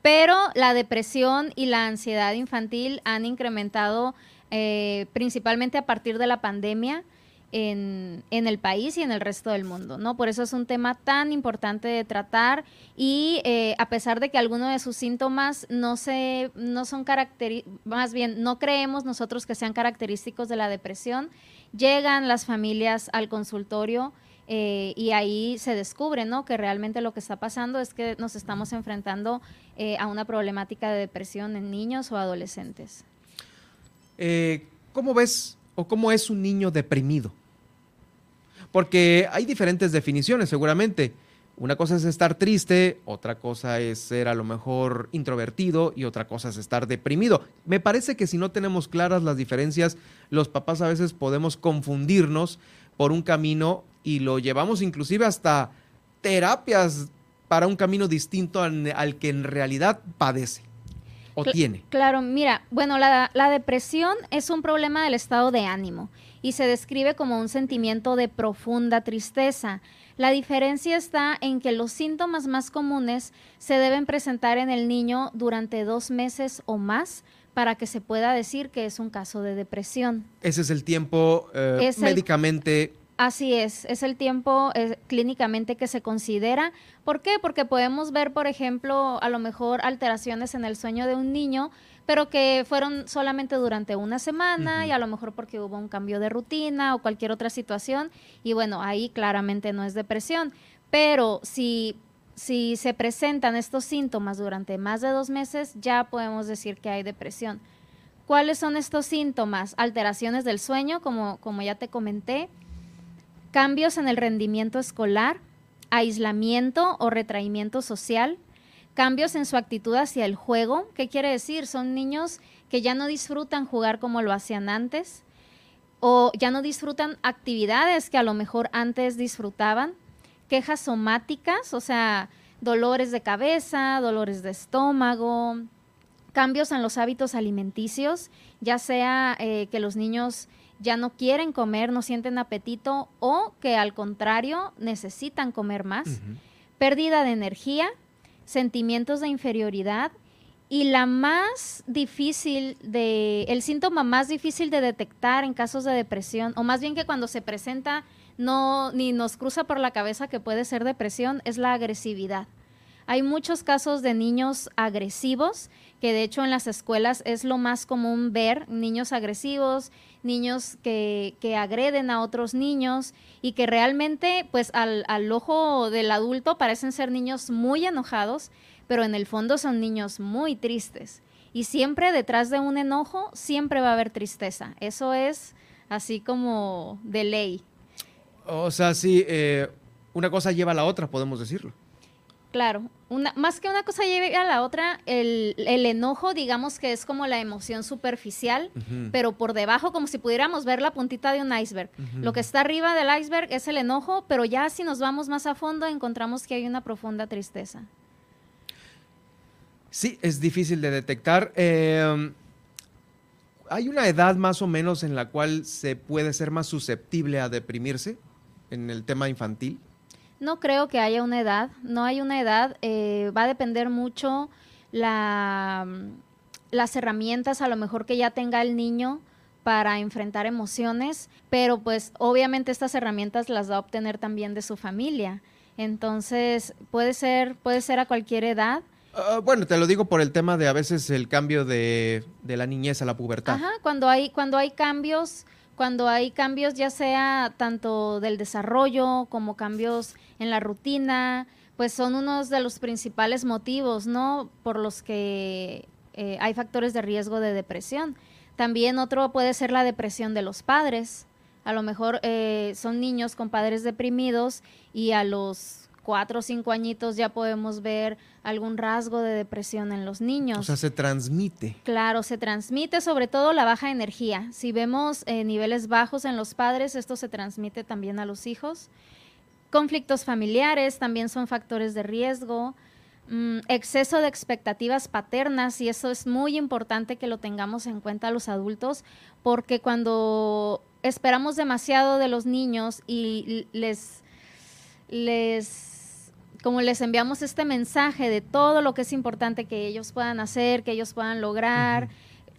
pero la depresión y la ansiedad infantil han incrementado eh, principalmente a partir de la pandemia en, el país y en el resto del mundo, ¿no? Por eso es un tema tan importante de tratar y eh, a pesar de que algunos de sus síntomas no se, no son característicos, más bien no creemos nosotros que sean característicos de la depresión, llegan las familias al consultorio eh, y ahí se descubre, ¿no? Que realmente lo que está pasando es que nos estamos enfrentando eh, a una problemática de depresión en niños o adolescentes. ¿Cómo ves o cómo es un niño deprimido? Porque hay diferentes definiciones, seguramente. Una cosa es estar triste, otra cosa es ser a lo mejor introvertido y otra cosa es estar deprimido. Me parece que si no tenemos claras las diferencias, los papás a veces podemos confundirnos por un camino y lo llevamos inclusive hasta terapias para un camino distinto al, que en realidad padece o tiene. Claro, mira, bueno, la, la depresión es un problema del estado de ánimo y se describe como un sentimiento de profunda tristeza. La diferencia está en que los síntomas más comunes se deben presentar en el niño durante dos meses o más para que se pueda decir que es un caso de depresión. Ese es el tiempo eh, médicamente. Así es, es el tiempo eh, clínicamente que se considera. ¿Por qué? Porque podemos ver, por ejemplo, a lo mejor alteraciones en el sueño de un niño pero que fueron solamente durante una semana y a lo mejor porque hubo un cambio de rutina o cualquier otra situación y bueno, ahí claramente no es depresión, pero si, si se presentan estos síntomas durante más de dos meses, ya podemos decir que hay depresión. ¿Cuáles son estos síntomas? Alteraciones del sueño, como, como ya te comenté, cambios en el rendimiento escolar, aislamiento o retraimiento social, cambios en su actitud hacia el juego. ¿Qué quiere decir? Son niños que ya no disfrutan jugar como lo hacían antes o ya no disfrutan actividades que a lo mejor antes disfrutaban. Quejas somáticas, o sea, dolores de cabeza, dolores de estómago, cambios en los hábitos alimenticios, ya sea eh, que los niños ya no quieren comer, no sienten apetito o que al contrario necesitan comer más. Pérdida de energía, sentimientos de inferioridad y la más difícil de, el síntoma más difícil de detectar en casos de depresión, o más bien que cuando se presenta no ni nos cruza por la cabeza que puede ser depresión, es la agresividad. Hay muchos casos de niños agresivos, que de hecho en las escuelas es lo más común ver, niños agresivos, niños que, que agreden a otros niños y que realmente pues al, al ojo del adulto parecen ser niños muy enojados, pero en el fondo son niños muy tristes. Y siempre detrás de un enojo, siempre va a haber tristeza. Eso es así como de ley. O sea, sí, eh, una cosa lleva a la otra, podemos decirlo. Claro, una, más que una cosa lleve a la otra, el, enojo, digamos que es como la emoción superficial, pero por debajo, como si pudiéramos ver la puntita de un iceberg. Lo que está arriba del iceberg es el enojo, pero ya si nos vamos más a fondo, encontramos que hay una profunda tristeza. Sí, es difícil de detectar. Em, ¿Hay una edad más o menos en la cual se puede ser más susceptible a deprimirse en el tema infantil? No creo que haya una edad, no hay una edad, eh, va a depender mucho la, las herramientas a lo mejor que ya tenga el niño para enfrentar emociones, pero pues obviamente estas herramientas las va a obtener también de su familia. Entonces, puede ser, puede ser a cualquier edad. Ah, bueno, te lo digo por el tema de a veces el cambio de, de la niñez a la pubertad. Ajá, cuando hay, cuando hay cambios, cuando hay cambios ya sea tanto del desarrollo como cambios en la rutina, pues son unos de los principales motivos, ¿no? Por los que eh, hay factores de riesgo de depresión. También otro puede ser la depresión de los padres. A lo mejor eh, son niños con padres deprimidos y a los cuatro o cinco añitos ya podemos ver algún rasgo de depresión en los niños. O sea, se transmite. Claro, se transmite sobre todo la baja energía. Si vemos eh, niveles bajos en los padres, esto se transmite también a los hijos. Conflictos familiares también son factores de riesgo. Mm, exceso de expectativas paternas y eso es muy importante que lo tengamos en cuenta los adultos porque cuando esperamos demasiado de los niños y les les como les enviamos este mensaje de todo lo que es importante que ellos puedan hacer, que ellos puedan lograr,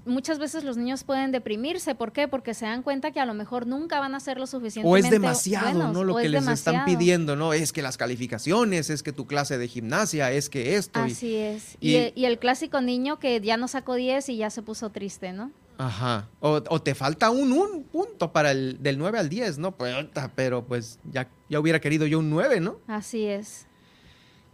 muchas veces los niños pueden deprimirse. ¿Por qué? Porque se dan cuenta que a lo mejor nunca van a ser lo suficientemente O es demasiado, ¿no? Lo que les están pidiendo, ¿no? Es que las calificaciones, es que tu clase de gimnasia, es que esto. Así es. Y, el clásico niño que ya no sacó 10 y ya se puso triste, ¿no? Ajá. O, te falta un, un punto para el del 9 al 10, ¿no? Pues, pero pues ya, ya hubiera querido yo un 9, ¿no? Así es.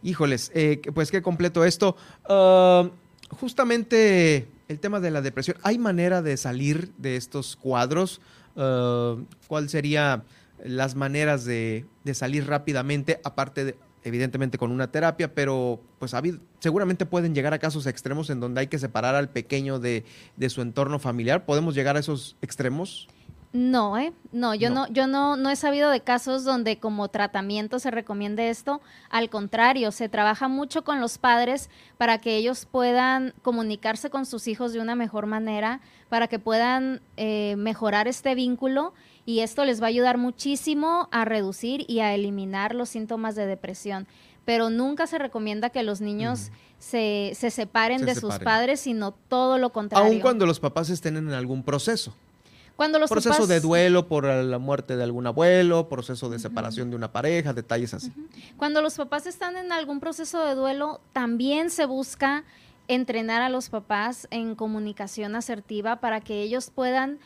Híjoles, eh, pues qué completo esto. Ah, justamente el tema de la depresión, ¿hay manera de salir de estos cuadros? Uh, ¿Cuál sería las maneras de, salir rápidamente, aparte de, evidentemente con una terapia, pero pues seguramente pueden llegar a casos extremos en donde hay que separar al pequeño de, de su entorno familiar. ¿Podemos llegar a esos extremos? No, ¿eh? No, yo no. yo no, no he sabido de casos donde como tratamiento se recomiende esto. Al contrario, se trabaja mucho con los padres para que ellos puedan comunicarse con sus hijos de una mejor manera, para que puedan eh, mejorar este vínculo y esto les va a ayudar muchísimo a reducir y a eliminar los síntomas de depresión. Pero nunca se recomienda que los niños se, se, separen de sus padres, sino todo lo contrario. Aun cuando los papás estén en algún proceso. Cuando los proceso de duelo por la muerte de algún abuelo, proceso de separación de una pareja, detalles así. Cuando los papás están en algún proceso de duelo, también se busca entrenar a los papás en comunicación asertiva para que ellos puedan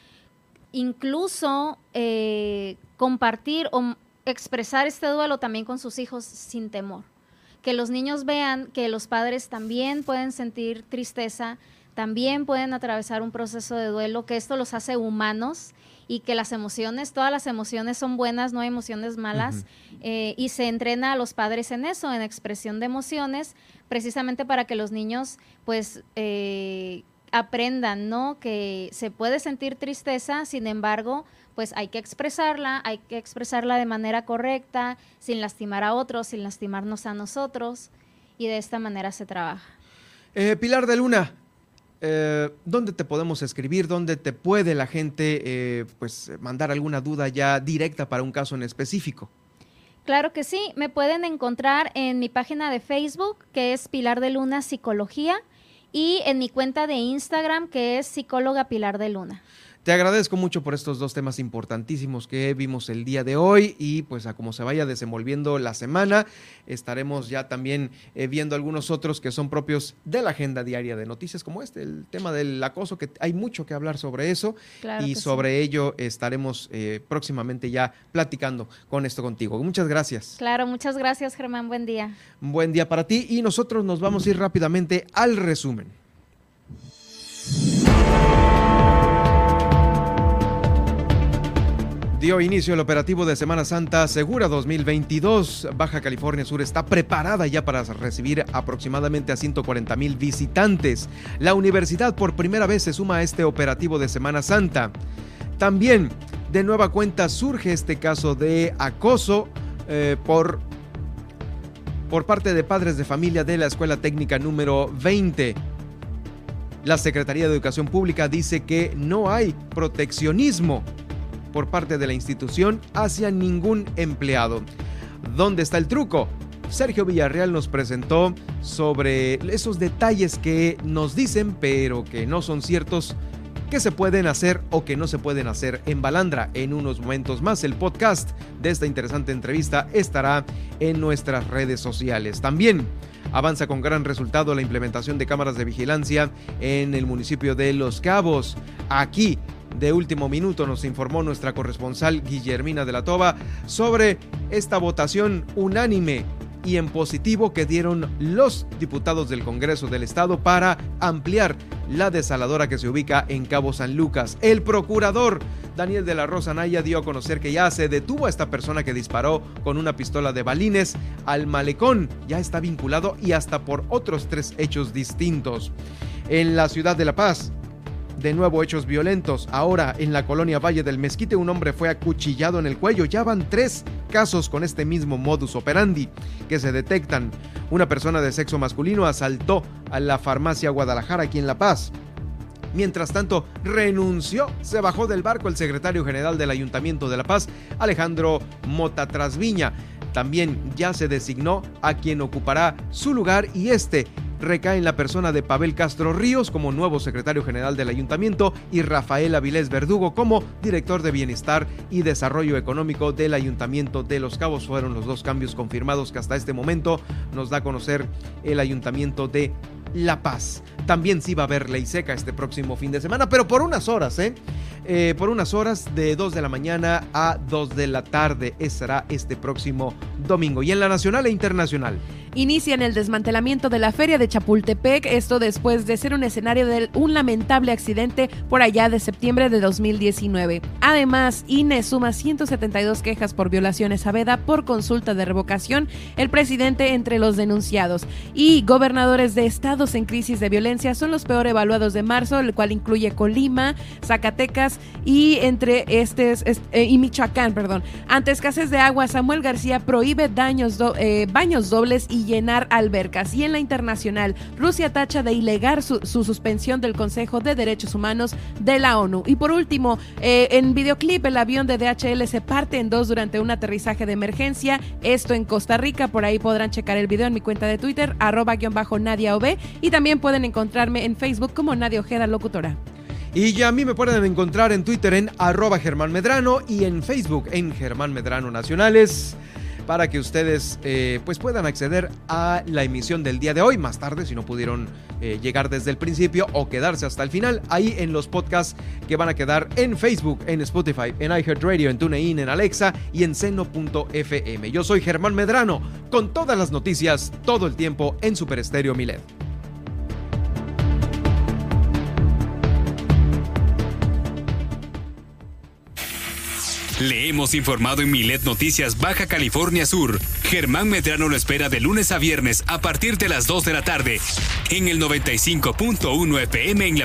incluso eh, compartir o expresar este duelo también con sus hijos sin temor. Que los niños vean que los padres también pueden sentir tristeza, también pueden atravesar un proceso de duelo, que esto los hace humanos y que las emociones, todas las emociones son buenas, no hay emociones malas, eh, y se entrena a los padres en eso, en expresión de emociones, precisamente para que los niños pues eh, aprendan, ¿no? Que se puede sentir tristeza, sin embargo, pues hay que expresarla, hay que expresarla de manera correcta, sin lastimar a otros, sin lastimarnos a nosotros, y de esta manera se trabaja. Eh, Pilar de Luna, eh, ¿dónde te podemos escribir? ¿Dónde te puede la gente eh, pues, mandar alguna duda ya directa para un caso en específico? Claro que sí, me pueden encontrar en mi página de Facebook, que es Pilar de Luna Psicología, y en mi cuenta de Instagram, que es Psicóloga Pilar de Luna. Te agradezco mucho por estos dos temas importantísimos que vimos el día de hoy y pues a cómo se vaya desenvolviendo la semana, estaremos ya también eh, viendo algunos otros que son propios de la agenda diaria de noticias como este, el tema del acoso, que hay mucho que hablar sobre eso y sobre ello estaremos eh, próximamente ya platicando con esto contigo. Muchas gracias. Claro, muchas gracias Germán, buen día. Buen día para ti y nosotros nos vamos a ir rápidamente al resumen. Dio inicio el operativo de Semana Santa Segura 2022. Baja California Sur está preparada ya para recibir aproximadamente a 140 mil visitantes. La universidad por primera vez se suma a este operativo de Semana Santa. También, de nueva cuenta, surge este caso de acoso eh, por, por parte de padres de familia de la Escuela Técnica número 20. La Secretaría de Educación Pública dice que no hay proteccionismo por parte de la institución hacia ningún empleado. ¿Dónde está el truco? Sergio Villarreal nos presentó sobre esos detalles que nos dicen pero que no son ciertos que se pueden hacer o que no se pueden hacer en Balandra. En unos momentos más el podcast de esta interesante entrevista estará en nuestras redes sociales. También avanza con gran resultado la implementación de cámaras de vigilancia en el municipio de Los Cabos. Aquí de último minuto nos informó nuestra corresponsal Guillermina de la Toba sobre esta votación unánime y en positivo que dieron los diputados del Congreso del Estado para ampliar la desaladora que se ubica en Cabo San Lucas. El procurador Daniel de la Rosa Naya dio a conocer que ya se detuvo a esta persona que disparó con una pistola de balines al malecón. Ya está vinculado y hasta por otros tres hechos distintos. En la ciudad de La Paz, de nuevo hechos violentos. Ahora en la colonia Valle del Mezquite un hombre fue acuchillado en el cuello. Ya van tres casos con este mismo modus operandi que se detectan. Una persona de sexo masculino asaltó a la farmacia Guadalajara aquí en La Paz. Mientras tanto, renunció, se bajó del barco el secretario general del Ayuntamiento de La Paz, Alejandro Mota Trasviña. También ya se designó a quien ocupará su lugar y este recae en la persona de Pavel Castro Ríos como nuevo secretario general del ayuntamiento y Rafael Avilés Verdugo como director de bienestar y desarrollo económico del ayuntamiento de Los Cabos. Fueron los dos cambios confirmados que hasta este momento nos da a conocer el ayuntamiento de La Paz. También sí va a haber ley seca este próximo fin de semana, pero por unas horas, ¿eh? Eh por unas horas de 2 de la mañana a 2 de la tarde. Ese será este próximo domingo. Y en la nacional e internacional inician el desmantelamiento de la feria de Chapultepec, esto después de ser un escenario de un lamentable accidente por allá de septiembre de 2019. Además, INE suma 172 quejas por violaciones a veda por consulta de revocación, el presidente entre los denunciados. Y gobernadores de estados en crisis de violencia son los peor evaluados de marzo, el cual incluye Colima, Zacatecas y entre este y Michoacán, perdón. Ante escasez de agua, Samuel García prohíbe eh, baños dobles y llenar albercas. Y en la internacional, Rusia tacha de ilegal su, suspensión del Consejo de Derechos Humanos de la ONU. Y por último, eh, en videoclip, el avión de DHL se parte en dos durante un aterrizaje de emergencia. Esto en Costa Rica. Por ahí podrán checar el video en mi cuenta de Twitter, arroba guion bajo Nadia. Y también pueden encontrarme en Facebook como Nadia Ojeda Locutora. Y ya a mí me pueden encontrar en Twitter en arroba Germán Medrano y en Facebook en Germán Medrano Nacionales para que ustedes eh, pues puedan acceder a la emisión del día de hoy, más tarde si no pudieron eh, llegar desde el principio o quedarse hasta el final, ahí en los podcasts que van a quedar en Facebook, en Spotify, en iHeartRadio, en TuneIn, en Alexa y en seno.fm. Yo soy Germán Medrano, con todas las noticias todo el tiempo en Super Estéreo Milet. Le hemos informado en Milet Noticias Baja California Sur. Germán Medrano lo espera de lunes a viernes a partir de las 2 de la tarde en el 95.1 FM en la